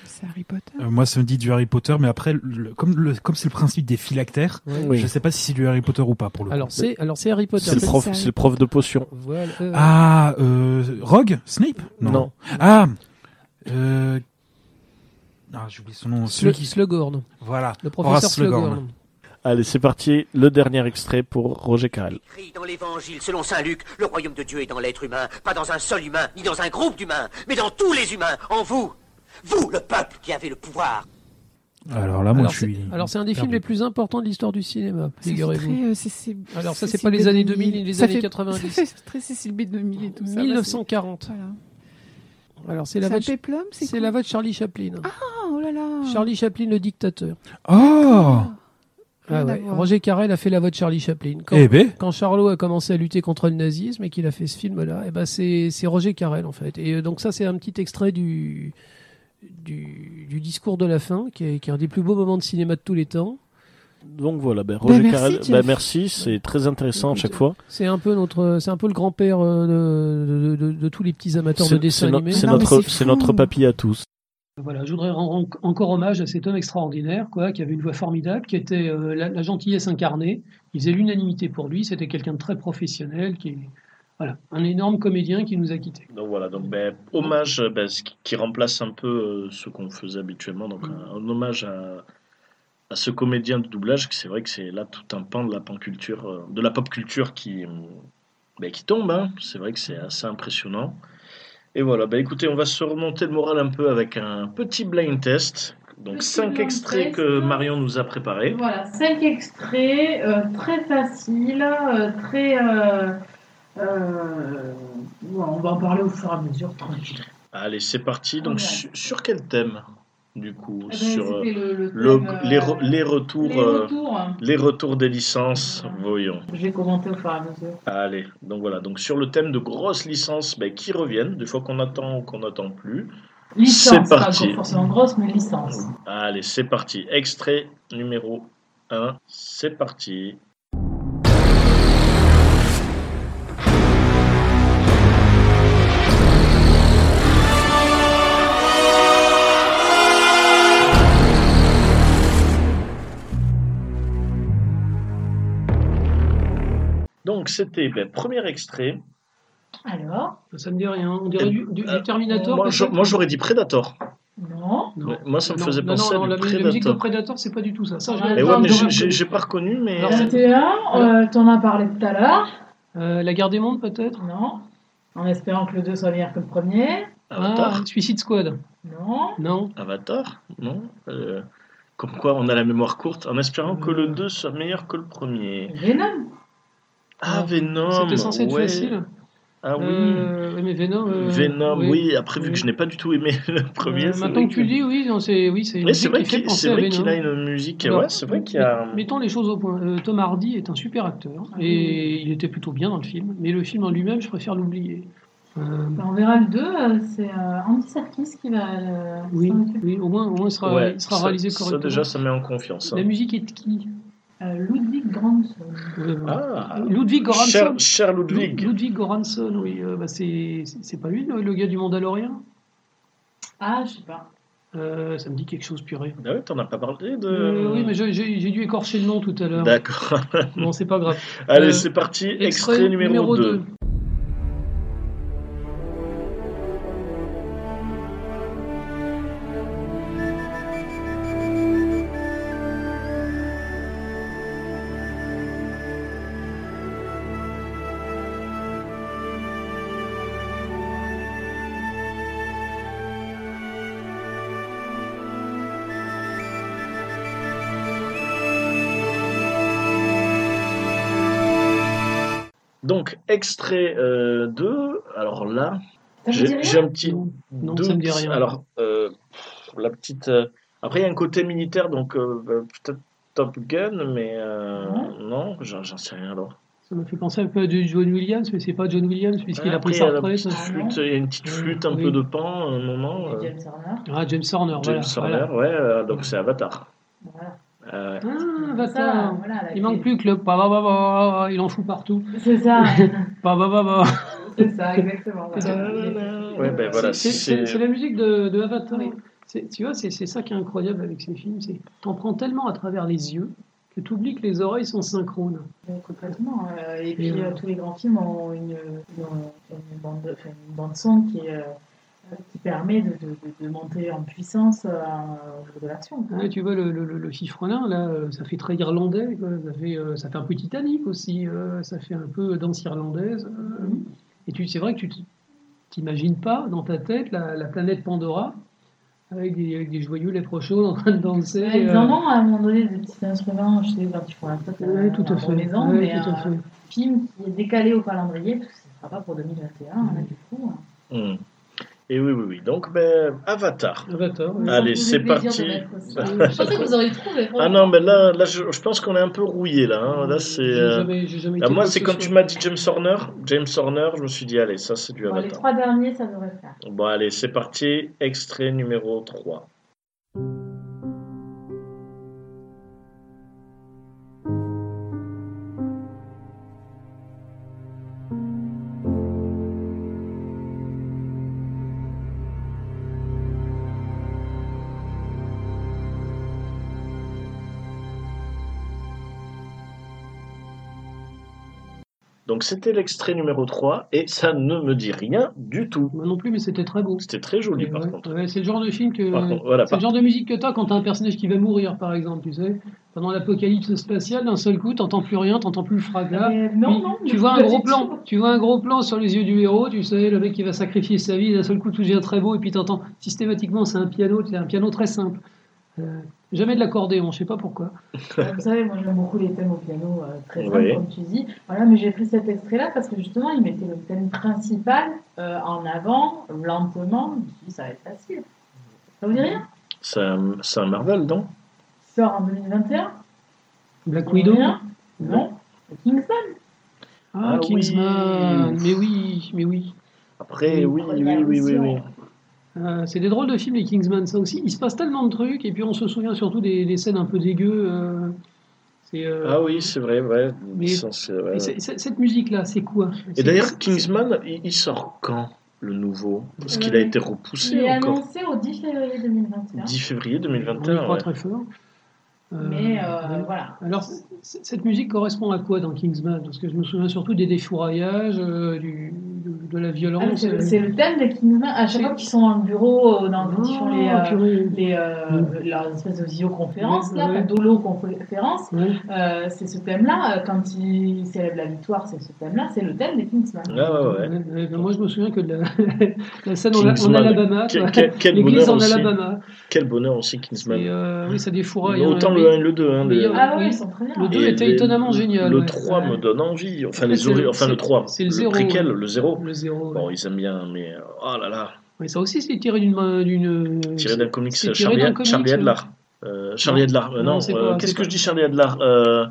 C'est Harry Potter. Euh, moi, ça me dit du Harry Potter, mais après, le- comme le- comme c'est le principe des phylactères, Oui. je sais pas si c'est du Harry Potter ou pas pour le coup. Alors c'est alors c'est Harry Potter. C'est le prof, c'est le prof de potion. Voilà. euh, Ah, euh, Rogue? Snape? Non. Ah, euh, Ah, j'oublie son nom. Celui qui. Slughorn. Voilà. Le professeur. Slughorn. Allez, c'est parti. Le dernier extrait pour Roger Carrel. écrit dans l'évangile selon saint Luc, le royaume de Dieu est dans l'être humain, pas dans un seul humain, ni dans un groupe d'humains, mais dans tous les humains, en vous. Vous, le peuple qui avez le pouvoir. Alors là, moi, Alors, je suis. c'est- Alors c'est un des films les plus importants de l'histoire du cinéma, C'est figurez-vous. euh, c'est- c'est- Alors ça, c'est pas les années B. 2000 ni les années fait- 90. Ça fait très Cécile B. 2000 et tout ça. bah, 1940. c'est- Voilà. Alors c'est la voix un de, péplum, c'est la voix de Charlie Chaplin. Ah, oh là là. Charlie Chaplin, le dictateur. Oh Ah ouais. Roger Carrel a fait la voix de Charlie Chaplin. Quand, Eh ben. quand Charlot a commencé à lutter contre le nazisme et qu'il a fait ce film-là, eh ben c'est c'est Roger Carrel en fait. Et euh, donc ça c'est un petit extrait du, du du discours de la fin, qui est, qui est un des plus beaux moments de cinéma de tous les temps. Donc voilà, ben, Roger merci, Carrel, ben, merci, c'est très intéressant à chaque fois. C'est un peu notre, c'est un peu le grand-père euh, de, de, de- de tous les petits amateurs de c'est no- animés. c'est notre, c'est notre papy à tous. Voilà, je voudrais rendre en- encore hommage à cet homme extraordinaire, quoi, qui avait une voix formidable, qui était euh, la, la gentillesse incarnée. Il faisait l'unanimité pour lui. C'était quelqu'un de très professionnel, qui, voilà, un énorme comédien qui nous a quittés. Donc voilà, donc ben, hommage ben, qui, remplace un peu euh, ce qu'on faisait habituellement. Donc un, un hommage à, à ce comédien de doublage, que c'est vrai que c'est là tout un pan de la pan culture, euh, de la pop culture qui, ben, qui tombe. hein. C'est vrai que c'est assez impressionnant. Et voilà, ben, écoutez, on va se remonter le moral un peu avec un petit blind test. Donc Petit cinq extraits test. que Marion nous a préparés. Voilà, cinq extraits, euh, très faciles, euh, très. euh, on va en parler au fur et à mesure, tranquille. Allez, c'est parti. Donc Ouais. sur quel thème? Du coup Eh ben, Sur le, le les, re- les retours. les retours. hein. Les retours des licences, voyons. Je vais commenter au fur et à mesure. Allez, donc voilà, donc sur le thème de grosses licences ben, qui reviennent, des fois qu'on attend ou qu'on n'attend plus. Licence, C'est pas forcément grosse, mais licence. Allez, c'est parti. Extrait numéro 1, c'est parti. Donc c'était ben, premier extrait. Alors? Ça me dit rien. On dirait du, du- du Euh, Terminator. Moi, je- peut-être? moi, j'aurais dit Predator. Non. Non. Moi, ça me Non, faisait non, penser non, à la, du la musique de Predator. Predator, c'est pas du tout ça. Ça, Ouais, l'ai- Mais ouais, j'ai- j'ai j'ai pas reconnu, mais. Alors, 21, euh, t'en as parlé tout à l'heure. Euh, la guerre des mondes, peut-être? Non. En espérant que le 2 soit meilleur que le premier. Avatar. Ah, Suicide Squad. Non. Non. Avatar Non Euh, Comme quoi, on a la mémoire courte, en espérant que le 2 soit meilleur que le premier. Venom. Ah, Venom C'était censé être ouais. facile. Ah oui Euh, oui, mais Venom. euh, Venom, oui. Après, vu Oui. que je n'ai pas du tout aimé le premier, Euh, maintenant que tu le dis, oui, c'est oui, c'est une Mais c'est vrai qu'il qu'il a une musique. Alors, ouais, c'est vrai qu'il y a. met- Mettons les choses au point. Euh, Tom Hardy est un super acteur Ah et il était plutôt bien dans le film, mais le film en lui-même, je préfère l'oublier. Euh, Ben, on verra le 2, euh, c'est Andy Serkis qui va euh, oui, oui, au moins, au moins il sera, Ouais, il sera ça- réalisé ça, correctement. déjà, ça met en confiance. hein. La musique est de qui? Euh, Ludwig Göransson. Euh, Ah Ludwig Göransson. Cher, cher Ludwig. Lu- Ludwig Göransson, oui. euh, bah, c'est pas lui, le, le gars du Mandalorian? Ah, je sais pas. Euh, Ça me dit quelque chose, purée. Ah ouais, t'en as pas parlé de. Euh, oui, mais j'ai j'ai dû écorcher le nom tout à l'heure. D'accord. Bon, c'est pas grave. Allez, Euh, c'est parti. Extrait, numéro, 2. Donc, extrait euh, 2. Alors là, j'ai un petit Non, doute. ça me dit rien. Alors, euh, la petite. euh, Après, il y a un côté militaire, donc euh, euh, peut-être Top Gun, mais euh, non, j'en j'en sais rien alors. Ça m'a fait penser un peu à du John Williams, mais c'est pas John Williams puisqu'il a pris sa la retraite. flûte, il y a une petite flûte un Oui. peu de pan à un moment. euh, James Horner. Ah, James Horner, James voilà. Horner, voilà. ouais, euh, donc c'est Avatar. Voilà. Euh, Ah, Ça, voilà, Il manque plus que le pa ba ba ba, il en fout partout. C'est ça. Pa ba ba ba. c'est ça, exactement. voilà. ouais, ben voilà, C'est- la musique de, de Avatar. Tu vois, c'est c'est ça qui est incroyable avec ces films. c'est T'en prends tellement à travers les yeux que tu oublies que les oreilles sont synchrones. Complètement. euh, et puis Et, euh, euh, tous les grands films ont une, une, une bande, une bande son qui est, qui permet de, de- de- de monter en puissance euh, au niveau de l'action. Ouais, tu vois, le, le, là, euh, ça fait très irlandais. quoi. Ça, fait, euh, ça fait un peu Titanic aussi. euh, ça fait un peu danse irlandaise. euh. Et tu, c'est vrai que tu t'imagines pas dans ta tête la, la planète Pandora avec des, avec des joyeux lépreux chauds en train de danser. Ouais, Ils en ont à un moment donné des petits instruments, je sais, quand ils font la fête Ouais, tout à la fait. Ouais, mais tout à un fait. film qui est décalé au calendrier, parce que ce ne sera pas pour 2021, Mm. là, du coup. hein. Hmm. Et oui, oui, oui. Donc, ben, Avatar. Avatar. ouais. Allez, c'est parti. Je pensais que vous auriez trouvé. Ah non, mais là, là je, je pense qu'on est un peu rouillé là. hein. Là, c'est. Euh, là, moi, c'est quand tu m'as dit James Horner, James Horner, je me suis dit, allez, ça, c'est du Bon, les Avatar. trois derniers, ça devrait faire. Bon, allez, c'est parti. Extrait numéro 3. Donc, c'était l'extrait numéro 3 et ça ne me dit rien du tout. Moi non plus, mais c'était très beau. C'était très joli, par Ouais, contre. ouais, c'est le genre de film que. Contre, voilà, c'est le genre de musique que t'as quand t'as un personnage qui va mourir, par exemple, tu sais. Pendant l'apocalypse spatiale, d'un seul coup, t'entends plus rien, t'entends plus le fracas. Non, non, tu vois un gros plan, tu vois un gros plan sur les yeux du héros, tu sais, le mec qui va sacrifier sa vie, d'un seul coup tout devient très beau, et puis t'entends systématiquement, c'est un piano, c'est un piano très simple. Euh, jamais de l'accordéon, je sais pas pourquoi. Vous savez, moi j'aime beaucoup les thèmes au piano, euh, très simples, Oui. comme tu dis. Voilà, mais j'ai pris cet extrait-là parce que justement, il mettait le thème principal euh, en avant, lentement. Je me suis dit, ça va être facile. Ça vous dit rien? C'est un, Marvel, non? Sort en 2021 Black Widow Non. Le Kingsman Ah, Ah Kingsman, oui. mais oui, mais oui. Après, oui, oui, oui, oui, oui. Euh, c'est des drôles de films, les Kingsman, ça aussi. Il se passe tellement de trucs, et puis on se souvient surtout des, des scènes un peu dégueu. euh, euh, Ah oui, c'est vrai, ouais. Mais- Ça, c'est vrai. et c'est- c'est- cette musique-là, c'est quoi? Et C'est- d'ailleurs, Kingsman, il, il sort quand le nouveau? Parce qu'il a été Il repoussé est encore. annoncé au 10 février 2021. 10 février On y 2021. croit ouais. très fort. Euh, Mais euh, ouais. voilà. Alors, c- cette musique correspond à quoi dans Kingsman? Parce que je me souviens surtout des défouraillages, euh, du, de, la Ah, violence. c'est euh. c'est le thème de Kingsman. À chaque fois qu'ils sont dans le bureau, euh, dans, quand ils font les, Ah, euh, les, euh, leurs espèces de visioconférences, Ouais, là, Ouais. euh, c'est ce thème-là. euh, Quand ils célèbrent la victoire, c'est ce thème-là. C'est le thème des Kingsman. Ah ouais, ouais. Ouais, ouais, moi, je me souviens que de la, la scène en, en. Alabama, Quel- quoi. quel- quel l'église bonheur en aussi. Alabama. Quel bonheur aussi, Kingsman. Euh, oui, ça. Mais hein, autant le 1 et le 2. Hein, les- Ah ouais, oui. ils sont très bien. Le 2 Et était étonnamment génial. Le ouais. 3 Ouais. me donne envie. Enfin, En les enfin le c'est- 3. c'est le le zéro, préquel, le 0. Bon, ils aiment bien, mais oh là là. Oui, ça aussi, c'est tiré d'une. main- d'une Tiré d'un comics, tiré Charlie, d'un comics, Charlie euh. Adlar. Euh, Charlie Non. Adlar. euh, Non, non, euh, qu'est-ce que je dis, Charlie Adlar euh,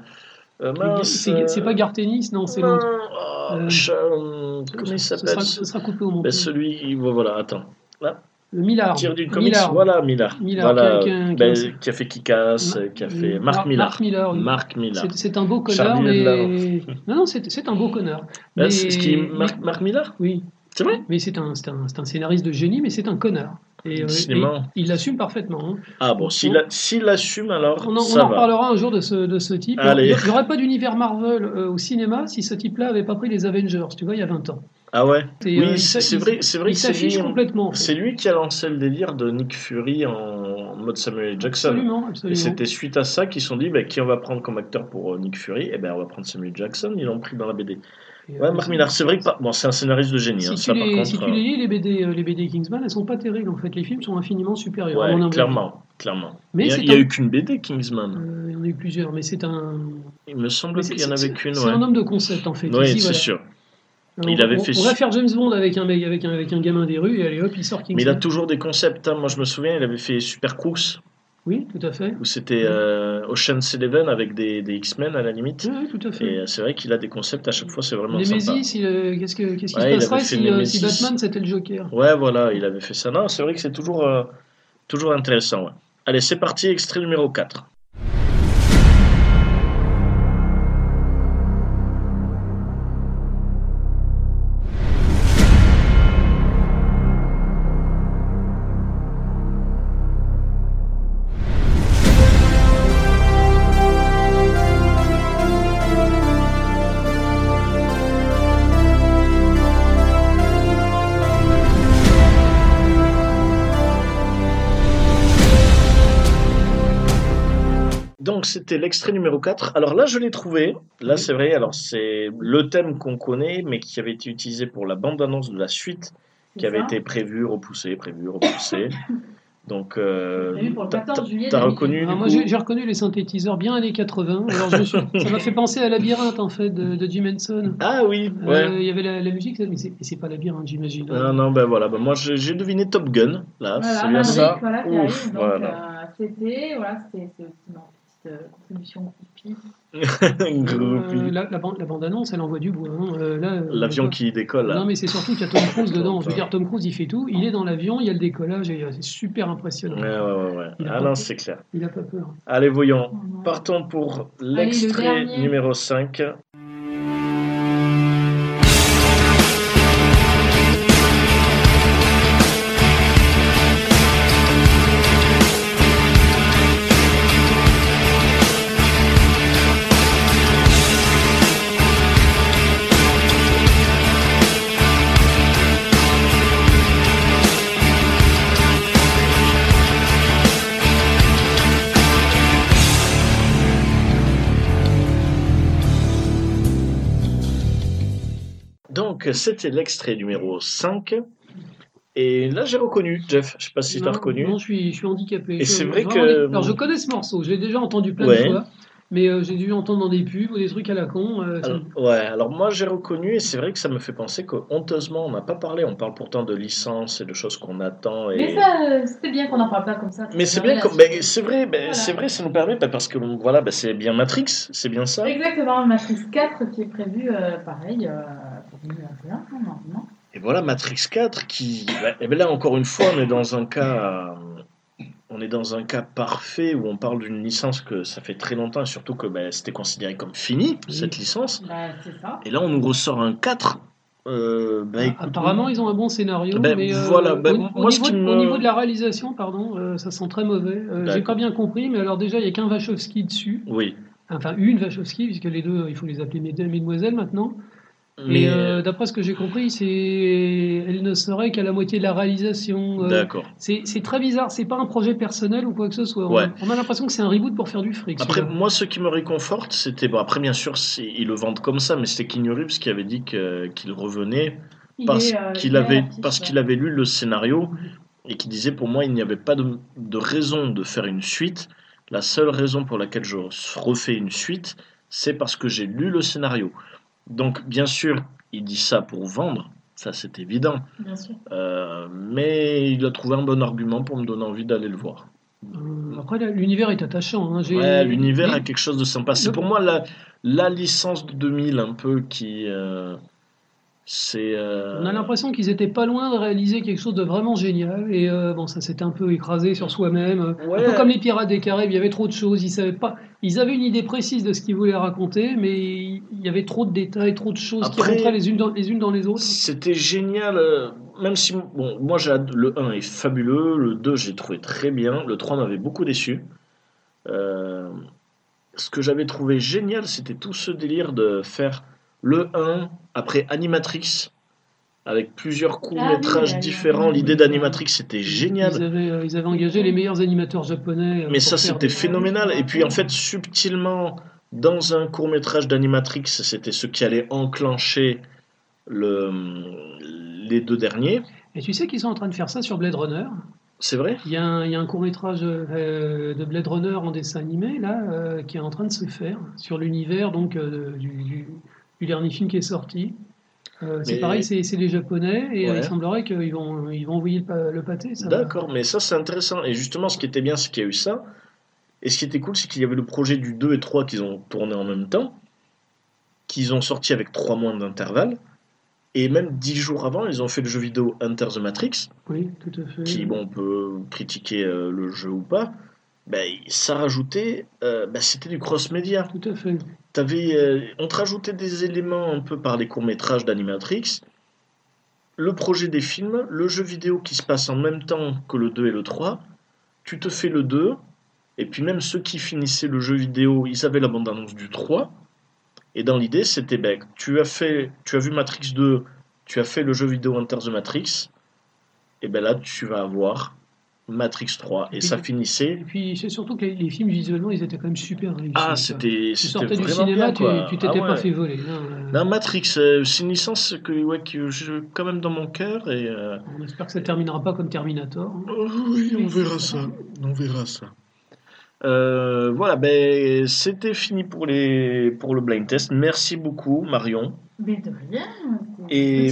C'est- pas Gartenis, non, c'est l'autre. oh, comment il Ce s'appelle? sera, ce sera coupé au Ben, montage. Celui, voilà, attends. Là, Millard. tiré d'une comics, Millard. voilà, Millard. Millard, voilà, qui a- qui a- ben, qui a- qui a fait Kick-Ass, Ma- qui a fait Mar- Marc Millard. Marc Millard. C'est- un beau connard, mais. Adler. Non, non, c'est un beau connard. Ben, Mais- c'est ce qui Marc, Marc Millard? Oui. C'est vrai? Mais c'est un, c'est un, c'est un scénariste de génie, mais c'est un connard. Et, euh, cinéma. et il l'assume parfaitement. hein. Ah bon, s'il a- s'il assume alors, On en, on ça en va. reparlera un jour de ce, de ce type. Allez. Il n'y aurait pas d'univers Marvel euh, au cinéma si ce type-là avait pas pris les Avengers, tu vois, il y a 20 ans. Ah ouais Et, Oui, euh, c'est vrai, c'est vrai c'est lui, complètement, en fait. C'est lui qui a lancé le délire de Nick Fury en, mode Samuel. Jackson. Absolument, Et absolument. c'était suite à ça qu'ils se sont dit, bah, qui on va prendre comme acteur pour euh, Nick Fury? Eh ben, on va prendre Samuel Jackson. Ils l'ont pris dans la BD. Et, Ouais, euh, Marc Millar, c'est vrai que pas- bon, c'est un scénariste de génie. hein, Si, ça, tu par les, contre, si tu euh, les lis, les BD, euh, les BD Kingsman, elles sont pas terribles en fait. Les films sont infiniment supérieurs. ouais, clairement, clairement. Mais il y a, eu qu'une BD Kingsman. Euh, il y en a eu plusieurs, mais c'est un. Il me semble qu'il y en avait qu'une. C'est Ouais. un homme de concept en fait. Oui, c'est voilà. sûr. On- Il avait on, fait on va faire James Bond avec un, mec- avec un, avec un gamin des rues et allez hop, il sort Kingsman. Mais il a toujours des concepts. hein. Moi, je me souviens, il avait fait Super Cruise, Oui, tout à fait. où c'était euh, Ocean's Eleven avec des, des X-Men à la limite. Oui, oui, tout à fait. Et euh, c'est vrai qu'il a des concepts à chaque fois, c'est vraiment sympa. Nemesis, il, euh, qu'est-ce que- qu'est-ce qui Ouais, se passerait si, euh, si Batman c'était le Joker? Ouais, voilà, il avait fait ça. Non, c'est vrai que c'est toujours, euh, toujours intéressant. ouais. Allez, c'est parti, extrait numéro 4. L'extrait numéro 4. Alors là, je l'ai trouvé. Là, c'est vrai. Alors, c'est le thème qu'on connaît, mais qui avait été utilisé pour la bande-annonce de la suite, qui avait été prévue, repoussée, prévue, repoussée. Donc, euh, t'as- 14 t'as- juillet t'as 2000. reconnu Ah, moi, j'ai reconnu les synthétiseurs bien années 80. Alors, je me suis- ça m'a fait penser à Labyrinthe, en fait, de, de Jim Henson. Ah oui, Euh, ouais. Il y avait la, la musique, mais c'est pas Labyrinthe, j'imagine. Non, non, ben voilà. Ben moi, j'ai deviné Top Gun. Là, Voilà, c'est bien ça. voilà, Ouf, arrive. Donc, voilà. euh, c'était, voilà, euh, contribution hippie. Groupie. Euh, la, la bande, la bande-annonce, elle envoie du bois. hein. Euh, euh, L'avion qui décolle. là. Non, mais c'est surtout qu'il y a Tom Cruise dedans. Je veux dire, Tom Cruise, il fait tout. Il est dans l'avion, il y a le décollage et euh, c'est super impressionnant. Ouais, ouais, ouais. Ah pas non, peur. c'est clair. Il a pas peur. Allez, voyons. Partons pour le l'extrait numéro 5. Donc, c'était l'extrait numéro 5. Et là, j'ai reconnu, Jeff. Je sais pas si tu as reconnu. Non, je suis, je suis handicapé. Et Je- c'est vrai que- Alors, je connais ce morceau. Je l'ai déjà entendu plein Ouais. de fois. Mais euh, j'ai dû entendre dans des pubs ou des trucs à la con. euh, Alors, ouais, alors moi j'ai reconnu et c'est vrai que ça me fait penser que honteusement on n'a pas parlé. On parle pourtant de licence et de choses qu'on attend. Et... Mais ça, euh, c'était bien qu'on en parle pas comme ça. Mais c'est bien, comme- ben, c'est vrai, ben, Voilà. c'est vrai, ça nous permet ben, parce que voilà, ben, c'est bien Matrix, c'est bien ça. Exactement, Matrix 4 qui est prévu, euh, pareil, euh, 2021, hein, normalement. Et voilà Matrix 4 qui, ben, eh ben là encore une fois, on est dans un cas, on est dans un cas parfait où on parle d'une licence que ça fait très longtemps et surtout que ben, c'était considéré comme fini cette licence. Bah, ça. Et là on nous ressort un 4. Euh, ben, écoute, Apparemment, ils ont un bon scénario, Ben, mais euh, voilà, au, moi, au ce niveau, de- me- au niveau de la réalisation, pardon, euh, ça sent très mauvais. Euh, J'ai pas bien compris, mais alors déjà, il y a qu'un Wachowski dessus. Oui. Enfin, une Wachowski, puisque les deux, il faut les appeler mesde- mesdemoiselles maintenant. Mais- Et euh, d'après ce que j'ai compris, c'est elle ne serait qu'à la moitié de la réalisation. euh, D'accord. C'est très bizarre. C'est pas un projet personnel ou quoi que ce soit. On- Ouais. On, a l'impression que c'est un reboot pour faire du fric. Après, moi, ce qui me réconforte, c'était. Bon, après, bien sûr, ils le vendent comme ça, mais c'était Keanu Reeves qui avait dit qu'il revenait Il parce euh, qu'il avait, parce qu'il avait lu le scénario et qui disait pour moi, il n'y avait pas de, de raison de faire une suite. La seule raison pour laquelle je refais une suite, c'est parce que j'ai lu le scénario. Donc, bien sûr, il dit ça pour vendre, ça c'est évident. Bien sûr. Euh, mais il a trouvé un bon argument pour me donner envie d'aller le voir. Euh, après, l'univers est attachant. hein. Ouais, l'univers a quelque chose de sympa. C'est pour moi la, la licence de 2000 un peu qui. euh, c'est. euh, On a l'impression qu'ils étaient pas loin de réaliser quelque chose de vraiment génial. Et euh, bon, ça s'était un peu écrasé sur soi-même. Un peu comme les Pirates des Caraïbes, il y avait trop de choses. Ils savaient pas. Ils avaient une idée précise de ce qu'ils voulaient raconter, mais il y avait trop de détails, trop de choses qui rentraient les unes dans les, unes dans les autres. C'était génial, euh, même si bon, moi j'ai le 1 est fabuleux, le 2 j'ai trouvé très bien, le 3 m'avait beaucoup déçu. Euh, ce que j'avais trouvé génial, c'était tout ce délire de faire le 1 après Animatrix avec plusieurs courts-métrages oui, différents. L'idée d'Animatrix c'était génial. Ils avaient, euh, ils avaient engagé les meilleurs animateurs japonais. Mais ça, c'était phénoménal. Et puis, en fait, subtilement, dans un court métrage d'Animatrix, c'était ce qui allait enclencher le, les deux derniers. Et tu sais qu'ils sont en train de faire ça sur Blade Runner? C'est vrai? Il y a un, il y a un court métrage de Blade Runner en dessin animé là euh, qui est en train de se faire sur l'univers donc euh, du, du- du dernier film qui est sorti. Euh, c'est Mais- pareil, c'est les Japonais et euh, Ouais. il semblerait qu'ils vont ils vont envoyer le, le pâté. D'accord, mais ça, c'est intéressant. Et justement, ce qui était bien, c'est qu'il y a eu ça. Et ce qui était cool, c'est qu'il y avait le projet du 2 et 3 qu'ils ont tourné en même temps, qu'ils ont sorti avec 3 mois d'intervalle. Et même 10 jours avant, ils ont fait le jeu vidéo Enter the Matrix. Oui, tout à fait. qui, bon, on peut critiquer euh, le jeu ou pas, ben, ça rajoutait, euh, ben, c'était du cross-média. Tout à fait. Euh, on te rajoutait des éléments un peu par les courts-métrages d'Animatrix, le projet des films, le jeu vidéo qui se passe en même temps que le 2 et le 3, tu te fais le 2, et puis même ceux qui finissaient le jeu vidéo, ils avaient la bande-annonce du 3, et dans l'idée, c'était, ben, tu as fait, tu as vu Matrix 2, tu as fait le jeu vidéo Enter the Matrix, et ben là, tu vas avoir Matrix 3. Et puis- ça finissait. Et puis c'est surtout que les, les films visuellement, ils étaient quand même super réussis. Ah, c'était Tu sortais du cinéma, bien, tu t'étais Ah pas fait voler. non, euh, Non, Matrix, euh, c'est une licence que, ouais, que j'ai quand même dans mon cœur. Et, euh, on espère que ça terminera pas comme Terminator. hein. Oh, oui, on verra ça. On verra ça. Euh, voilà, ben, c'était fini pour, les, pour le blind test. Merci beaucoup, Marion. Mais de rien. Et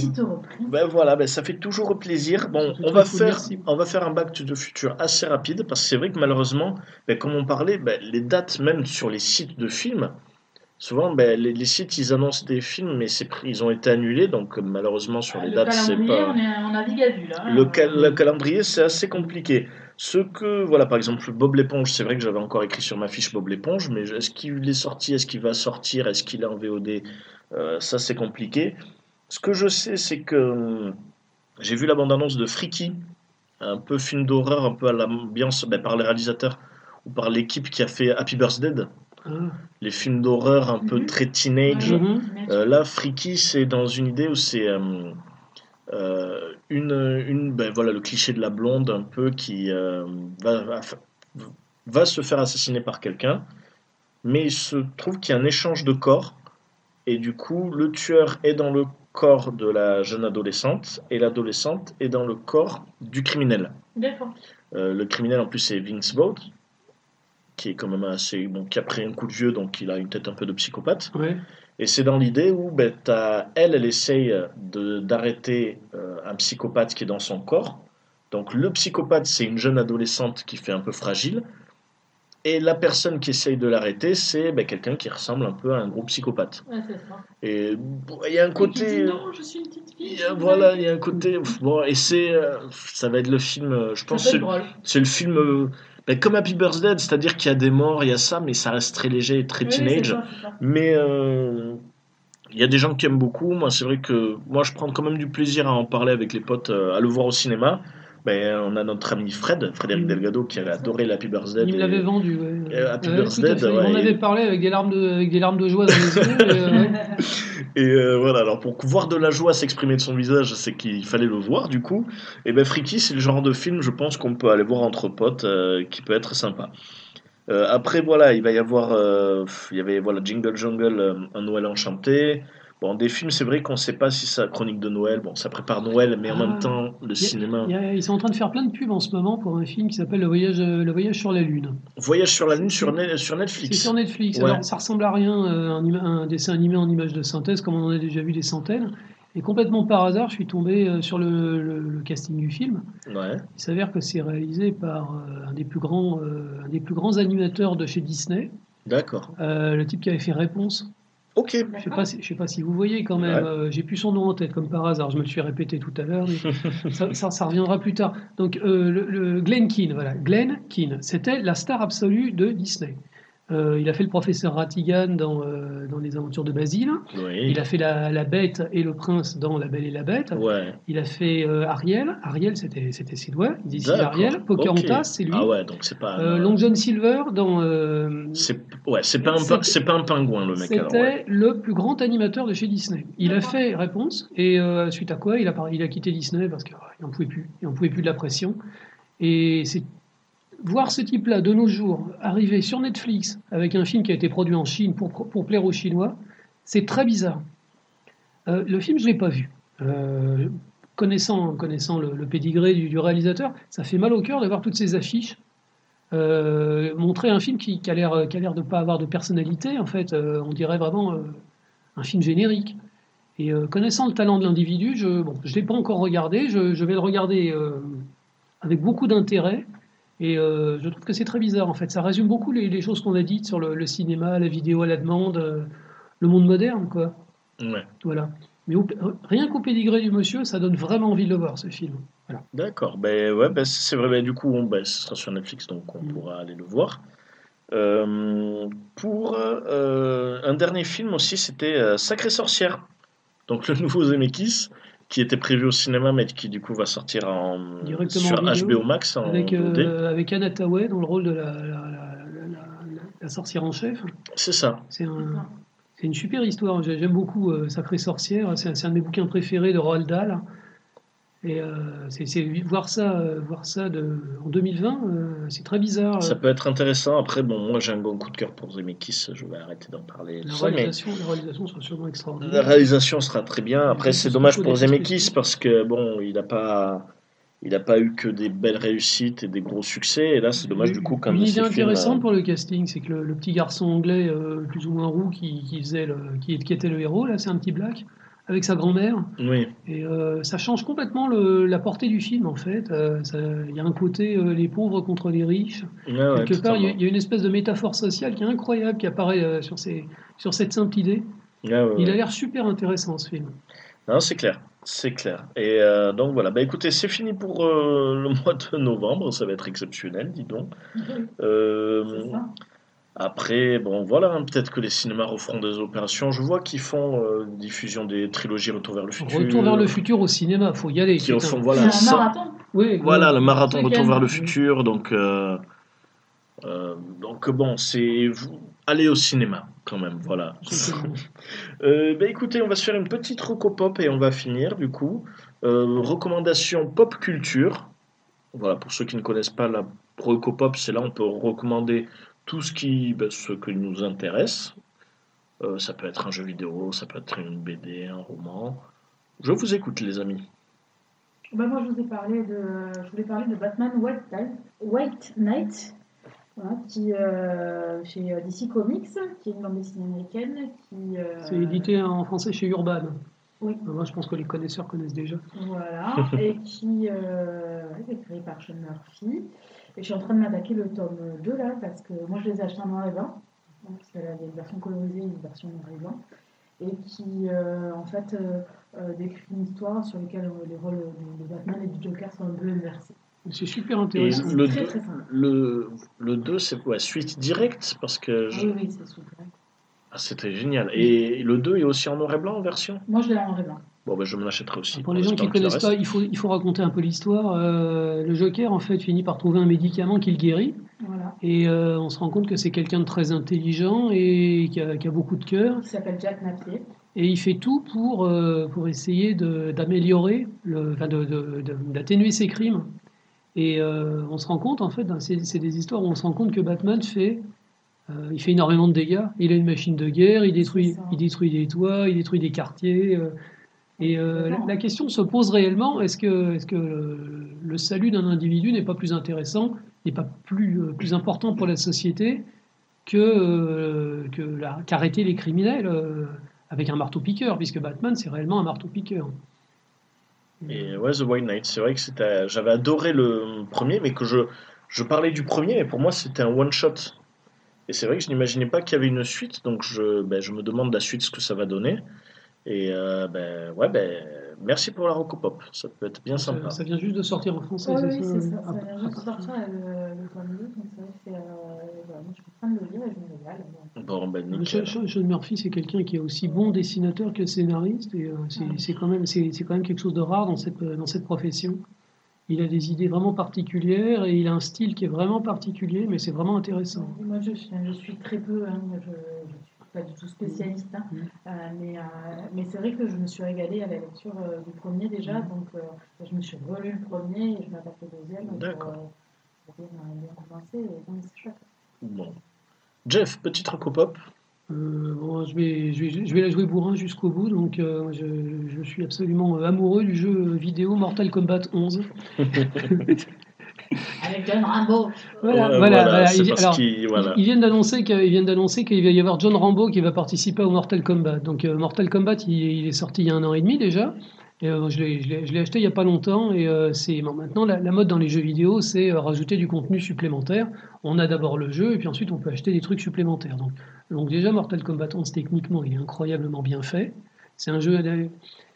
ben voilà, ben, ça fait toujours plaisir. Bon, on va, faire, on va faire un back to the future assez rapide parce que c'est vrai que malheureusement, ben, comme on parlait, ben, les dates même sur les sites de films, souvent ben, les, les sites ils annoncent des films mais ils ont été annulés donc malheureusement sur les le dates c'est pas. on, est, on navigue à vue là. Le, cal- le calendrier, c'est assez compliqué. Ce que, voilà, par exemple, Bob l'éponge, c'est vrai que j'avais encore écrit sur ma fiche Bob l'éponge, mais est-ce qu'il est sorti, est-ce qu'il va sortir, est-ce qu'il est en VOD Euh, Ça, c'est compliqué. Ce que je sais, c'est que hum, j'ai vu la bande-annonce de Freaky, un peu film d'horreur, un peu à l'ambiance ben, par les réalisateurs ou par l'équipe qui a fait Happy Birthday, Ah. les films d'horreur un peu Mhm. très teenage. Mhm. Euh, là, Freaky, c'est dans une idée où c'est euh, euh, une, une ben, voilà, le cliché de la blonde un peu qui euh, va, va, va se faire assassiner par quelqu'un, mais il se trouve qu'il y a un échange de corps, et du coup, le tueur est dans le corps de la jeune adolescente, et l'adolescente est dans le corps du criminel. D'accord. Euh, le criminel, en plus, c'est Vince Vaughn, qui est quand même assez. Bon, qui a pris un coup de vieux, donc il a une tête un peu de psychopathe. Ouais. Et c'est dans l'idée où ben, elle, elle essaye de- d'arrêter euh, un psychopathe qui est dans son corps. Donc le psychopathe, c'est une jeune adolescente qui fait un peu fragile. Et la personne qui essaye de l'arrêter, c'est ben, quelqu'un qui ressemble un peu à un gros psychopathe. Ouais, c'est ça. Et bon, il y a un côté... dit non, je suis une petite fille. a- voilà, il y a un côté... Bon, et c'est... euh, ça va être le film... euh, Je pense c'est le film... ben, comme Happy Birthday, c'est-à-dire qu'il y a des morts, il y a ça, mais ça reste très léger et très Oui, teenage. Mais euh, il y a des gens qui aiment beaucoup. Moi, c'est vrai que moi, je prends quand même du plaisir à en parler avec les potes, euh, à le voir au cinéma. Ben, on a notre ami Fred, Frédéric Mhm. Delgado, qui avait adoré l'Happy Birthday. Il me et- l'avait vendu. Ouais. Euh, Happy Ouais, Birthday, ouais. m'en avait parlé avec des larmes de, avec des larmes de joie dans les yeux. et, euh. Et euh, voilà, alors pour voir de la joie s'exprimer de son visage, c'est qu'il fallait le voir du coup. Et ben Freaky, c'est le genre de film, je pense, qu'on peut aller voir entre potes, euh, qui peut être sympa. Euh, après, voilà, il va y avoir, euh, il y avait voilà Jingle Jungle, euh, un Noël enchanté. Bon, des films, c'est vrai qu'on ne sait pas si c'est chronique de Noël. Bon, ça prépare Noël, mais en Ah. même temps, le a- cinéma. a- ils sont en train de faire plein de pubs en ce moment pour un film qui s'appelle Le voyage, euh, le voyage sur la Lune. Voyage sur la Lune sur, Ne- sur C'est Netflix. sur Netflix. Ouais. Alors, ça ressemble à rien, euh, un, dessin animé en images de synthèse, comme on en a déjà vu des centaines. Et complètement par hasard, je suis tombé euh, sur le, le- le casting du film. Ouais. Il s'avère que c'est réalisé par un, des plus grands, un des plus grands animateurs de chez Disney, D'accord. euh, le type qui avait fait Réponse. Ok. Je sais pas, si, je sais pas si vous voyez quand même. Ouais. euh, J'ai plus son nom en tête comme par hasard. Je me le suis répété tout à l'heure, mais ça, ça- ça reviendra plus tard. Donc euh, le, le Glenn Keane, voilà, Glenn Keane, c'était la star absolue de Disney. Euh, il a fait le professeur Ratigan dans, euh, dans les aventures de Basile. Oui. Il a fait la, la Bête et le Prince dans La Belle et la Bête. Ouais. Il a fait euh, Ariel. Ariel, c'était c'était Sid Webb. Il dit. Ariel. Pocahontas, c'est lui. Ah ouais, donc c'est pas. Euh, Long John Silver dans. euh, C'est ouais, c'est pas un pas un pingouin le mec. C'était ouais. le plus grand animateur de chez Disney. Il a fait réponse et euh, suite à quoi il a, par- il a quitté Disney parce qu'il n'en pouvait plus, il en pouvait plus de la pression. Et c'est voir ce type-là de nos jours arriver sur Netflix avec un film qui a été produit en Chine pour, pour plaire aux Chinois, c'est très bizarre. Euh, le film, je l'ai pas vu. Euh, connaissant connaissant le, le pédigré du, réalisateur, ça fait mal au cœur d'avoir toutes ces affiches. Euh, montrer un film qui, qui a l'air de pas avoir de personnalité en fait euh, on dirait vraiment un film générique et connaissant le talent de l'individu je bon je l'ai pas encore regardé je, vais le regarder avec beaucoup d'intérêt et euh, je trouve que c'est très bizarre en fait ça résume beaucoup les, les choses qu'on a dites sur le, le cinéma la vidéo à la demande euh, le monde moderne quoi Ouais. voilà mais au- rien qu'au pédigré du monsieur ça donne vraiment envie de le voir ce film voilà. D'accord. Ben ouais, ben c'est vrai. Ben, du coup, on, ben, ce sera sur Netflix, donc on pourra aller le voir. Euh, pour un dernier film aussi, c'était Sacrée sorcière. Donc le nouveau Zemeckis, qui était prévu au cinéma, mais qui du coup va sortir en, sur vidéo, HBO Max en avec, euh, avec Anna Tawai dans le rôle de la, la- la- la- la- la sorcière en chef. C'est ça. C'est un- c'est une super histoire. J'ai- J'aime beaucoup euh, Sacrée sorcière. C'est un, c'est un de mes bouquins préférés de Roald Dahl. Et euh, c'est voir ça, euh, voir ça de, en 2020, euh, c'est très bizarre. Ça peut être intéressant. Après, bon, moi j'ai un bon coup de cœur pour Zemeckis, je vais arrêter d'en parler. La ça, mais réalisation, la réalisation sera sûrement extraordinaire. la réalisation sera très bien. Après, c'est dommage pour Zemeckis parce que bon, il n'a pas, il a pas eu que des belles réussites et des gros succès. Et là, c'est dommage du coup quand Une idée intéressante pour le casting, c'est que le, le petit garçon anglais, plus ou moins roux, qui, qui faisait le, qui, qui était le héros, là, c'est un petit black, avec sa grand-mère. Oui. Et euh, ça change complètement le- la portée du film, en fait. Euh, Il y a un côté euh, les pauvres contre les riches. Ouais, Quelque part, il y, a- y une espèce de métaphore sociale qui est incroyable, qui apparaît euh, sur, ces, sur cette simple idée. Ouais, Il a l'air super intéressant, ce film. Non, c'est clair, c'est clair. Et euh, donc voilà, bah écoutez, c'est fini pour euh, le mois de novembre, ça va être exceptionnel, dis donc. Euh, après, bon voilà, hein, peut-être que les cinémas referont des opérations. Je vois qu'ils font euh, diffusion des trilogies Retour vers le futur. Retour vers le futur au cinéma, faut y aller. Qui refont, voilà, C'est un marathon. Oui, Voilà, oui. le marathon Retour vers le futur. Donc, euh, euh, donc bon, c'est allez au cinéma quand même, voilà. Euh, bah, écoutez, on va se faire une petite roco-pop et on va finir du coup. Euh, recommandation pop culture. Voilà, pour ceux qui ne connaissent pas la roco-pop, c'est là on peut recommander tout ce qui, bah, ce que nous intéresse. Euh, ça peut être un jeu vidéo, ça peut être une BD, un roman. Je vous écoute, les amis. Bah, moi, je vous ai parlé de, je voulais parler de Batman White Knight, White Knight voilà, qui euh, chez DC Comics, qui est une bande dessinée américaine, qui euh, C'est édité en français chez Urban. Oui. Moi, je pense que les connaisseurs connaissent déjà. Voilà, et qui euh, est créé par Sean Murphy. Et je suis en train de m'attaquer le tome 2 là, parce que moi je les ai achetés en noir et blanc, donc, parce qu'il y a une version colorisée et une version noir et blanc, et qui euh, en fait euh, euh, décrit une histoire sur laquelle euh, les rôles de, de Batman et du Joker sont un peu inversés. C'est super Et intéressant. le très, 2, très le, le 2, c'est ouais, suite directe? Parce que je- Oui, oui, c'est super. ah, c'était génial. Et le 2 est aussi en noir et blanc en version? Moi je l'ai en noir et blanc. Bon, ben, je me l'achèterai aussi. Pour les gens qui ne connaissent pas, il faut, il faut raconter un peu l'histoire. Euh, le Joker, en fait, finit par trouver un médicament qui le guérit. Voilà. Et euh, on se rend compte que c'est quelqu'un de très intelligent et qui a, qui a beaucoup de cœur. Qui s'appelle Jack Napier. Et il fait tout pour, euh, pour essayer de- d'améliorer, le- enfin de- de- de- d'atténuer ses crimes. Et euh, on se rend compte, en fait, c'est c'est des histoires où on se rend compte que Batman fait, euh, il fait énormément de dégâts. Il a une machine de guerre, il détruit, il détruit des toits, il détruit des quartiers. euh, et euh, la, la question se pose réellement est-ce que, est que le, salut d'un individu n'est pas plus intéressant, n'est pas plus, euh, plus important pour la société que, euh, qu'arrêter les criminels euh, avec un marteau-piqueur, puisque Batman, c'est réellement un marteau-piqueur. Et ouais, The White Knight, c'est vrai que c'était, j'avais adoré le premier, mais que je, je parlais du premier, mais pour moi c'était un one shot. Et c'est vrai que je n'imaginais pas qu'il y avait une suite, donc je, ben, je me demande la suite ce que ça va donner. Et euh, ben ouais, ben merci pour la Rocopop, ça peut être bien Ça, sympa. ça vient juste de sortir en français, Oui, c'est oui, ça c'est ça. Ça vient juste de sortir le, le tome 2, donc c'est vrai que c'est, euh, voilà, moi, je suis en train de le lire et je me régale. Bon, ben nickel. Sean Sean Murphy, c'est quelqu'un qui est aussi bon dessinateur que scénariste, et euh, c'est quand, même- c'est c'est quand même quelque chose de rare dans cette, dans cette profession. Il a des idées vraiment particulières et il a un style qui est vraiment particulier, mais c'est vraiment intéressant. Moi, je, suis- je suis très peu, hein, je pas du tout spécialiste, hein, Mm. euh, mais, euh, mais c'est vrai que je me suis régalée à la lecture euh, du premier déjà, Mm. donc euh, je me suis relu le premier et je m'attaque au deuxième pour, D'accord. euh, pour bien, bien commencer, et donc c'est chouette. Bon. Jeff, petite. Euh, bon, je, vais, je, vais, je vais la jouer bourrin jusqu'au bout, donc euh, je, je suis absolument amoureux du jeu vidéo Mortal Kombat 11. Avec John Rambo. Voilà, Ouais, voilà, voilà, voilà. c'est Ils- parce alors, voilà. ils- viennent d'annoncer qu'il ils viennent d'annoncer qu'il va y avoir John Rambo qui va participer au Mortal Kombat. Donc euh, Mortal Kombat, il, il est sorti il y a un an et demi déjà. Et, euh, je l'ai- acheté il y a pas longtemps et euh, c'est bon, maintenant la, la mode dans les jeux vidéo, c'est euh, rajouter du contenu supplémentaire. On a d'abord le jeu et puis ensuite on peut acheter des trucs supplémentaires. Donc, donc déjà Mortal Kombat 11 techniquement, il est incroyablement bien fait. C'est un jeu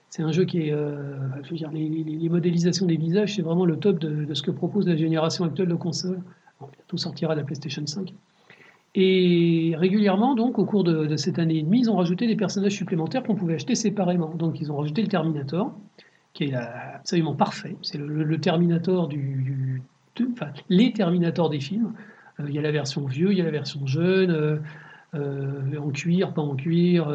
c'est un jeu qui est, euh, je dire, les, modélisations des visages, c'est vraiment le top de, ce que propose la génération actuelle de consoles. Bientôt sortira la PlayStation 5. Et régulièrement, donc, au cours de, cette année et demie, ils ont rajouté des personnages supplémentaires qu'on pouvait acheter séparément. Donc, ils ont rajouté le Terminator, qui est absolument parfait. C'est le, Terminator du, enfin, les Terminators des films. Euh, il y a la version vieux, il y a la version jeune, euh, euh, en cuir, pas en cuir.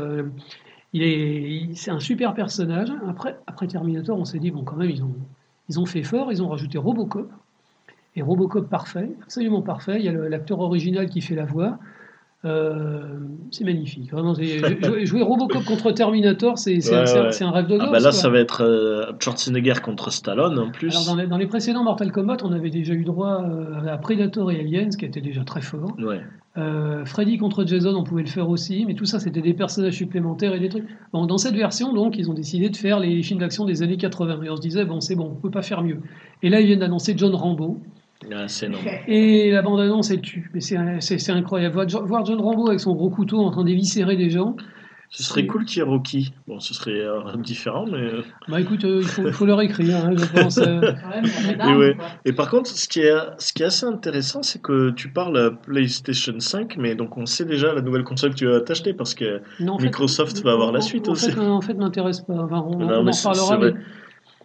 C'est un super personnage. Après, Terminator, on s'est dit bon, quand même, ils ont, fait fort, ils ont rajouté Robocop. Et Robocop parfait, absolument parfait. Il y a l'acteur original qui fait la voix. Euh, c'est magnifique. Vraiment, jouer, jouer Robocop contre Terminator, c'est un- Ouais, c'est un, ouais. c'est un rêve de gosse. Ah bah là, quoi. ça va être euh, Schwarzenegger contre Stallone en plus. Alors, dans, les, dans les précédents Mortal Kombat, on avait déjà eu droit euh, à Predator et Aliens, qui étaient déjà très. Ouais. Euh, Freddy contre Jason, on pouvait le faire aussi, mais tout ça, c'était des personnages supplémentaires et des trucs. Bon, dans cette version, donc, ils ont décidé de faire les films d'action des années 80. Et on se disait, bon, c'est bon, on peut pas faire mieux. Et là, ils viennent d'annoncer John Rambo. Ah. Et la bande-annonce, elle tue. Mais c'est incroyable. Voir, Jo- voir John Rambo avec son gros couteau en train d'éviscérer des gens. Ce serait cool qu'il y ait Rocky. Bon, ce serait euh, différent, mais. euh, Bah écoute, euh, il, faut, faut leur écrire, hein, je pense. euh. Et, ouais. Et par contre, ce qui est, ce qui est assez intéressant, c'est que tu parles à PlayStation 5, mais donc on sait déjà la nouvelle console que tu vas t'acheter parce que Non, en fait, Microsoft va avoir la suite en aussi. Fait, en fait, m'intéresse pas. Enfin, on, Non, on en reparlera. mais-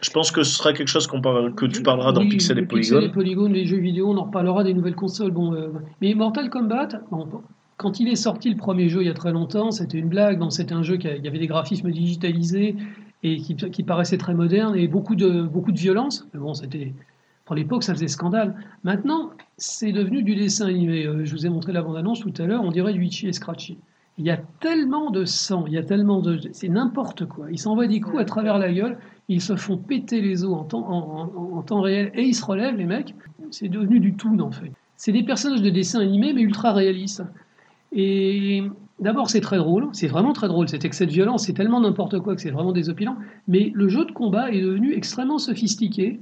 Je pense que ce sera quelque chose qu'on parle, que tu parleras dans Oui, Pixel et le Pixel Polygon. et Polygon, les jeux vidéo, on en reparlera des nouvelles consoles. Bon, euh, mais Mortal Kombat, bon, quand il est sorti le premier jeu il y a très longtemps, c'était une blague. Bon, c'était un jeu qui il avait des graphismes digitalisés et qui, qui paraissait très moderne et beaucoup de, beaucoup de violence. Mais bon, c'était. Pour l'époque, ça faisait scandale. Maintenant, c'est devenu du dessin animé. Euh, je vous ai montré la bande-annonce tout à l'heure, on dirait du Itchy et Scratchy. Il y a tellement de sang, il y a tellement de. C'est n'importe quoi. Ils s'envoient des coups à travers la gueule, ils se font péter les os en temps, réel et ils se relèvent, les mecs. C'est devenu du tout, en fait. C'est des personnages de dessin animé, mais ultra réalistes. Et d'abord, c'est très drôle, c'est vraiment très drôle. Cet excès de violence, c'est tellement n'importe quoi que c'est vraiment désopilant. Mais le jeu de combat est devenu extrêmement sophistiqué,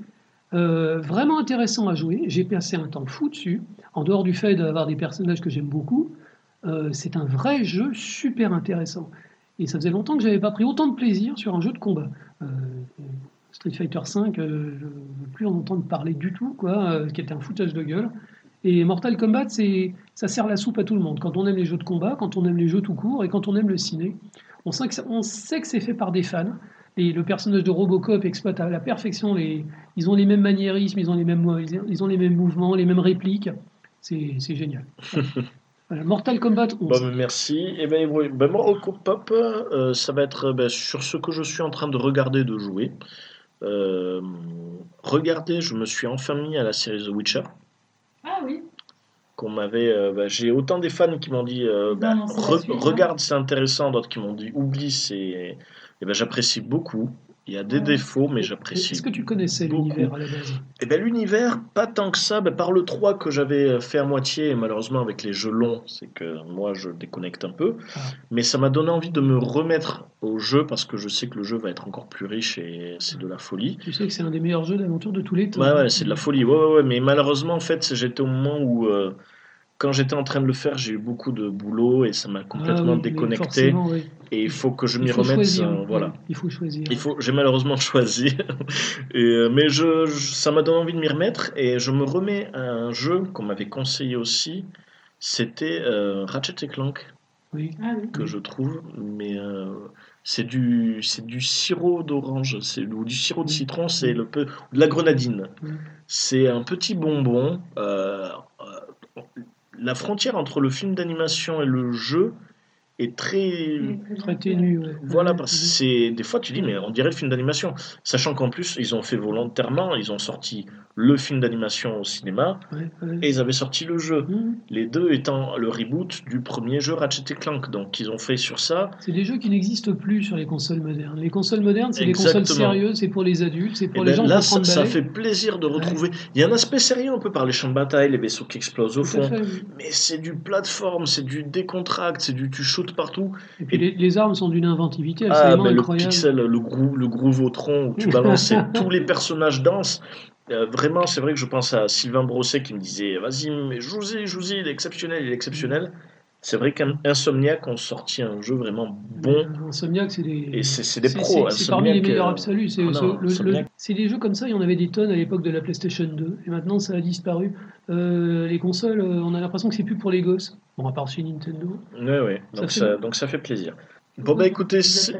euh, vraiment intéressant à jouer. J'ai passé un temps fou dessus, en dehors du fait d'avoir des personnages que j'aime beaucoup. euh, c'est un vrai jeu super intéressant. Et ça faisait longtemps que j'avais pas pris autant de plaisir sur un jeu de combat. Euh, Street Fighter V, euh, je ne veux plus en entendre parler du tout, quoi, euh, qui était un foutage de gueule. Et Mortal Kombat, ça sert la soupe à tout le monde. Quand on aime les jeux de combat, quand on aime les jeux tout court et quand on aime le ciné, on sait que, on sait que c'est fait par des fans. Et le personnage de Robocop exploite à la perfection les. Ils ont les mêmes maniérismes, ils ont les mêmes, ils ont les mêmes mouvements, les mêmes répliques. C'est génial. Voilà, Mortal Kombat 11. Bon, mais merci. Et ben, oui, ben, moi, au Pop, euh, ça va être ben, sur ce que je suis en train de regarder, de jouer. Euh, regardez, je me suis enfin mis à la série The Witcher. Ah oui. qu'on m'avait. euh, j'ai autant des fans qui m'ont dit Non, non, c'est la re- suite, regarde, c'est intéressant, d'autres qui m'ont dit oublie, c'est. Et ben, j'apprécie beaucoup. Il y a des défauts, mais j'apprécie. Est-ce que tu connaissais l'univers à la base? Eh ben, l'univers, pas tant que ça. Ben, par le 3 que j'avais fait à moitié, et malheureusement avec les jeux longs, c'est que moi je déconnecte un peu. Ah. Mais ça m'a donné envie de me remettre au jeu parce que je sais que le jeu va être encore plus riche et c'est de la folie. Tu sais que c'est un des meilleurs jeux d'aventure de tous les temps. Ouais, ouais, c'est de la folie. Ouais, ouais, ouais. Mais malheureusement, en fait, j'étais au moment où, euh, quand j'étais en train de le faire, j'ai eu beaucoup de boulot et ça m'a complètement Ah oui, mais déconnecté. oui. Et il faut que je m'y remette. choisir, euh, oui, voilà. Il faut choisir. Il faut, j'ai malheureusement choisi. et, euh, mais je, je- ça m'a donné envie de m'y remettre et je me remets à un jeu qu'on m'avait conseillé aussi. C'était euh, Ratchet et Clank Oui. Ah oui. que je trouve, mais euh, c'est du c'est du sirop d'orange, c'est ou du sirop de citron, c'est le peu de la grenadine. C'est un petit bonbon. La frontière entre le film d'animation et le jeu est très Très ténu. ouais. voilà, parce que c'est des fois tu dis mais on dirait le film d'animation, sachant qu'en plus ils ont fait volontairement, ils ont sorti le film d'animation au cinéma Ouais, ouais. et ils avaient sorti le jeu. Mhm. Les deux étant le reboot du premier jeu Ratchet et Clank, donc ils ont fait sur ça. C'est des jeux qui n'existent plus sur les consoles modernes. Les consoles modernes, c'est des consoles sérieuses, c'est pour les adultes, c'est Et pour les ben gens là, qui ça, ont 30 ça fait plaisir de retrouver. Il y a un aspect sérieux un peu par les champs de bataille, les vaisseaux qui explosent au fond. fait, oui. Mais c'est du plateforme, c'est du décontract, c'est du tu shootes partout. Et puis les, les armes sont d'une inventivité Ah, absolument ben, le incroyable. pixel, le grou, le Groovotron où tu balances et tous les personnages dansent. Euh, vraiment, c'est vrai que je pense à Sylvain Brosset qui me disait Vas-y, mais joue-y, joue-y, il est exceptionnel, il est exceptionnel. C'est vrai qu'Insomniac ont sorti un jeu vraiment bon. Insomniac, c'est des, Et c'est c'est des pros. c'est- c'est parmi les meilleurs euh, absolus. C'est ce- non, le- le- Insomniac, c'est des jeux comme ça, il y en avait des tonnes à l'époque de la PlayStation 2, et maintenant ça a disparu. Euh, les consoles, on a l'impression que c'est plus pour les gosses. Bon, à part chez Nintendo. Ouais, ouais. Donc Ça ça, fait- donc ça fait plaisir. Bon, bah écoutez, c'est-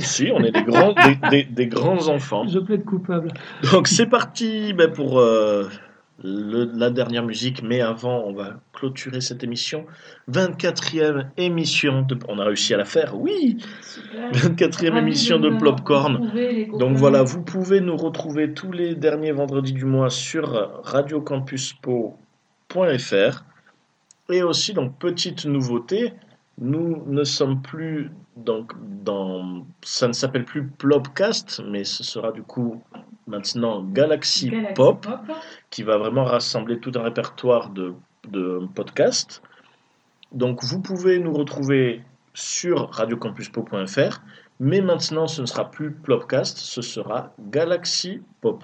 si, on est des grands, des, des- des grands enfants. Je plaide coupable. Donc c'est parti bah, pour euh, le- la dernière musique, mais avant, on va clôturer cette émission. 24e émission, de... on a réussi à la faire, oui 24e Ravi émission de Plopcorn. Donc voilà, vous pouvez nous retrouver tous les derniers vendredis du mois sur radiocampuspo.fr. Et aussi, donc, petite nouveauté, nous ne sommes plus donc dans. Ça ne s'appelle plus Plopcast, mais ce sera du coup maintenant Galaxy, Galaxy Pop, Pop. qui va vraiment rassembler tout un répertoire de, de podcasts. Donc vous pouvez nous retrouver sur radiocampuspo.fr, mais maintenant ce ne sera plus Plopcast, ce sera Galaxy Pop.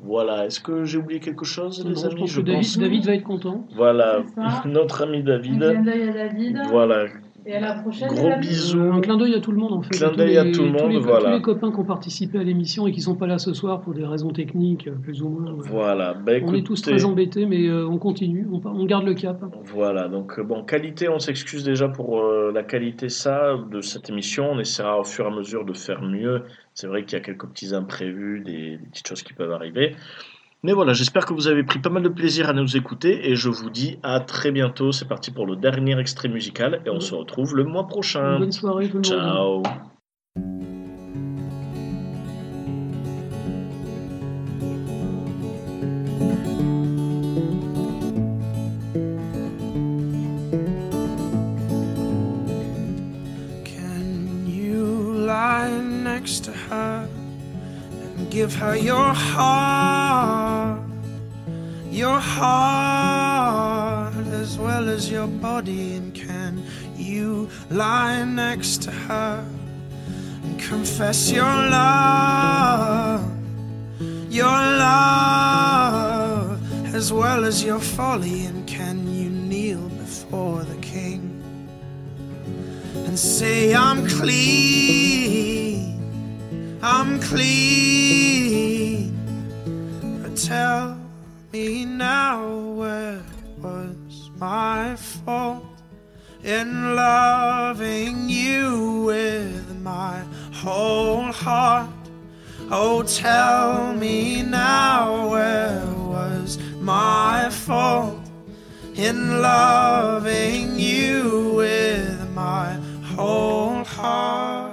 Voilà, est-ce que j'ai oublié quelque chose, les Non, je amis? pense que David, David va être content. Voilà, notre ami David. David. Voilà, Et à la prochaine. Gros bisous. Un clin d'œil à tout le monde en fait. Clin tous d'œil à tout le tous monde, les- voilà. Tous les copains qui ont participé à l'émission et qui sont pas là ce soir pour des raisons techniques, plus ou moins. ouais. voilà. Bah, on est tous très embêtés, mais euh, on continue, on, on garde le cap. Voilà, donc euh, bon, qualité, on s'excuse déjà pour euh, la qualité ça de cette émission. On essaiera au fur et à mesure de faire mieux. C'est vrai qu'il y a quelques petits imprévus, des, des petites choses qui peuvent arriver. Mais voilà, j'espère que vous avez pris pas mal de plaisir à nous écouter et je vous dis à très bientôt. C'est parti pour le dernier extrait musical et on se retrouve le mois prochain. Bonne soirée tout le Ciao. monde. Can you lie next to her? Give her your heart? Your heart as well as your body. And can you lie next to her and confess your love? Your love as well as your folly. And can you kneel before the king? and say I'm clean, I'm clean. Tell me now where was my fault in loving you with my whole heart? Oh, tell me now where was my fault in loving you with my whole heart.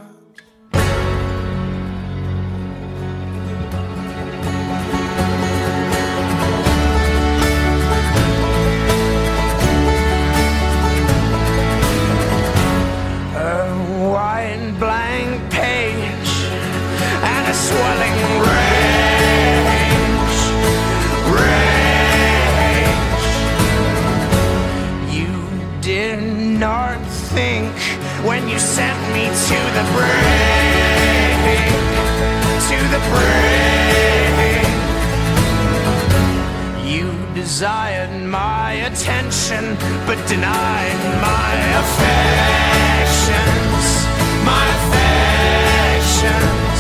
To the brink, to the brink. You desired my attention, but denied my affections, my affections.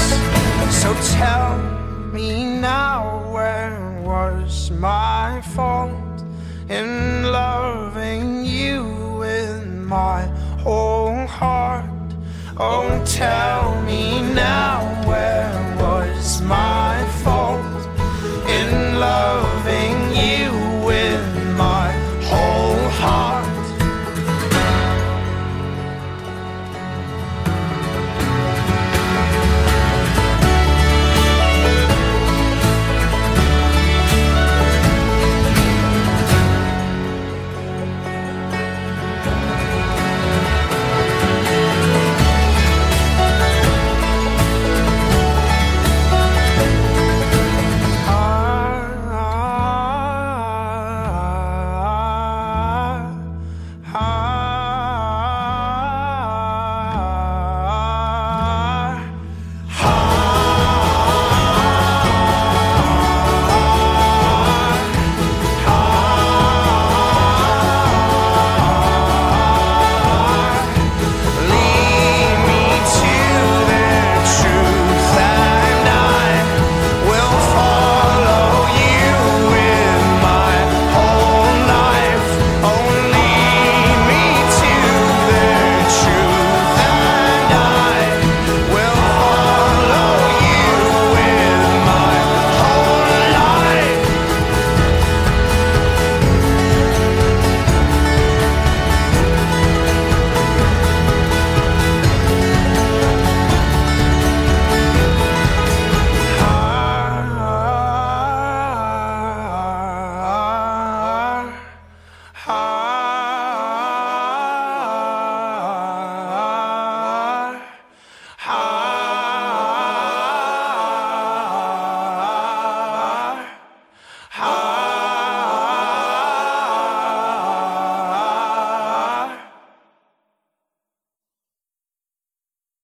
So tell Oh, tell me now, where was my